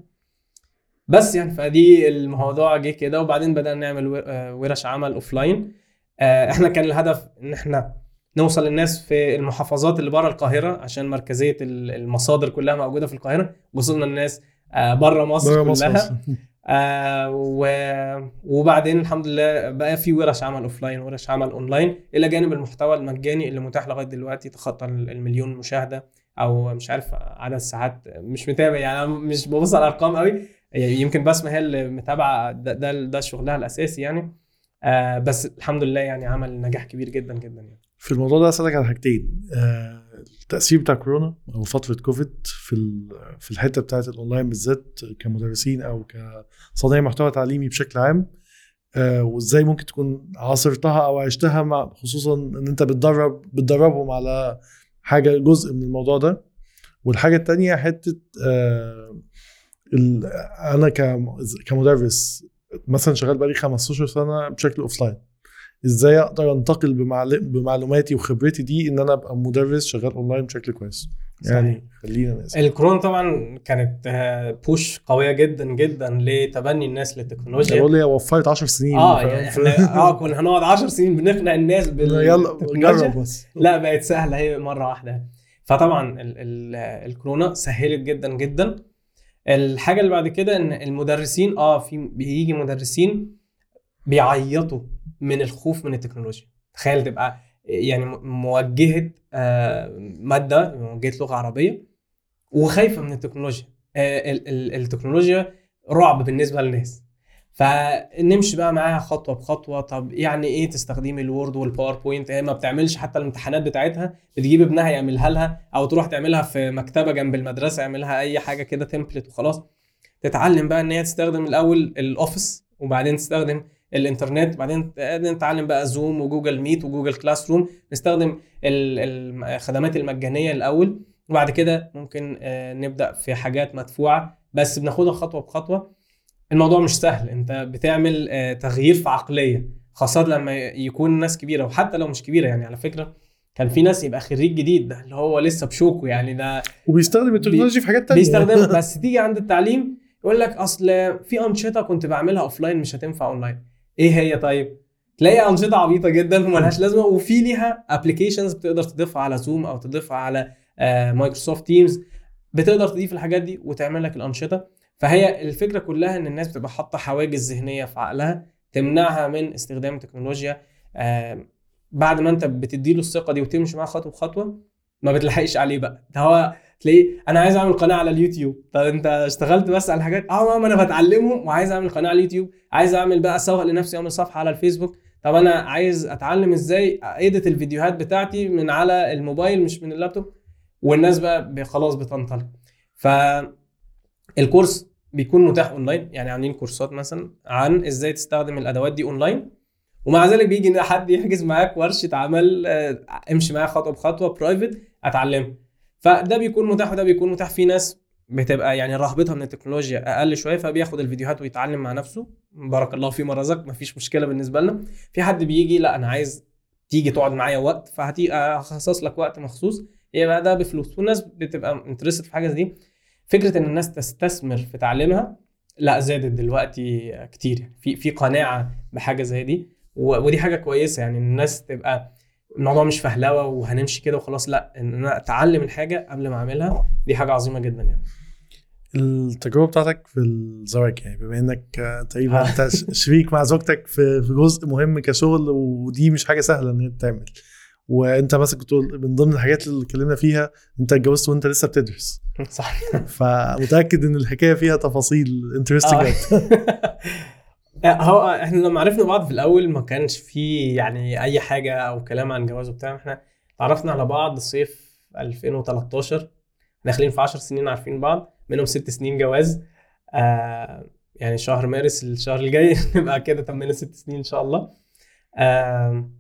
بس يعني فدي الموضوع جه كده وبعدين بدأنا نعمل آه، ورش عمل اوفلاين إحنا كان الهدف إن إحنا نوصل للناس في المحافظات اللي بره القاهرة عشان مركزية ال- المصادر كلها موجودة في القاهرة وصلنا الناس بره مصر بره مصر كلها. آه. وبعدين الحمد لله بقى في ورش عمل offline ورش عمل اونلاين إلى جانب المحتوى المجاني اللي متاح لغاية دلوقتي تخطى المليون مشاهدة أو مش عارف عدد ساعات مش متابع يعني مش ببص على الأرقام قوي يمكن بسمه هي اللي متابعة ده ده, ده شغلها الأساسي يعني. آه بس الحمد لله يعني عمل نجاح كبير جدا جدا يعني. في الموضوع ده أسألك على حاجتين. آه، التاثير بتاع كورونا أو فترة كوفيد في في الحتة بتاعت الأونلاين بالذات كمدرسين أو كصانعي محتوى تعليمي بشكل عام. آه، وإزاي ممكن تكون عاصرتها أو عشتها مع خصوصا إن أنت بتدرب بتدربهم على حاجة جزء من الموضوع ده. والحاجة التانية حتة آه، أنا كم- كمدرس مثلا شغال بقالي 15 سنة بشكل offline إزاي أقدر أنتقل بمعل- بمعلوماتي وخبرتي دي إن أنا أبقى مدرس شغال اونلاين بشكل كويس؟ يعني خلينا نسأل. الكورونا طبعا كانت آه، بوش قوية جدا جدا لتبني الناس للتكنولوجيا. بقول لي وفرت 10 سنين. آه؟ يعني إحنا آه كنا هنقعد 10 سنين بنقنع الناس يلا بالتكنولوجيا. جرب بس. لا بقت سهلة هي مرة واحدة. فطبعا ال ال الكورونا سهلت جدا جدا. الحاجة اللي بعد كده إن المدرسين آه في بيجي مدرسين بيعيطوا من الخوف من التكنولوجيا. تخيل تبقى يعني موجهة آه، مادة موجهة لغة عربية وخايفة من التكنولوجيا. آه، ال- ال- التكنولوجيا رعب بالنسبة للناس. فنمشي بقى معاها خطوة بخطوة. طب يعني إيه تستخدمي ال Word وال PowerPoint هي ما بتعملش حتى الامتحانات بتاعتها بتجيب ابنها يعملها لها أو تروح تعملها في مكتبة جنب المدرسة يعملها أي حاجة كده template وخلاص. تتعلم بقى إن هي تستخدم الأول ال Office وبعدين تستخدم الإنترنت بعدين نتعلم بقى Zoom و Google Meet و Google Classroom نستخدم ال- الخدمات المجانية الأول وبعد كده ممكن آه، نبدأ في حاجات مدفوعة. بس بناخدها خطوة بخطوة. الموضوع مش سهل. انت بتعمل آه، تغيير في عقلية خاصة لما يكون ناس كبيرة وحتى لو مش كبيرة يعني. على فكرة كان في ناس يبقى خريج جديد ده اللي هو لسه بشوكه يعني ده وبيستخدم التكنولوجيا في حاجات تانية. بيستخدم بس تيجي عند التعليم يقول لك أصل في أنشطة كنت بعملها offline مش هتنفع اونلاين إيه هي طيب؟ تلاقي أنشطة عبيطة جدا وملهاش لازمة وفي ليها applications بتقدر تضيفها على Zoom أو تضيفها على Microsoft Teams بتقدر تضيف الحاجات دي وتعمل لك الأنشطة. فهي الفكرة كلها إن الناس بتبقى حاطة حواجز ذهنية في عقلها تمنعها من استخدام التكنولوجيا آه، بعد ما أنت بتديله الثقة دي وتمشي معاه خطوة بخطوة ما بتلحقش عليه بقى. ده هو تلاقيه أنا عايز أعمل قناة على اليوتيوب. طب أنت اشتغلت بس على حاجات آه ما أنا بتعلمهم وعايز أعمل قناة على اليوتيوب. عايز أعمل بقى أسوق لنفسي اعمل صفحة على الفيسبوك. طب أنا عايز أتعلم إزاي edit الفيديوهات بتاعتي من على الموبايل مش من اللابتوب؟ والناس بقى خلاص بتنطلق. فالكورس بيكون متاح أونلاين يعني عاملين كورسات مثلا عن إزاي تستخدم الأدوات دي أونلاين. ومع ذلك بيجي حد يحجز معاك ورشة عمل آه، امشي معايا خطوة بخطوة private اتعلمها فده بيكون متاح وده بيكون متاح. في ناس بتبقى يعني رهبتها من التكنولوجيا أقل شوية فبياخد الفيديوهات ويتعلم مع نفسه. بارك الله فيما رزق مفيش مشكلة بالنسبة لنا. في حد بيجي لا أنا عايز تيجي تقعد معايا وقت فأ... أخصص لك وقت مخصوص. يبقى ده بفلوس. والناس بتبقى interested في حاجة زي دي. فكرة إن الناس تستثمر في تعليمها لا زادت دلوقتي كتير. يعني في في قناعة بحاجة زي دي ودي حاجة كويسة. يعني الناس تبقى الموضوع مش فهلوة وهنمشي كده وخلاص لا إن أنا أتعلم الحاجة قبل ما أعملها دي حاجة عظيمة جدا يعني. التجربة بتاعتك في الزواج يعني بما إنك تقريبا. أنت شريك مع زوجتك في في جزء مهم كشغل ودي مش حاجة سهلة إن هي تتعمل. وانت مثلا كنت من ضمن الحاجات اللي اتكلمنا فيها انت اتجوزت وانت لسه بتدرس. صح فمتأكد ان الحكاية فيها تفاصيل interesting هو إحنا لما عرفنا بعض في الأول ما كانش في يعني أي حاجة أو كلام عن جواز وبتاع. إحنا تعرفنا على بعض صيف 2013 داخلين في 10 سنين عارفين بعض منهم ست سنين جواز. آه يعني شهر مارس الشهر الجاي. نبقى كده تمينا ست سنين إن شاء الله. آه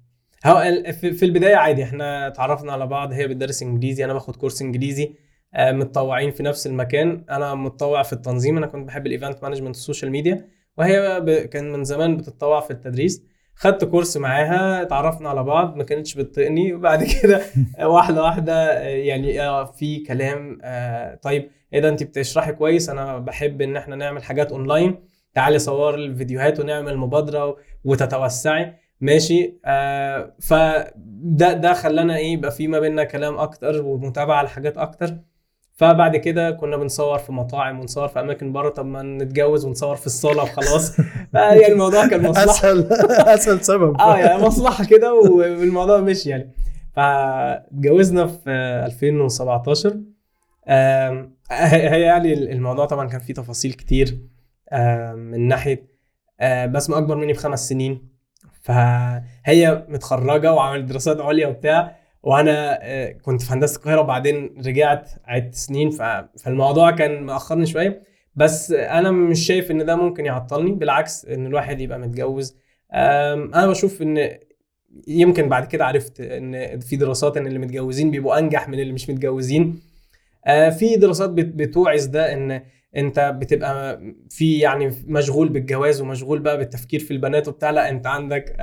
هو في البداية عادي إحنا اتعرفنا على بعض هي بتدرس إنجليزي أنا باخد كورس إنجليزي آه متطوعين في نفس المكان. أنا متطوع في التنظيم أنا كنت بحب ال event management ال social media وهي. كان من زمان بتتطوع في التدريس. خدت كورس معاها اتعرفنا على بعض ما كانتش بتطيقني. وبعد كده واحدة واحدة آه، يعني آه، في كلام آه، طيب إيه ده انت بتشرحي كويس؟ أنا بحب إن إحنا نعمل حاجات اونلاين تعالي نصور الفيديوهات ونعمل مبادرة وتتوسعي. ماشي؟ آه فده ده خلانا إيه يبقى في ما بيننا كلام أكتر ومتابعة لحاجات أكتر. فبعد كده كنا بنصور في مطاعم ونصور في أماكن بره طب ما نتجوز ونصور في الصالة وخلاص. يعني الموضوع كان مصلحة. أسهل أسهل سبب. آه يعني مصلحة كده والموضوع مشي يعني. فاتجوزنا في 2017 آم، هي يعني الموضوع طبعا كان فيه تفاصيل كتير آم، من ناحية آه، بسمة أكبر مني بخمس سنين. فهي متخرجة وعملت دراسات عليا وبتاع وأنا آه، كنت في هندسة القاهرة وبعدين رجعت عدت سنين فالموضوع كان مأخرني شوية. بس أنا مش شايف إن ده ممكن يعطلني بالعكس إن الواحد يبقى متجوز. أنا بشوف إن يمكن بعد كده عرفت إن في دراسات إن اللي متجوزين بيبقوا أنجح من اللي مش متجوزين. آه، في دراسات بت- بتوعز ده إن انت بتبقى في يعني مشغول بالجواز ومشغول بقى بالتفكير في البنات وبتاع لا انت عندك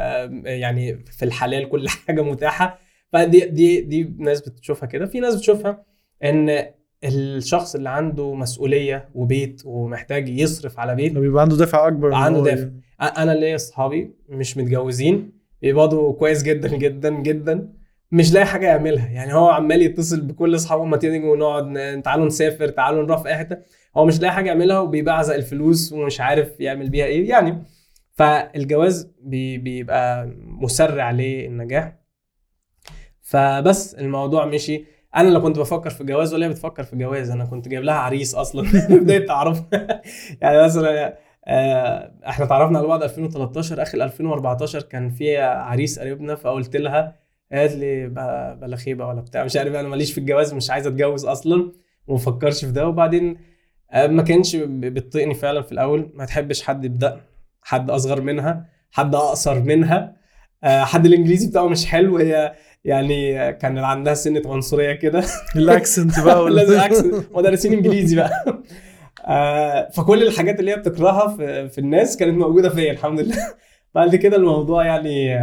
يعني في الحلال كل حاجة متاحة. فدي دي دي ناس بتشوفها كده. في ناس بتشوفها ان الشخص اللي عنده مسؤولية وبيت ومحتاج يصرف على بيت بيبقى عنده دافع أكبر عنده دافع. ي- أنا ليا أصحابي مش متجوزين بيقبضوا كويس جدا جدا جدا. مش لاقي حاجة يعملها. يعني هو عمال يتصل بكل أصحابه ما تيجي ونقعد تعالوا نسافر تعالوا نروح في أي حتة. هو مش لاقي حاجة يعملها وبيبعزق الفلوس ومش عارف يعمل بيها إيه. يعني فالجواز بي بيبقى مسرع للنجاح. فبس الموضوع مشي. أنا اللي كنت بفكر في جواز ولا هي بتفكر في جواز أنا كنت جايب لها عريس أصلا. في بدايه تعرف يعني مثلا آه، إحنا تعرفنا على بعض 2013 آخر 2014 كان في عريس قريبنا فقلت لها قالت لي بلا خيبة ولا بتاع مش عارف أنا ماليش في الجواز مش عايزه أتجوز أصلا وما بفكرش في ده. وبعدين آه، ما كانش بتطيقني فعلا في الأول. ما تحبش حد يبدأ حد أصغر منها حد أقصر منها. آه، حد الإنجليزي بتاعه مش حلو هي يعني كان عندها سنة عنصرية كده. الأكسنت بقى ولا لازم أكسنت. مدرسين إنجليزي بقى. آه، فكل الحاجات اللي هي بتكرهها في, في الناس كانت موجودة فيا الحمد لله. بعد كده الموضوع يعني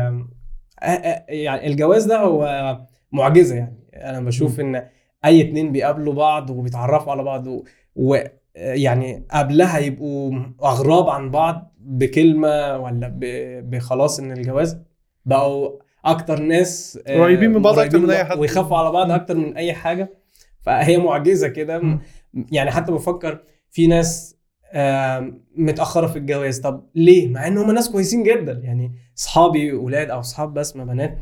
يعني الجواز ده هو معجزة يعني. أنا بشوف إن أي اتنين بيقابلوا بعض وبيتعرفوا على بعض و- و يعني قبلها يبقوا أغراب عن بعض بكلمة ولا بخلاص إن الجواز بقوا أكتر ناس آه، قريبين من بعض أكتر من أي حد. ويخافوا على بعض أكتر من أي حاجة. فهي معجزة كده. يعني حتى بفكر في ناس متأخرة في الجواز. طب ليه؟ مع إن هم ناس كويسين جدا. يعني اصحابي ولاد أو اصحاب بس ما بنات.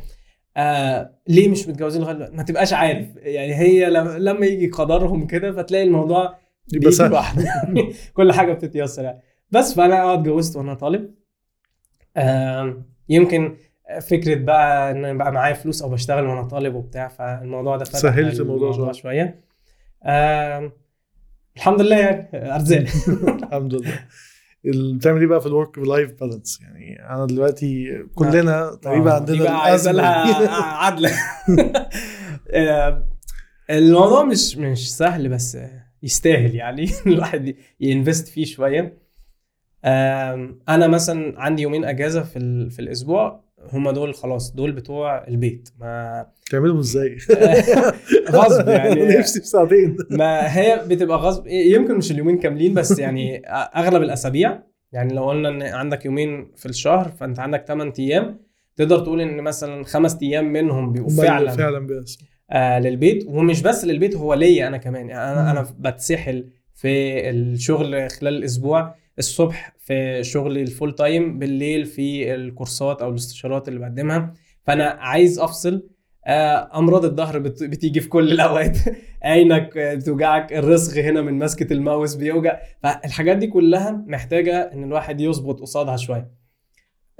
آه ليه مش متجوزين لغاية دلوقتي؟ ما تبقاش عارف. يعني هي لما, يجي قدرهم كده فتلاقي الموضوع يبقى سهل. كل حاجة بتتيسر يعني. بس فأنا آه اتجوزت وأنا طالب. يمكن فكرة بقى إن أنا بقى معايا فلوس أو بشتغل وأنا طالب وبتاع فالموضوع ده سهلت الموضوع الموضوع شوية. الحمد لله يعني أرزاق. الحمد لله. بتعمل إيه بقى في ال work life balance يعني أنا دلوقتي كلنا تقريبا آه، عندنا بقى لها دي. عدله آه، الموضوع مش مش سهل بس يستاهل يعني. الواحد ي invest فيه شوية. أنا مثلا عندي يومين أجازة في في الأسبوع. هم دول خلاص دول بتوع البيت. ما تعملهم إزاي؟ غصب يعني. نفسي في ساعتين. ما هي بتبقى غصب يمكن مش اليومين كاملين بس يعني أغلب الأسابيع. يعني لو قلنا إن عندك يومين في الشهر فأنت عندك 8 أيام. تقدر تقول إن مثلا خمس أيام منهم بيبقوا فعلا فعلا آه للبيت. ومش بس للبيت هو ليا أنا كمان. يعني أنا أنا بتسحل في الشغل خلال الأسبوع. الصبح في شغلي الفول تايم بالليل في الكورسات أو الاستشارات اللي بقدمها. فأنا عايز أفصل. آه، أمراض الظهر بت- بتيجي في كل الأوقات. عينك بتوجعك الرسغ هنا من مسكة الماوس بيوجع. فالحاجات دي كلها محتاجة إن الواحد يظبط قصادها شوية.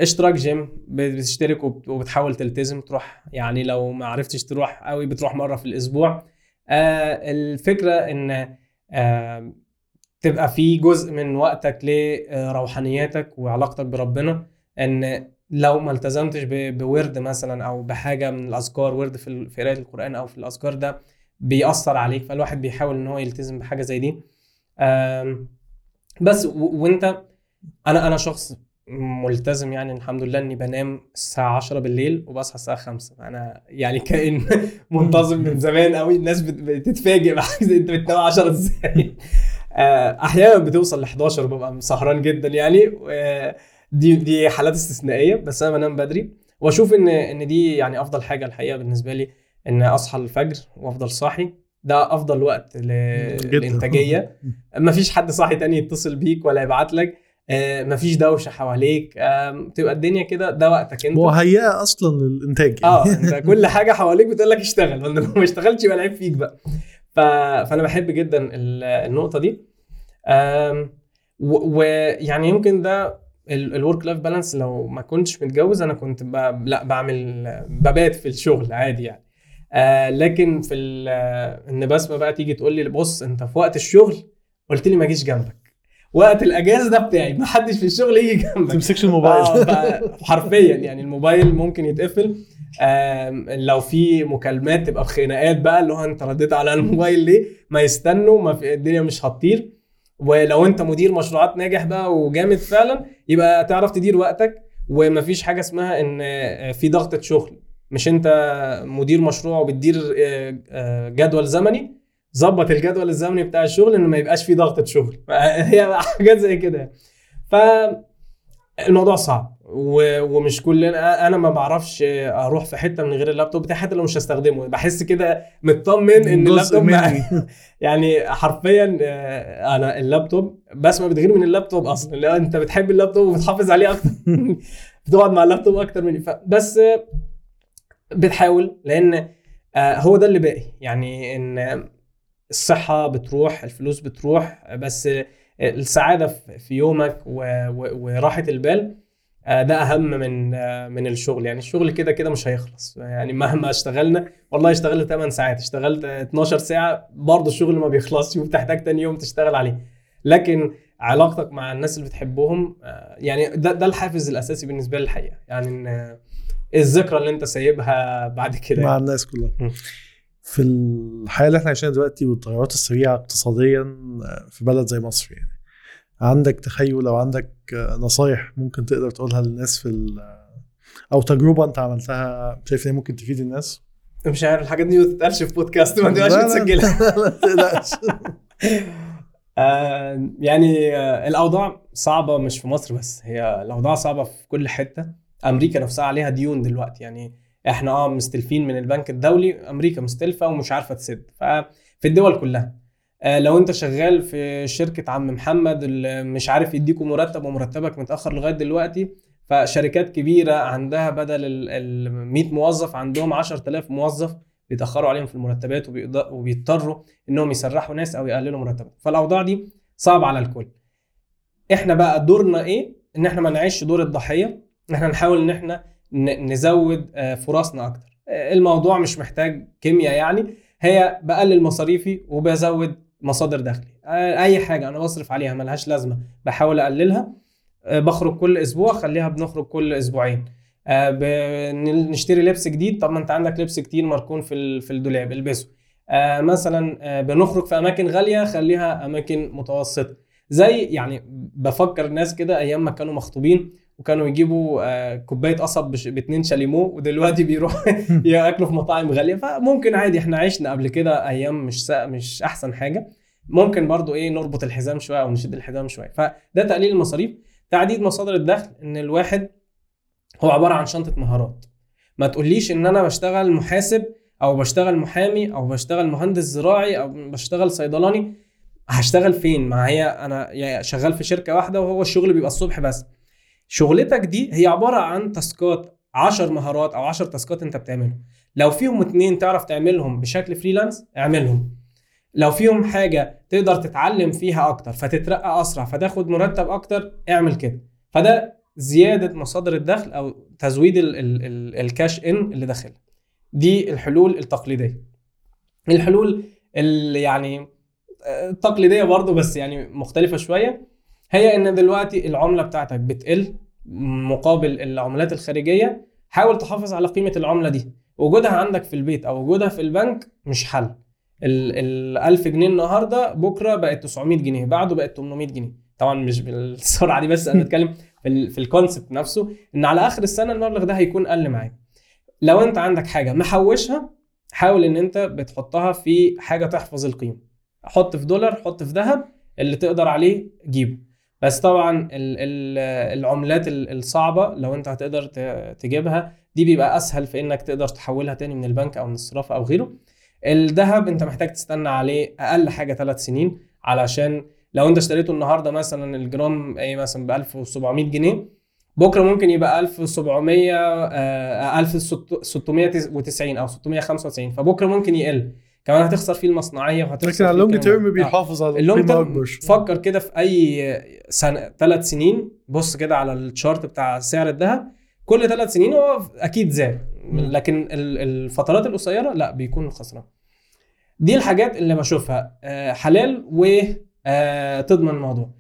اشتراك جيم بتشترك وبت- وبتحاول تلتزم تروح يعني لو ما عرفتش تروح قوي بتروح مرة في الأسبوع. آه الفكرة إن آه تبقى في جزء من وقتك لروحانياتك وعلاقتك بربنا إن لو ما التزمتش بورد مثلا أو بحاجة من الأذكار ورد في قراءة القرآن أو في الأذكار ده بيأثر عليك فالواحد بيحاول إن هو يلتزم بحاجة زي دي. بس وإنت أنا أنا شخص ملتزم يعني الحمد لله إني بنام الساعة 10 بالليل وبصحى الساعة 5 أنا يعني كائن منتظم من زمان قوي الناس بت- بتتفاجئ أنت بتنام 10 إزاي؟ أحيانا بتوصل ل 11 ببقى سهران جدا يعني آه، دي دي حالات استثنائية بس أنا بنام بدري وأشوف إن إن دي يعني أفضل حاجة الحقيقة بالنسبة لي إن أصحى الفجر وأفضل صاحي ده أفضل وقت. للانتاجيه مفيش حد صاحي تاني يتصل بيك ولا يبعت لك آه، مفيش دوشة حواليك تبقى الدنيا كده ده وقتك أنت مهيئه أصلا للإنتاج. آه أنت كل حاجة حواليك بتقول لك اشتغل لو ما اشتغلتش يبقى العيب فيك بقى. فأنا بحب جدا ال- النقطة دي. ويعني يمكن ده ال work life balance لو ما كنتش متجوز أنا كنت ب... لا بعمل ببات في الشغل عادي يعني. آه لكن في ان بسمه بقى تيجي تقول لي بص أنت في وقت الشغل قلت لي ما اجيش جنبك. وقت الأجازة ده بتاعي ما حدش في الشغل يجي جنبك. تمسكش الموبايل. آه، حرفيا يعني الموبايل ممكن يتقفل. لو في مكالمات تبقى بخناقات بقى اللي هو انت رديت على الموبايل ليه؟ ما يستنوا ما في الدنيا مش هتطير. ولو انت مدير مشروعات ناجح بقى وجامد فعلا يبقى تعرف تدير وقتك. ومفيش حاجة اسمها إن آه، في ضغطه شغل. مش انت مدير مشروع وبتدير آه، آه، جدول زمني ظبط الجدول الزمني بتاع الشغل إن ما يبقاش فيه ضغطه شغل. هي حاجات زي كده. فالموضوع صعب. و- ومش كلنا أنا ما بعرفش أروح في حتة من غير اللابتوب بتاعي حتى لو مش هستخدمه. بحس كده مطمن إن اللابتوب يعني حرفيا آه، أنا اللابتوب بسمة بتغير من اللابتوب أصلا لا أنت بتحب اللابتوب وبتحافظ عليه أكتر بتقعد مع اللابتوب أكتر مني. ف- بس بتحاول لأن آه، هو ده اللي باقي. يعني إن الصحة بتروح الفلوس بتروح بس السعادة في يومك و- و- وراحة البال ده أهم من آه، من الشغل. يعني الشغل كده كده مش هيخلص. يعني مهما اشتغلنا والله اشتغلت 8 ساعات اشتغلت 12 ساعة برضه الشغل ما بيخلصش وبتحتاج تاني يوم تشتغل عليه. لكن علاقتك مع الناس اللي بتحبهم آه، يعني ده ده الحافز الأساسي بالنسبة لي الحقيقة. يعني إن آه، الذكرى اللي أنت سايبها بعد كده مع يعني. الناس كلها. في الحياة اللي إحنا عايشينها دلوقتي والتغيرات السريعة اقتصاديا في بلد زي مصر يعني. عندك تخيل أو عندك نصايح ممكن تقدر تقولها للناس في أو تجربة أنت عملتها شايف إن ممكن تفيد الناس؟ مش عارف الحاجات دي ما تتقالش في بودكاست ما تبقاش لا، لا، تقلقش. آه، يعني آه، الأوضاع صعبة مش في مصر بس هي الأوضاع صعبة في كل حتة. أمريكا نفسها عليها ديون دلوقتي يعني إحنا آه مستلفين من البنك الدولي أمريكا مستلفة ومش عارفة تسد. ففي الدول كلها. لو انت شغال في شركة عم محمد اللي مش عارف يديكوا مرتب ومرتبك متأخر لغاية دلوقتي فشركات كبيرة عندها بدل ال- ال 100 موظف عندهم 10000 موظف بيتأخروا عليهم في المرتبات وبيضطروا إنهم يسرحوا ناس أو يقللوا مرتبات فالأوضاع دي صعبة على الكل. إحنا بقى دورنا إيه؟ إن إحنا ما نعيش دور الضحية إحنا نحاول إن إحنا نزود آه، فرصنا أكتر. آه، الموضوع مش محتاج كيمياء يعني هي بقلل مصاريفي وبزود مصادر دخلي أي حاجة أنا بصرف عليها ملهاش لازمة بحاول أقللها. بخرج كل أسبوع خليها بنخرج كل أسبوعين. نشتري لبس جديد. طب ما أنت عندك لبس كتير مركون في في الدولاب البسه. مثلا بنخرج في أماكن غالية خليها أماكن متوسطة. زي يعني بفكر الناس كده أيام ما كانوا مخطوبين. وكانوا يجيبوا آه، كوباية قصب باتنين شاليمو ودلوقتي بيروحوا ياكلوا في مطاعم غالية. فممكن عادي إحنا عشنا قبل كده أيام مش سا... مش أحسن حاجة. ممكن برضو إيه نربط الحزام شوية أو نشد الحزام شوية. فده تقليل المصاريف. تعديد مصادر الدخل إن الواحد هو عبارة عن شنطة مهارات. ما تقوليش إن أنا بشتغل محاسب أو بشتغل محامي أو بشتغل مهندس زراعي أو بشتغل صيدلاني. هشتغل فين؟ ما هي أنا شغال في شركة واحدة وهو الشغل بيبقى الصبح بس. شغلتك دي هي عبارة عن تاسكات 10 مهارات أو 10 تاسكات أنت بتعملهم. لو فيهم اتنين تعرف تعملهم بشكل freelance اعملهم. لو فيهم حاجة تقدر تتعلم فيها أكتر فتترقى أسرع فتاخد مرتب أكتر اعمل كده. فده زيادة مصادر الدخل أو تزويد ال ال ال ال cash in اللي داخل دي الحلول التقليدية. الحلول اللي يعني آه، تقليدية برضو بس يعني مختلفة شوية. هي إن دلوقتي العملة بتاعتك بتقل. مقابل العملات الخارجية حاول تحافظ على قيمة العملة دي. وجودها عندك في البيت أو وجودها في البنك مش حل. ال ال 1000 جنيه النهارده بكرة بقت 900 جنيه بعده بقت 800 جنيه. طبعا مش بالسرعة دي بس أنا بتكلم في الكونسبت نفسه إن على آخر السنة المبلغ ده هيكون قل معاك. لو أنت عندك حاجة محوشها حاول إن أنت بتحطها في حاجة تحفظ القيمة. حط في دولار حط في ذهب اللي تقدر عليه جيبه. بس طبعا ال ال العملات ال- الصعبة لو انت هتقدر تجيبها دي بيبقى أسهل في إنك تقدر تحولها تاني من البنك أو من الصرافة أو غيره. الذهب انت محتاج تستنى عليه أقل حاجة ثلاث سنين علشان لو انت اشتريته النهارده مثلا الجرام إيه مثلا ب 1700 جنيه بكرة ممكن يبقى 1700 آه 1690 أو 695 فبكرة ممكن يقل. كمان هتخسر فيه المصنعية وهتخسر لكن على ال long. term آه. بيحافظ على ال long term. فكر كده في أي سنة ثلاث سنين بص كده على ال chart بتاع سعر الذهب كل ثلاث سنين هو أكيد زاد. لكن ال- الفترات القصيرة لا بيكون خسران دي الحاجات اللي بشوفها آه، حلال وتضمن الموضوع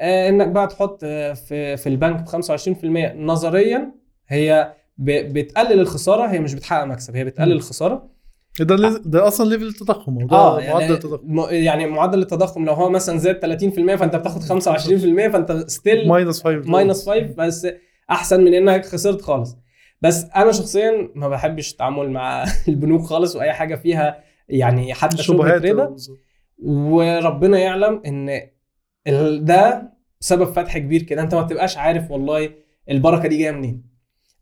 آه، إنك بقى تحط آه، في في البنك ب 25% نظريا هي بتقلل الخسارة هي مش بتحقق مكسب هي بتقلل. الخسارة ده ده أصلا level التضخم ده معدل يعني التضخم. م- يعني معدل التضخم لو هو مثلا زاد 30% فأنت بتاخد 25% فأنت still minus 5 minus 5 بس أحسن من إنك خسرت خالص. بس أنا شخصيا ما بحبش التعامل مع البنوك خالص وأي حاجة فيها يعني حتى شبهه شبهات. ربا وربنا يعلم إن ده سبب فتح كبير كده. أنت ما بتبقاش عارف والله البركة دي جاية منين.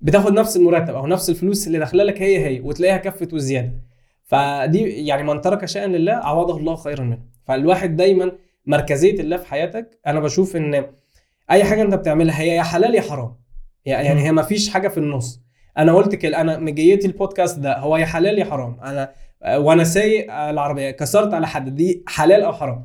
بتاخد نفس المرتب أو نفس الفلوس اللي داخلة لك هي هي وتلاقيها كفت وزيادة. فدي يعني من ترك شيئا لله عوضه الله خيرا منه. فالواحد دايما مركزية الله في حياتك. أنا بشوف إن أي حاجة أنت بتعملها هي يا حلال يا حرام. يعني هي ما فيش حاجة في النص. أنا قلت كده أنا مجيتي البودكاست ده هو يا حلال يا حرام. أنا وأنا سايق العربية كسرت على حد دي حلال أو حرام.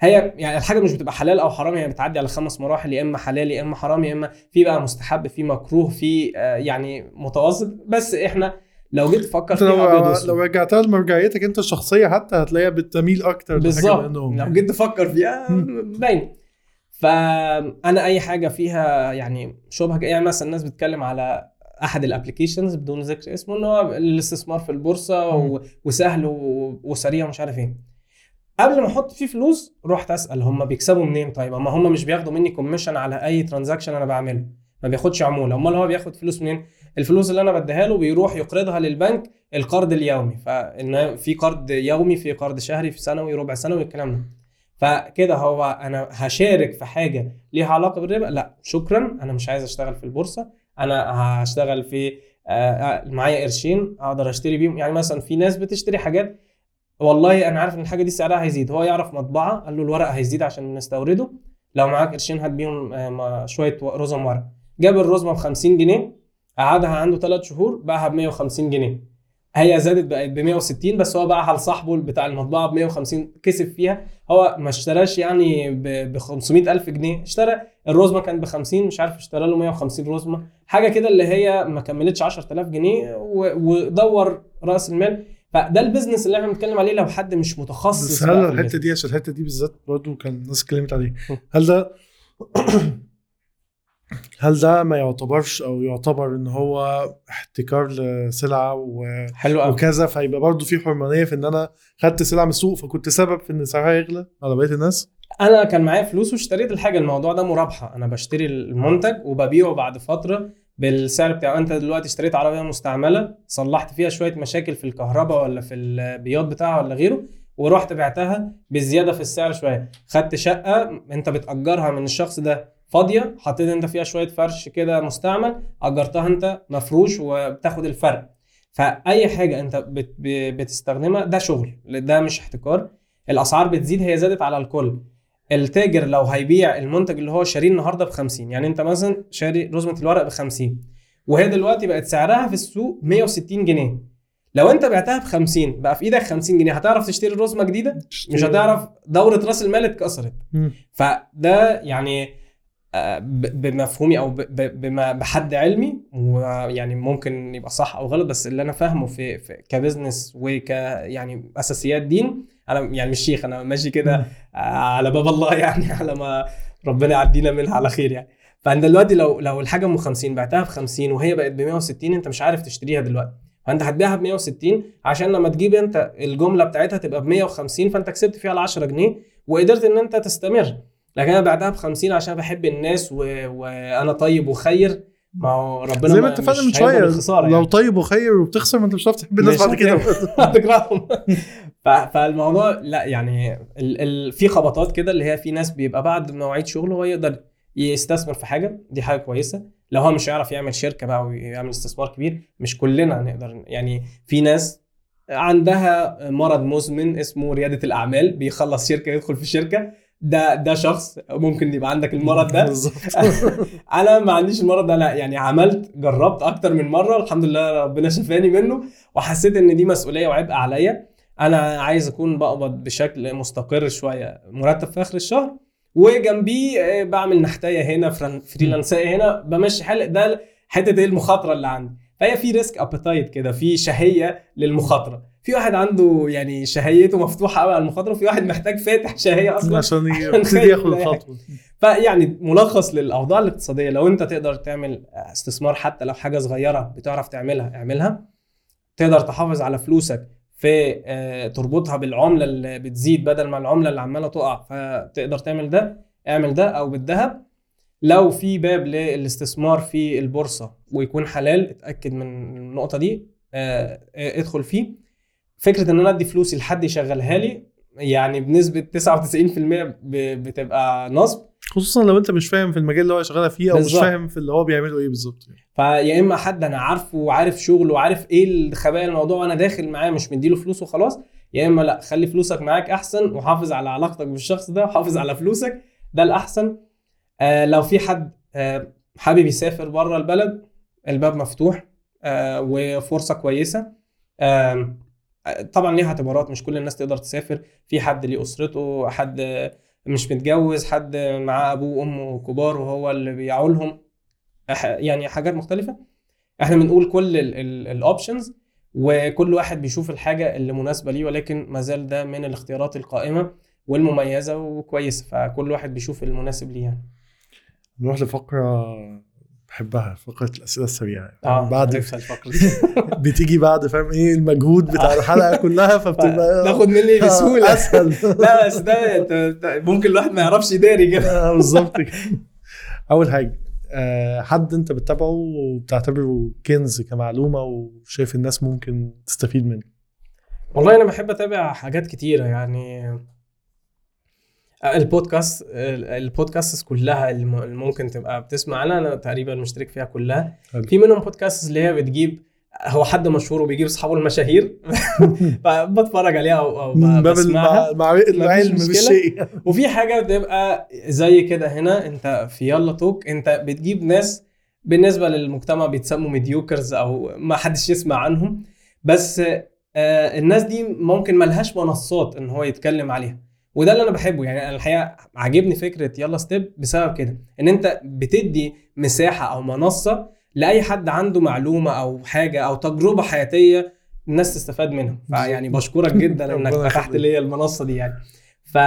هي يعني الحاجة مش بتبقى حلال أو حرام هي بتعدي على خمس مراحل يا إما حلال يا إما حرام يا إما في بقى مستحب في مكروه في آه، يعني متوسط. بس إحنا لو جيت تفكر فيها أبيض لو وأسود. لو رجعتها لمرجعيتك انت الشخصية حتى هتلاقيها بتميل أكتر بالظبط. لو جيت تفكر فيها. باين. فأنا أي حاجة فيها يعني شبهه يعني مثلا الناس بتتكلم على أحد ال applications بدون ذكر اسمه إن هو الاستثمار في البورصة و- وسهل و- وسريع ومش عارف إيه. قبل ما أحط فيه فلوس رحت أسأل هم بيكسبوا منين؟ طيب أما هم مش بياخدوا مني commission على أي transaction أنا بعمله. ما بياخدش عمولة. أمال هو بياخد فلوس منين؟ الفلوس اللي أنا بديها له بيروح يقرضها للبنك القرض اليومي. فإن في قرض يومي في قرض شهري في سنوي ربع سنوي الكلام ده. فكده هو أنا هشارك في حاجة ليها علاقة بالربا؟ لا. شكرا. أنا مش عايز أشتغل في البورصة. أنا هشتغل في آه، آه، معايا قرشين أقدر أشتري بيهم. يعني مثلا في ناس بتشتري حاجات والله أنا عارف إن الحاجة دي سعرها هيزيد. هو يعرف مطبعه قال له الورق هيزيد عشان نستورده. لو معاك قرشين هات بيهم آه، شوية رزم ورق جاب الرزمه ب 50 جنيه. قعدها عنده ثلاث شهور باعها ب 150 جنيه. هي زادت بقت ب 160 بس هو باعها لصاحبه بتاع المطبعة ب 150 كسب فيها. هو ما اشتراش يعني ب 500 ألف جنيه. اشترى الرزمة كانت ب 50 مش عارف اشترى له 150 رزمة. حاجة كده اللي هي ما كملتش 10000 جنيه ودور رأس المال. فده البيزنس اللي إحنا بنتكلم عليه لو حد مش متخصص بس هل الحتة. دي عشان الحتة دي بالذات برضه كان الناس اتكلمت عليه. هل ده هل ده ما يعتبرش أو يعتبر إن هو احتكار لسلعة و... حلو وكذا فيبقى برضه في حرمانية في إن أنا خدت سلعة من السوق فكنت سبب في إن سعرها يغلى على بقية الناس؟ أنا كان معايا فلوس واشتريت الحاجة الموضوع ده مرابحه أنا بشتري المنتج وببيعه بعد فترة بالسعر بتاعه. أنت دلوقتي اشتريت عربية مستعملة صلحت فيها شوية مشاكل في الكهرباء ولا في البياض بتاعها ولا غيره ورحت بعتها بزيادة في السعر شوية. خدت شقة أنت بتأجرها من الشخص ده. فاضية حطيت انت فيها شوية فرش كده مستعمل أجرتها انت مفروش وبتاخد الفرق. فأي حاجة انت بت بتستخدمها ده شغل ده مش احتكار. الأسعار بتزيد هي زادت على الكل. التاجر لو هيبيع المنتج اللي هو شاريه النهارده ب 50 يعني انت مثلا شاري رزمة الورق ب 50 وهي دلوقتي بقت سعرها في السوق 160 جنيه. لو انت بعتها ب 50 بقى في إيدك 50 جنيه هتعرف تشتري رزمة جديدة؟ مش هتعرف دورة رأس المال اتكسرت. فده يعني بمفهومي أو بما بحد علمي ويعني ممكن يبقى صح أو غلط بس اللي أنا فاهمه في, في كبزنس وك يعني أساسيات دين أنا يعني مش شيخ أنا ماشي كده آه، على باب الله يعني على ما ربنا يعدينا منها على خير يعني. فانت دلوقتي لو لو الحاجة أم 50 بعتها ب 50 وهي بقت ب 160 أنت مش عارف تشتريها دلوقتي. فأنت هتبيعها ب 160 عشان لما تجيب أنت الجملة بتاعتها تبقى ب 150 فأنت كسبت فيها ال 10 جنيه وقدرت إن أنت تستمر. لكن أنا بعتها ب 50 عشان بحب الناس و... وأنا طيب وخير. ما هو ربنا زي ما اتفقنا من شوية بالخسارة لو يعني. طيب وخير وبتخسر ما انت مش هتعرف تحب الناس بعد كده. هتكرههم فالموضوع لا يعني ال... ال... في خبطات كده اللي هي في ناس بيبقى بعد مواعيد شغله هو يقدر يستثمر في حاجة دي حاجة كويسة. لو هو مش هيعرف يعمل شركة بقى ويعمل استثمار كبير مش كلنا نقدر يعني في ناس عندها مرض مزمن اسمه ريادة الأعمال بيخلص شركة يدخل في شركة. ده ده شخص ممكن يبقى عندك المرض ده. أنا ما عنديش المرض ده لا يعني عملت جربت أكتر من مرة الحمد لله ربنا شفاني منه وحسيت إن دي مسؤولية وعبء عليا. أنا عايز أكون بقبض بشكل مستقر شوية مرتب في آخر الشهر وجنبيه آه، بعمل نحتاية هنا freelance اية هنا بمشي حالي ده حتة إيه المخاطرة اللي عندي. فهي في risk appetite كده في شهية للمخاطرة. في واحد عنده يعني شهيته مفتوحة قوي على المخاطرة وفي واحد محتاج فاتح شهية أصلا. عشان يبتدي ياخد. الخطوة. فيعني ملخص للأوضاع الاقتصادية لو أنت تقدر تعمل استثمار حتى لو حاجة صغيرة بتعرف تعملها اعملها. تقدر تحافظ على فلوسك في آه، تربطها بالعملة اللي بتزيد بدل ما العملة اللي عمالة تقع. فتقدر تعمل ده اعمل ده أو بالذهب. لو في باب للاستثمار في البورصة ويكون حلال اتأكد من النقطة دي آه، آه، ادخل فيه. فكرة إن أنا أدي فلوسي لحد يشغلها لي يعني بنسبة 99% ب- بتبقى نصب خصوصا لو أنت مش فاهم في المجال اللي هو شغال فيه أو مش بالظبط. فاهم في اللي هو بيعمله إيه بالظبط يعني. فيا إما حد أنا عارفه وعارف شغله وعارف إيه الخبايا الموضوع وأنا داخل معاه مش مديله فلوس وخلاص يا إما لأ خلي فلوسك معاك أحسن وحافظ على علاقتك بالشخص ده وحافظ على فلوسك ده الأحسن آه لو في حد آه حابب يسافر بره البلد الباب مفتوح آه وفرصة كويسة آه طبعا ليها اعتبارات مش كل الناس تقدر تسافر. في حد ليه أسرته حد مش متجوز حد معاه أبوه وأمه كبار وهو اللي بيعولهم يعني حاجات مختلفة. إحنا بنقول كل الاوبشنز وكل واحد بيشوف الحاجة اللي مناسبة ليه ولكن ما زال ده من الاختيارات القائمة والمميزة وكويسة. فكل واحد بيشوف المناسب ليه يعني. نروح لفقرة بحبها فقرة الأسئلة السريعة. بعد عرفت الفقرة دي بتيجي بعد فاهم؟ إيه المجهود بتاع الحلقة كلها فبتبقى تاخد مني آه، بسهولة. أسهل. لا بس ده ممكن الواحد ما يعرفش يداري كده. آه، بالظبط كده. أول حاجة آه، حد أنت بتتابعه وبتعتبره كنز كمعلومة وشايف الناس ممكن تستفيد منه؟ والله أنا بحب أتابع حاجات كتيرة يعني البودكاست البودكاست كلها اللي ممكن تبقى بتسمع عنها أنا تقريبا مشترك فيها كلها حلو. في منهم بودكاست اللي هي بتجيب هو حد مشهور وبيجيب أصحابه المشاهير فبتفرج عليها أو, أو بسمعها. المع... العلم. بالشيء وفي حاجة بتبقى زي كده هنا أنت في يلا توك أنت بتجيب ناس بالنسبة للمجتمع بيتسموا mediocres أو ما حدش يسمع عنهم بس آه الناس دي ممكن ملهاش منصات إن هو يتكلم عليها وده اللي أنا بحبه. يعني أنا الحقيقة عاجبني فكرة يلا ستيب بسبب كده إن أنت بتدي مساحة أو منصة لأي حد عنده معلومة أو حاجة أو تجربة حياتية الناس تستفاد منها. فيعني بشكرك جدا إنك فتحت يخليك. لي المنصة دي يعني. ف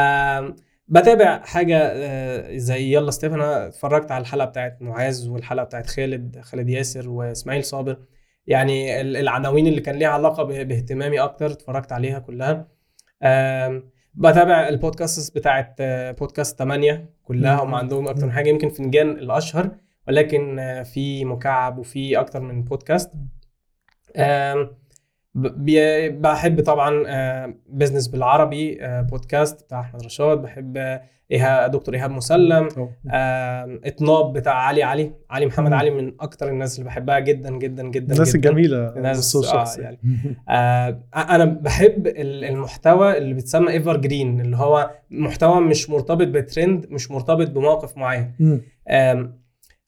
بتابع حاجة آه، زي يلا ستيب أنا اتفرجت على الحلقة بتاعت معاذ والحلقة بتاعت خالد خالد ياسر وإسماعيل صابر. يعني ال- العناوين اللي كان ليها علاقة باهتمامي أكتر اتفرجت عليها كلها. بتابع البودكاست بتاعت آه، بودكاست 8 كلها هم. عندهم أكتر من حاجة يمكن فنجان الأشهر ولكن آه، في مكعب وفي أكتر من بودكاست بحب طبعا آه، Business بالعربي آه، بودكاست بتاع أحمد رشاد. بحب آه، إيهاب دكتور إيهاب مسلم آه، وكتاب بتاع علي علي علي محمد. علي من أكتر الناس اللي بحبها جدا جدا جدا الناس جدا. الجميلة الناس- آه،. يعني. آه أنا بحب ال- المحتوى اللي بيتسمى evergreen اللي هو محتوى مش مرتبط بترند مش مرتبط بموقف معين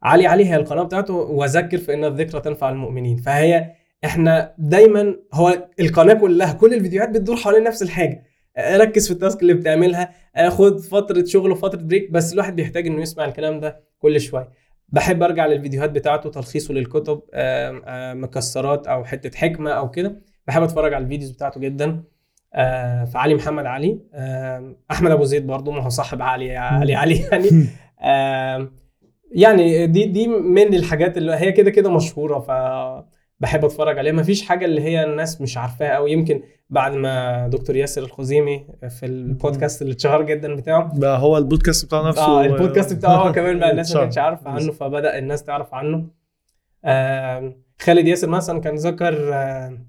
علي علي هي القناة بتاعته وذكر فان الذكرى تنفع المؤمنين فهي إحنا دايما هو القناة كلها كل الفيديوهات بتدور حوالين نفس الحاجة ركز في ال task اللي بتعملها آه، خد فترة شغل وفترة break بس الواحد بيحتاج إنه يسمع الكلام ده كل شوية. بحب أرجع للفيديوهات بتاعته تلخيصه للكتب آم، آم، مختصرات أو حتة حكمة أو كده. بحب أتفرج على ال videos بتاعته جدا. آه، فعلي محمد علي أحمد أبو زيد برضه ما هو صاحب علي علي علي يعني. يعني دي دي من الحاجات اللي هي كده كده مشهورة ف بحب أتفرج عليها. مفيش حاجة اللي هي الناس مش عارفاها أو يمكن بعد ما دكتور ياسر الخزيمي في البودكاست اللي اتشهر جدا بتاعه. بقى هو البودكاست بتاع نفسه آه البودكاست بتاعه هو كمان بقى الناس ما. كانتش عارفة عنه فبدأ الناس تعرف عنه. آم، خالد ياسر مثلا كان ذكر آم،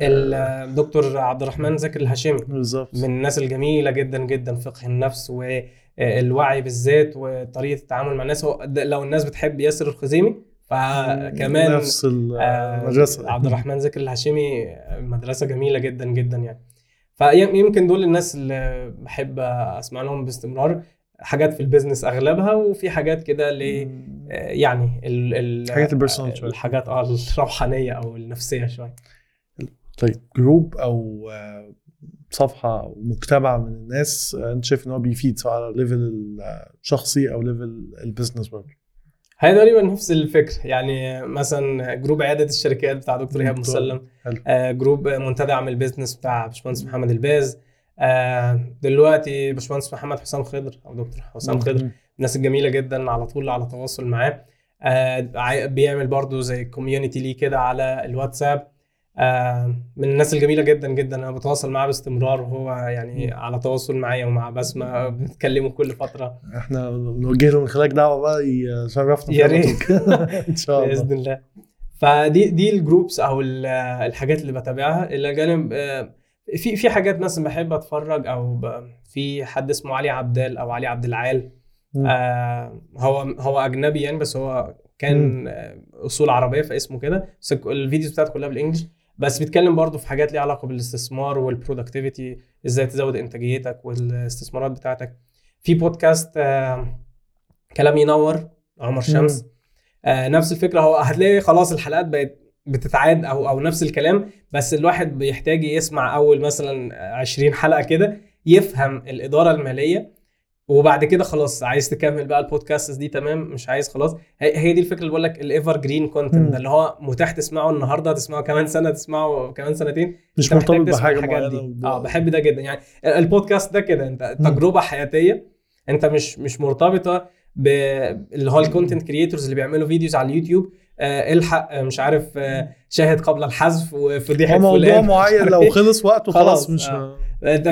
الدكتور عبد الرحمن زكي الهاشمي. بالظبط. من الناس الجميلة جدا جدا فقه النفس والوعي بالذات وطريقة التعامل مع الناس. هو لو الناس بتحب ياسر الخزيمي فكمان نفس آه، المدرسة. عبد الرحمن زكي الهاشمي مدرسة جميلة جدا جدا يعني. فيمكن دول الناس اللي بحب أسمع لهم باستمرار. حاجات في ال business أغلبها وفي حاجات كده ل يعني ال ال حاجات ال personal شوية. الحاجات آه الروحانية أو النفسية شوية. طيب group أو آه، صفحة أو مجتمع من الناس آه، أنت شايف إن هو بيفيد سواء على level الشخصي أو level ال business برضه؟ هي تقريبا نفس الفكر. يعني مثلا group عيادة الشركات بتاع دكتور إيهاب. مسلم. آه group منتدى عمل business بتاع باشمهندس محمد الباز. آه دلوقتي باشمهندس محمد حسام خضر أو دكتور حسام خضر. الناس الجميلة جدا على طول على تواصل معاه. آه بيعمل برضو زي community ليه كده على الواتساب. من الناس الجميلة جدا جدا. أنا بتواصل معاه باستمرار وهو يعني. على تواصل معايا ومع بسمة بنتكلموا كل فترة. إحنا نوجه له من خلالك دعوة بقى يشرفنا يا ريت. إن شاء الله. بإذن الله. فدي دي ال groups أو ال- الحاجات اللي بتابعها. إلى جانب آه، في في حاجات مثلا بحب أتفرج أو في حد اسمه علي عبدال أو علي عبد العال. آه هو هو أجنبي يعني بس هو كان آه، أصول عربية فاسمه كده. بس ال videos بتاعته كلها بال English. بس بيتكلم برضه في حاجات ليها علاقة بالاستثمار وال productivity إزاي تزود إنتاجيتك والاستثمارات بتاعتك. في بودكاست آه كلام ينور عمر شمس. آه نفس الفكرة هو هتلاقي خلاص الحلقات بقت بتتعاد أو أو نفس الكلام بس الواحد بيحتاج يسمع أول مثلا 20 حلقة كده يفهم الإدارة المالية وبعد كده خلاص عايز تكمل بقى البودكاست دي تمام مش عايز خلاص هي دي الفكرة اللي بقول لك ال evergreen content. اللي هو متاح تسمعه النهارده تسمعه كمان سنة تسمعه كمان سنتين مش مرتبط بحاجة معينة. آه بحب ده جدا يعني البودكاست ده كده انت. تجربة حياتية انت مش مش مرتبطة ب اللي هو ال content creators اللي بيعملوا فيديوز على اليوتيوب آه الحق آه مش عارف آه شاهد قبل الحذف وفضيحه هو موضوع فلان معين لو خلص وقته خلاص، خلاص مش آه.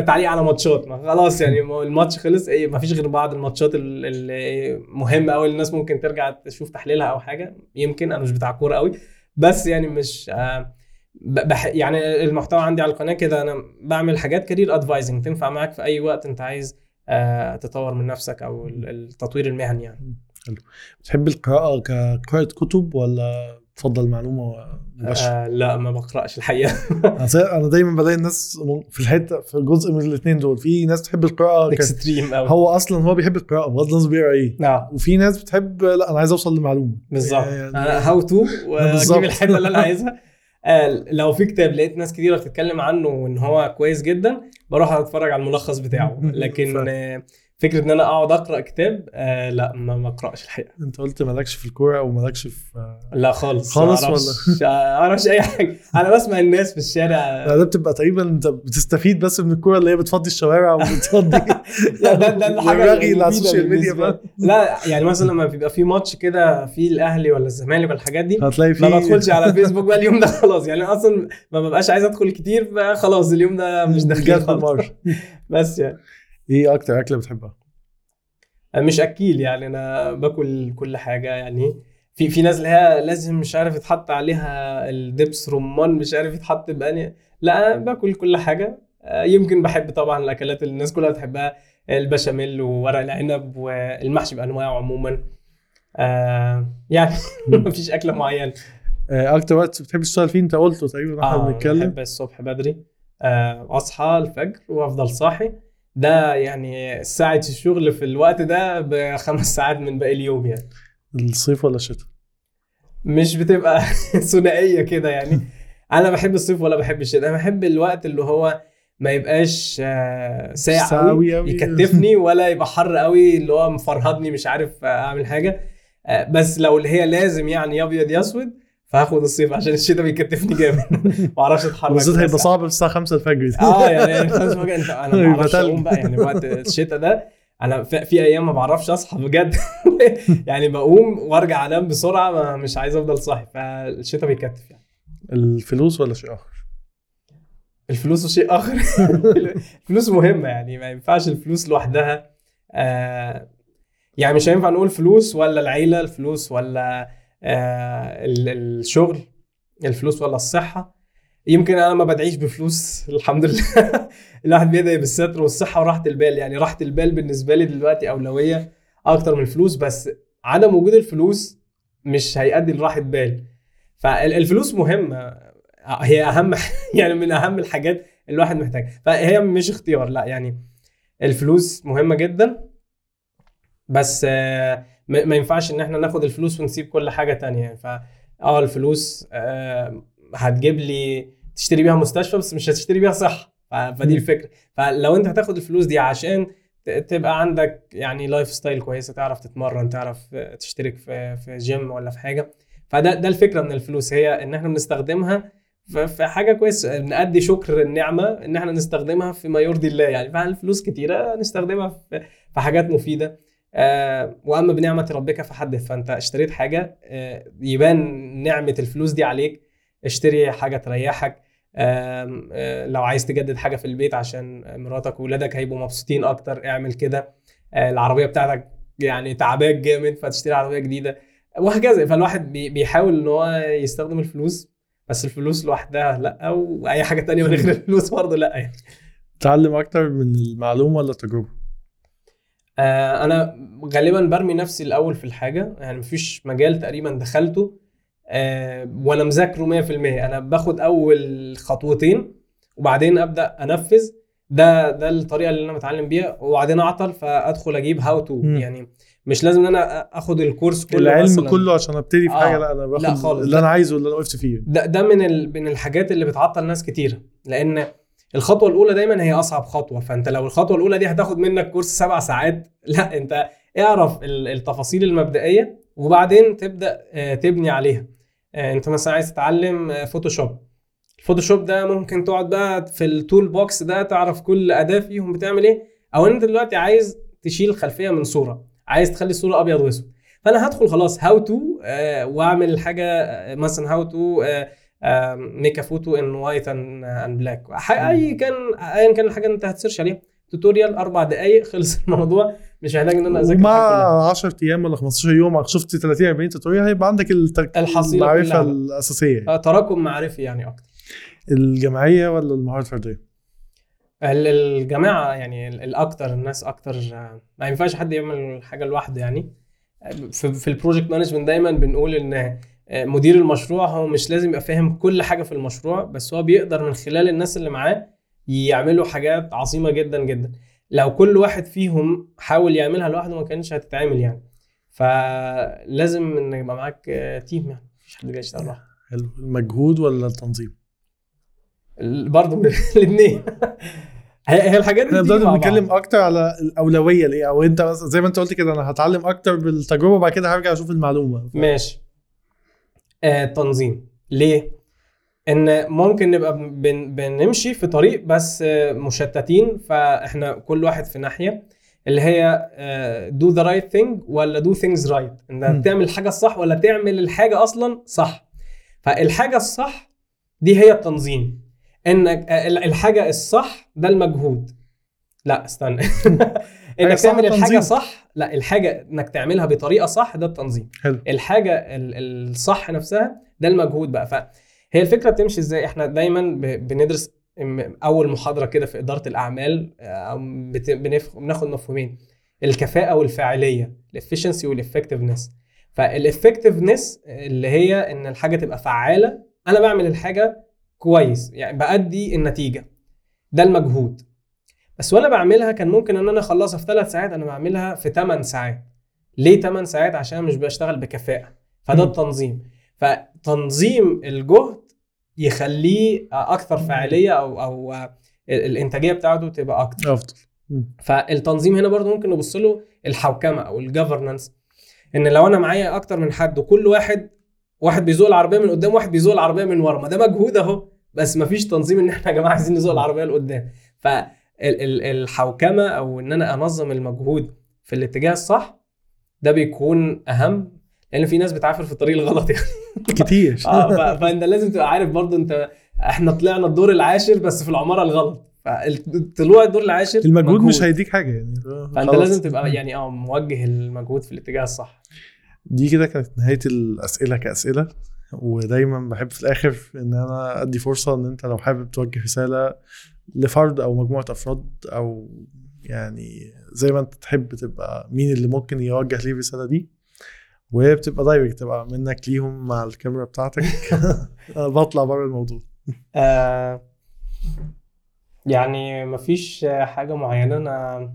تعليق على ماتشات. ما خلاص يعني الماتش خلص إيه ما فيش غير بعض الماتشات ال- اللي مهمه قوي الناس ممكن ترجع تشوف تحليلها أو حاجة. يمكن أنا مش بتاع كورة قوي بس يعني مش آه بح يعني المحتوى عندي على القناة كده أنا بعمل حاجات career advising تنفع معاك في أي وقت أنت عايز آه تطور من نفسك أو ال- التطوير المهني يعني. بتحب القراءة كقراءه كتب ولا تفضل معلومة مباشرة. آه لا ما بقرأش الحقيقة. أنا أنا دايما بلاقي الناس في الحتة في جزء من الاثنين دول. في ناس تحب القراءة. extreme قوي هو أصلا هو بيحب القراءة. بغض النظر بيقرا إيه نعم. وفي ناس بتحب لا أنا عايز أوصل لمعلومة. بالظبط. يعني how to. وأجيب الحتة اللي أنا عايزها. آه، لو في كتاب لقيت ناس كتيرة بتتكلم عنه وإن هو كويس جدا بروح أتفرج على الملخص بتاعه. لكن فكرة إن أنا أقعد أقرأ كتاب آه لا ما أقرأش الحقيقة. أنت قلت مالكش في الكورة أو مالكش في لا خالص خالص ما أعرفش أي حاجة. أنا بسمع الناس في الشارع. لا، ده بتبقى تقريبا أنت بتستفيد بس من الكورة اللي هي بتفضي الشوارع وبتفضي لا ده ده الحاجة اللي على ال social media بقى. لا يعني مثلا لما بيبقى في ماتش كده في الأهلي ولا الزمالك ولا الحاجات دي هتلاقي في ما بدخلش على الفيسبوك بقى اليوم ده خلاص. يعني أصلا ما ببقاش عايز أدخل كتير فخلاص اليوم ده مش داخلين جات خالص. بس يعني. إيه أكتر اكلة بتحبها؟ مش أكيل يعني أنا باكل كل حاجة يعني. في في ناس اللي هي لازم مش عارف يتحط عليها الدبس رمان مش عارف يتحط بأني لا أنا باكل كل حاجة. آه، يمكن بحب طبعا الأكلات اللي الناس كلها بتحبها البشاميل وورق العنب والمحشي بأنواعه عموما. آه يعني مفيش أكلة معينة. آه، أكتر وقت بتحب تشتغل فيه؟ أنت قلته تقريبا وإحنا آه بنتكلم. بحب الصبح بدري. آه أصحى الفجر وأفضل صاحي. ده يعني ساعة الشغل في الوقت ده بخمس ساعات من باقي اليوم يعني الصيف ولا الشتاء؟ مش بتبقى ثنائية كده يعني أنا بحب الصيف ولا بحب الشتاء أنا بحب الوقت اللي هو ما يبقاش آه، ساقع قوي. يكتفني ولا يبقى حر قوي اللي هو مفرهدني مش عارف آه، أعمل حاجة آه، بس لو اللي هي لازم يعني يا أبيض يا أسود فهاخد الصيف عشان الشتاء بيكتفني جامد. ما أعرفش اتحرك بالذات هيبقى صعب الساعة 5 الفجر. آه يعني خمس وجه انت أنا ما بعرفش تلج. أقوم بقى. يعني وقت الشتاء ده أنا في, أيام ما بعرفش أصحى بجد. يعني بقوم وأرجع أنام بسرعة ما مش عايز أفضل صاحي. فالشتاء بيكتف يعني. الفلوس ولا شيء آخر؟ الفلوس شيء آخر. الفلوس مهمة يعني ما ينفعش الفلوس لوحدها. آه يعني مش هينفع نقول فلوس ولا العيلة الفلوس ولا الشغل الفلوس ولا الصحة. يمكن أنا ما بدعيش بفلوس الحمد لله. الواحد بيدعي بالستر والصحة وراحة البال. يعني راحة البال بالنسبة لي دلوقتي أولوية أكتر من الفلوس بس عدم وجود الفلوس مش هيؤدي لراحة بال. فالفلوس مهمة. هي أهم يعني من أهم الحاجات الواحد محتاجها. فهي مش اختيار لا يعني الفلوس مهمة جدا بس آه، ما ينفعش ان إحنا ناخد الفلوس ونسيب كل حاجة تانية. يعني ف آه الفلوس آه، هتجيب لي تشتري بيها مستشفى بس مش هتشتري بيها صحة. فدي. الفكرة. فلو انت هتاخد الفلوس دي عشان تبقى عندك يعني lifestyle كويسة تعرف تتمرن تعرف تشترك في في جيم ولا في حاجة. فده ده الفكرة من الفلوس. هي ان إحنا بنستخدمها في حاجة كويسة. نأدي شكر النعمة ان إحنا نستخدمها في ما يرضي الله. يعني فالفلوس كتيرة نستخدمها في حاجات مفيدة؟ وأما بنعمة ربك فحدث فأنت اشتريت حاجة آه يبان نعمة الفلوس دي عليك اشتري حاجة تريحك آه، لو عايز تجدد حاجة في البيت عشان مراتك وولادك هيبقوا مبسوطين أكتر اعمل كده. آه، العربية بتاعتك يعني تعباك جامد فتشتري عربية جديدة وهكذا. فالواحد بي- بيحاول إن هو يستخدم الفلوس بس الفلوس لوحدها لأ وأي حاجة تانية من غير الفلوس برضه لأ يعني. تعلم أكتر من المعلومة ولا التجربه آه، أنا غالبا برمي نفسي الأول في الحاجة يعني مفيش مجال تقريبا دخلته آه، وأنا مذاكره 100% أنا باخد أول خطوتين وبعدين أبدأ أنفذ ده ده الطريقة اللي أنا متعلم بيها وبعدين أعطل فأدخل أجيب هاو تو. يعني مش لازم إن أنا آخد الكورس كله العلم مثلاً. كله عشان أبتدي في آه. حاجة لا أنا لا باخد خالص. اللي أنا عايزه واللي أنا وقفت فيه ده ده من ال... من الحاجات اللي بتعطل ناس كتير لأن الخطوة الأولى دايما هي أصعب خطوة فأنت لو الخطوة الأولى دي هتاخد منك course سبع ساعات لا أنت اعرف ال- التفاصيل المبدئية وبعدين تبدأ آه، تبني عليها. آه، أنت مثلا عايز تتعلم آه، Photoshop ال Photoshop ده ممكن تقعد بقى في ال toolbox ده تعرف كل أداة فيهم بتعمل إيه. أو أنت دلوقتي عايز تشيل خلفية من صورة عايز تخلي الصورة أبيض وأسود. فأنا هدخل خلاص how to وأعمل حاجة آه، مثلا how to make a photo in white and black أي كان ايا كان الحاجة اللي أنت هت search عليها. tutorial أربع دقائق خلص الموضوع. مش محتاج إن أنا أذاكر. ومع 10 أيام ولا 15 يوم شفت 30 40 tutorial هيبقى عندك المعرفة. الأساسية. آه، تراكم معرفي يعني أكتر. الجماعيه ولا المهارات الفردية؟ ال- الجماعة يعني ال- الأكتر الناس أكتر آه، ما ينفعش حد يعمل حاجة لوحده يعني. في, في ال project management دايما بنقول إن آه، مدير المشروع هو مش لازم يبقى فاهم كل حاجة في المشروع بس هو بيقدر من خلال الناس اللي معاه يعملوا حاجات عظيمة جدا جدا. لو كل واحد فيهم حاول يعملها لوحده ما كانش هتتعمل يعني. فلازم إن يبقى معاك آه، team يعني مفيش حد جاي يشتغل لوحده. حلو. المجهود ولا التنظيم؟ ال- برضه الاثنين هي هي الحاجات دي إحنا دلوقتي بنتكلم. أكتر على الأولوية لايه أو أنت زي ما أنت قلت كده أنا هتعلم أكتر بالتجربة وبعد كده هرجع أشوف المعلومة. ماشي. آه تنظيم. ليه؟ إن ممكن نبقى بن بنمشي في طريق بس آه، مشتتين فإحنا كل واحد في ناحية اللي هي do the right thing ولا do things right. انك تعمل الحاجة الصح ولا تعمل الحاجة أصلا صح. فالحاجة الصح دي هي التنظيم. إنك آه، ال- الحاجة الصح ده المجهود. لا استنى. إنك تعمل الحاجة تنظيم. صح لا الحاجة إنك تعملها بطريقة صح ده التنظيم. حلو. الحاجة ال- الصح نفسها ده المجهود بقى. فهي الفكرة بتمشي إزاي؟ إحنا دايما بندرس أول محاضرة كده في إدارة الأعمال آه، بناخد مفهومين. الكفاءة والفاعلية ال efficiency وال effectiveness فال effectiveness اللي هي إن الحاجة تبقى فعالة أنا بعمل الحاجة كويس يعني بأدي النتيجة. ده المجهود. بس وأنا بعملها كان ممكن ان أنا اخلصها في ثلاث ساعات أنا بعملها في 8 ساعات. ليه 8 ساعات؟ عشان مش بشتغل بكفاءة. فده. التنظيم. فتنظيم الجهد يخليه أكثر فاعلية أو أو الانتاجية بتاعته تبقى أكتر. أفضل. فالتنظيم هنا برضو ممكن نبص له الحوكمة أو الجفرنس ان لو أنا معايا أكتر من حد وكل واحد واحد بيزوق العربية من قدام واحد بيزوق العربية من ورا. ما ده مجهود اهو. بس ما فيش تنظيم ان إحنا يا جماعة عايزين نزوق العربية لقدام. فالحوكمه أو إن أنا أنظم المجهود في الاتجاه الصح ده بيكون أهم لأن في ناس بتعافر في الطريق الغلط يعني. كتير. آه فأنت لازم تبقى عارف برضو أنت إحنا طلعنا الدور العاشر بس في العمارة الغلط. فطلوع الدور العاشر المجهود مجهود. مش هيديك حاجة يعني. فأنت خلاص. لازم تبقى يعني آه موجه المجهود في الاتجاه الصح. دي كده كانت نهاية الأسئلة كأسئلة ودايما بحب في الآخر إن أنا أدي فرصة إن أنت لو حابب توجه رسالة لفرد أو مجموعة أفراد أو يعني زي ما أنت تحب تبقى مين اللي ممكن يوجه ليه الرساله دي وبتبقى دايركت تبقى منك ليهم مع الكاميرا بتاعتك. أنا بطلع بره الموضوع. آه يعني مفيش حاجة معينة أنا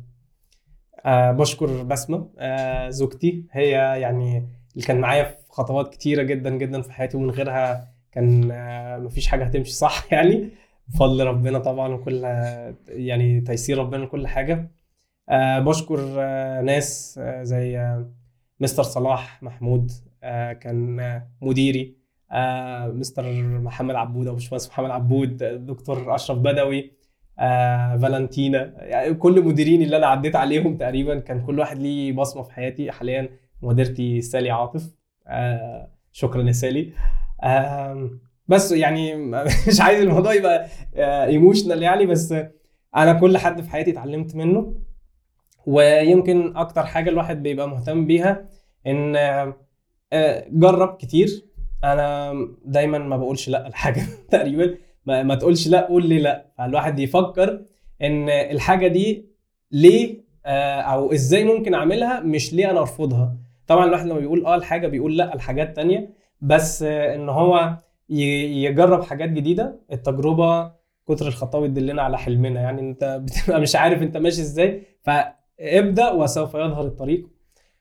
آه بشكر بسمة آه زوجتي. هي يعني اللي كان معايا في خطوات كتيرة جدا جدا في حياتي ومن غيرها كان آه مفيش حاجة هتمشي صح يعني. بفضل ربنا طبعا وكل يعني تيسير ربنا لكل حاجة. آه بشكر آه ناس آه زي آه مستر صلاح محمود آه كان مديري مستر محمد عبود أو باشمهندس محمد عبود دكتور أشرف بدوي فالنتينا يعني كل مديرين اللي أنا عديت عليهم تقريبا كان كل واحد ليه بصمة في حياتي. حاليا مديرتي سالي عاطف. شكرا يا سالي. بس يعني مش عايز الموضوع يبقى ايموشنال يعني بس أنا كل حد في حياتي اتعلمت منه. ويمكن أكتر حاجة الواحد بيبقى مهتم بيها إن آه، جرب كتير. أنا دايما ما بقولش لأ لحاجة تقريبا. ما, ما تقولش لأ قول لي لأ. فالواحد يفكر إن الحاجة دي ليه آه، أو إزاي ممكن أعملها مش ليه أنا أرفضها. طبعا الواحد لما بيقول آه الحاجة بيقول لأ لحاجات تانية. بس آه، إن هو يجرب حاجات جديدة التجربة كتر الخطاوي تدلنا على حلمنا. يعني انت بتبقى مش عارف انت ماشي إزاي فابدأ وسوف يظهر الطريق.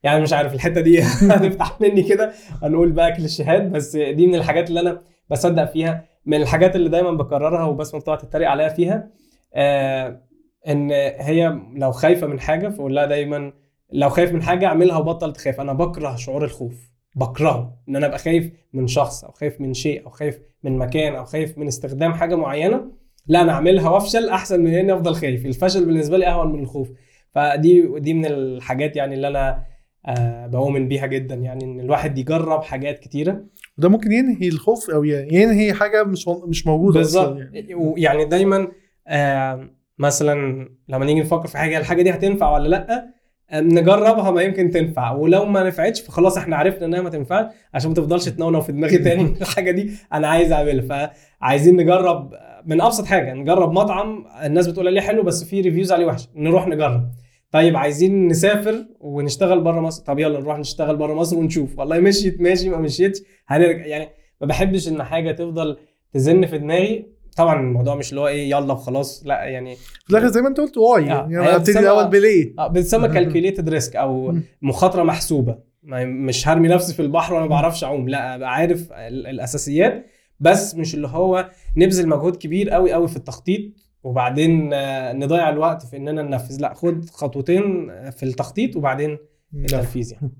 يعني مش عارف الحتة دي هتفتح مني كده هنقول بقى كليشيهات بس دي من الحاجات اللي أنا بصدق فيها من الحاجات اللي دايما بكررها وبسمة بتقعد تتريق عليها فيها آه إن هي لو خايفة من حاجة فقول لها دايما لو خايف من حاجة أعملها وبطل تخاف. أنا بكره شعور الخوف. بكرهه إن أنا أبقى خايف من شخص أو خايف من شيء أو خايف من مكان أو خايف من استخدام حاجة معينة لا أنا اعملها وأفشل أحسن من إني أفضل خايف. الفشل بالنسبة لي أهون من الخوف. فدي دي من الحاجات يعني اللي أنا آه بؤمن بيها جدا يعني إن الواحد يجرب حاجات كتيرة. وده ممكن ينهي الخوف أو يعني ينهي حاجة مش مش موجودة بالظبط. يعني. ويعني دايما آه مثلا لما نيجي نفكر في حاجة الحاجة دي هتنفع ولا لأ؟ نجربها ما يمكن تنفع. ولو ما نفعتش فخلاص إحنا عرفنا إنها ما تنفعش عشان ما تفضلش تنونو في دماغي تاني الحاجة دي أنا عايز أعملها. فعايزين نجرب من أبسط حاجة نجرب مطعم الناس بتقول عليه حلو بس فيه ريفيوز عليه وحش. نروح نجرب. طيب عايزين نسافر ونشتغل بره مصر. طب يلا نروح نشتغل بره مصر ونشوف. والله مشيت ماشي ما مشيتش. هنرجع يعني ما بحبش إن حاجة تفضل تزن في دماغي. طبعا الموضوع مش اللي هو إيه يلا وخلاص لا يعني في الآخر زي ما أنت قلت why آه، يعني أنا ابتدي الأول ب ليه. آه بتسمى calculated risk أو. مخاطرة محسوبة. مش هرمي نفسي في البحر وأنا ما بعرفش أعوم لا أبقى عارف ال- الأساسيات بس مش اللي هو نبذل مجهود كبير قوي قوي في التخطيط وبعدين آه، نضيع الوقت في اننا ننفذ لا خد خطوتين آه، في التخطيط وبعدين التنفيذ يعني.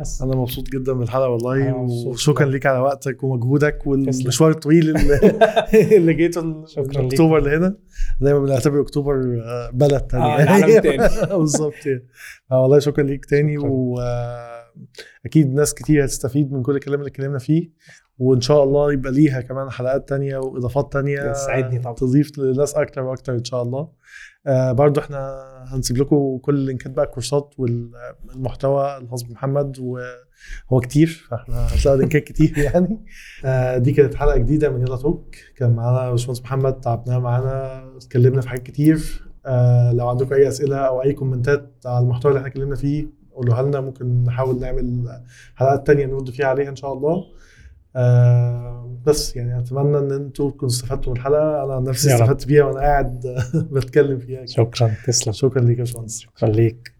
بس أنا مبسوط جدا بالحلقة والله وشكرا. ليك على وقتك ومجهودك والمشوار الطويل اللي, اللي جيته من شكراً ليك. اكتوبر لهنا دايما بنعتبر أكتوبر آه، بلد آه تانية العالم تاني بالظبط يعني. آه، والله شكرا ليك تاني شكراً. واكيد ناس كتير هتستفيد من كل الكلام اللي اتكلمنا فيه وإن شاء الله يبقى ليها كمان حلقات تانية وإضافات تانية يسعدني طبعا. تضيف لناس أكتر وأكتر إن شاء الله آه برضو إحنا هنسيب لكم كل ال link ات بقى الكورسات والمحتوى الخاص بمحمد وهو كتير فاحنا هتلاقوا link ات كتير يعني. آه دي كانت حلقة جديدة من يلا توك. كان معانا باشمهندس محمد تعبناه معانا اتكلمنا في حاجات كتير. آه لو عندكم أي أسئلة أو أي comment ات على المحتوى اللي إحنا اتكلمنا فيه قولوها لنا. ممكن نحاول نعمل حلقات تانية نرد فيها عليها إن شاء الله. آه بس يعني أتمنى إن أنتوا تكونوا استفدتوا من الحلقة. أنا عن نفسي. استفدت بيها وأنا قاعد بتكلم فيها. شكرا. تسلم. شكرا ليك يا باشمهندس. شكرا ليك.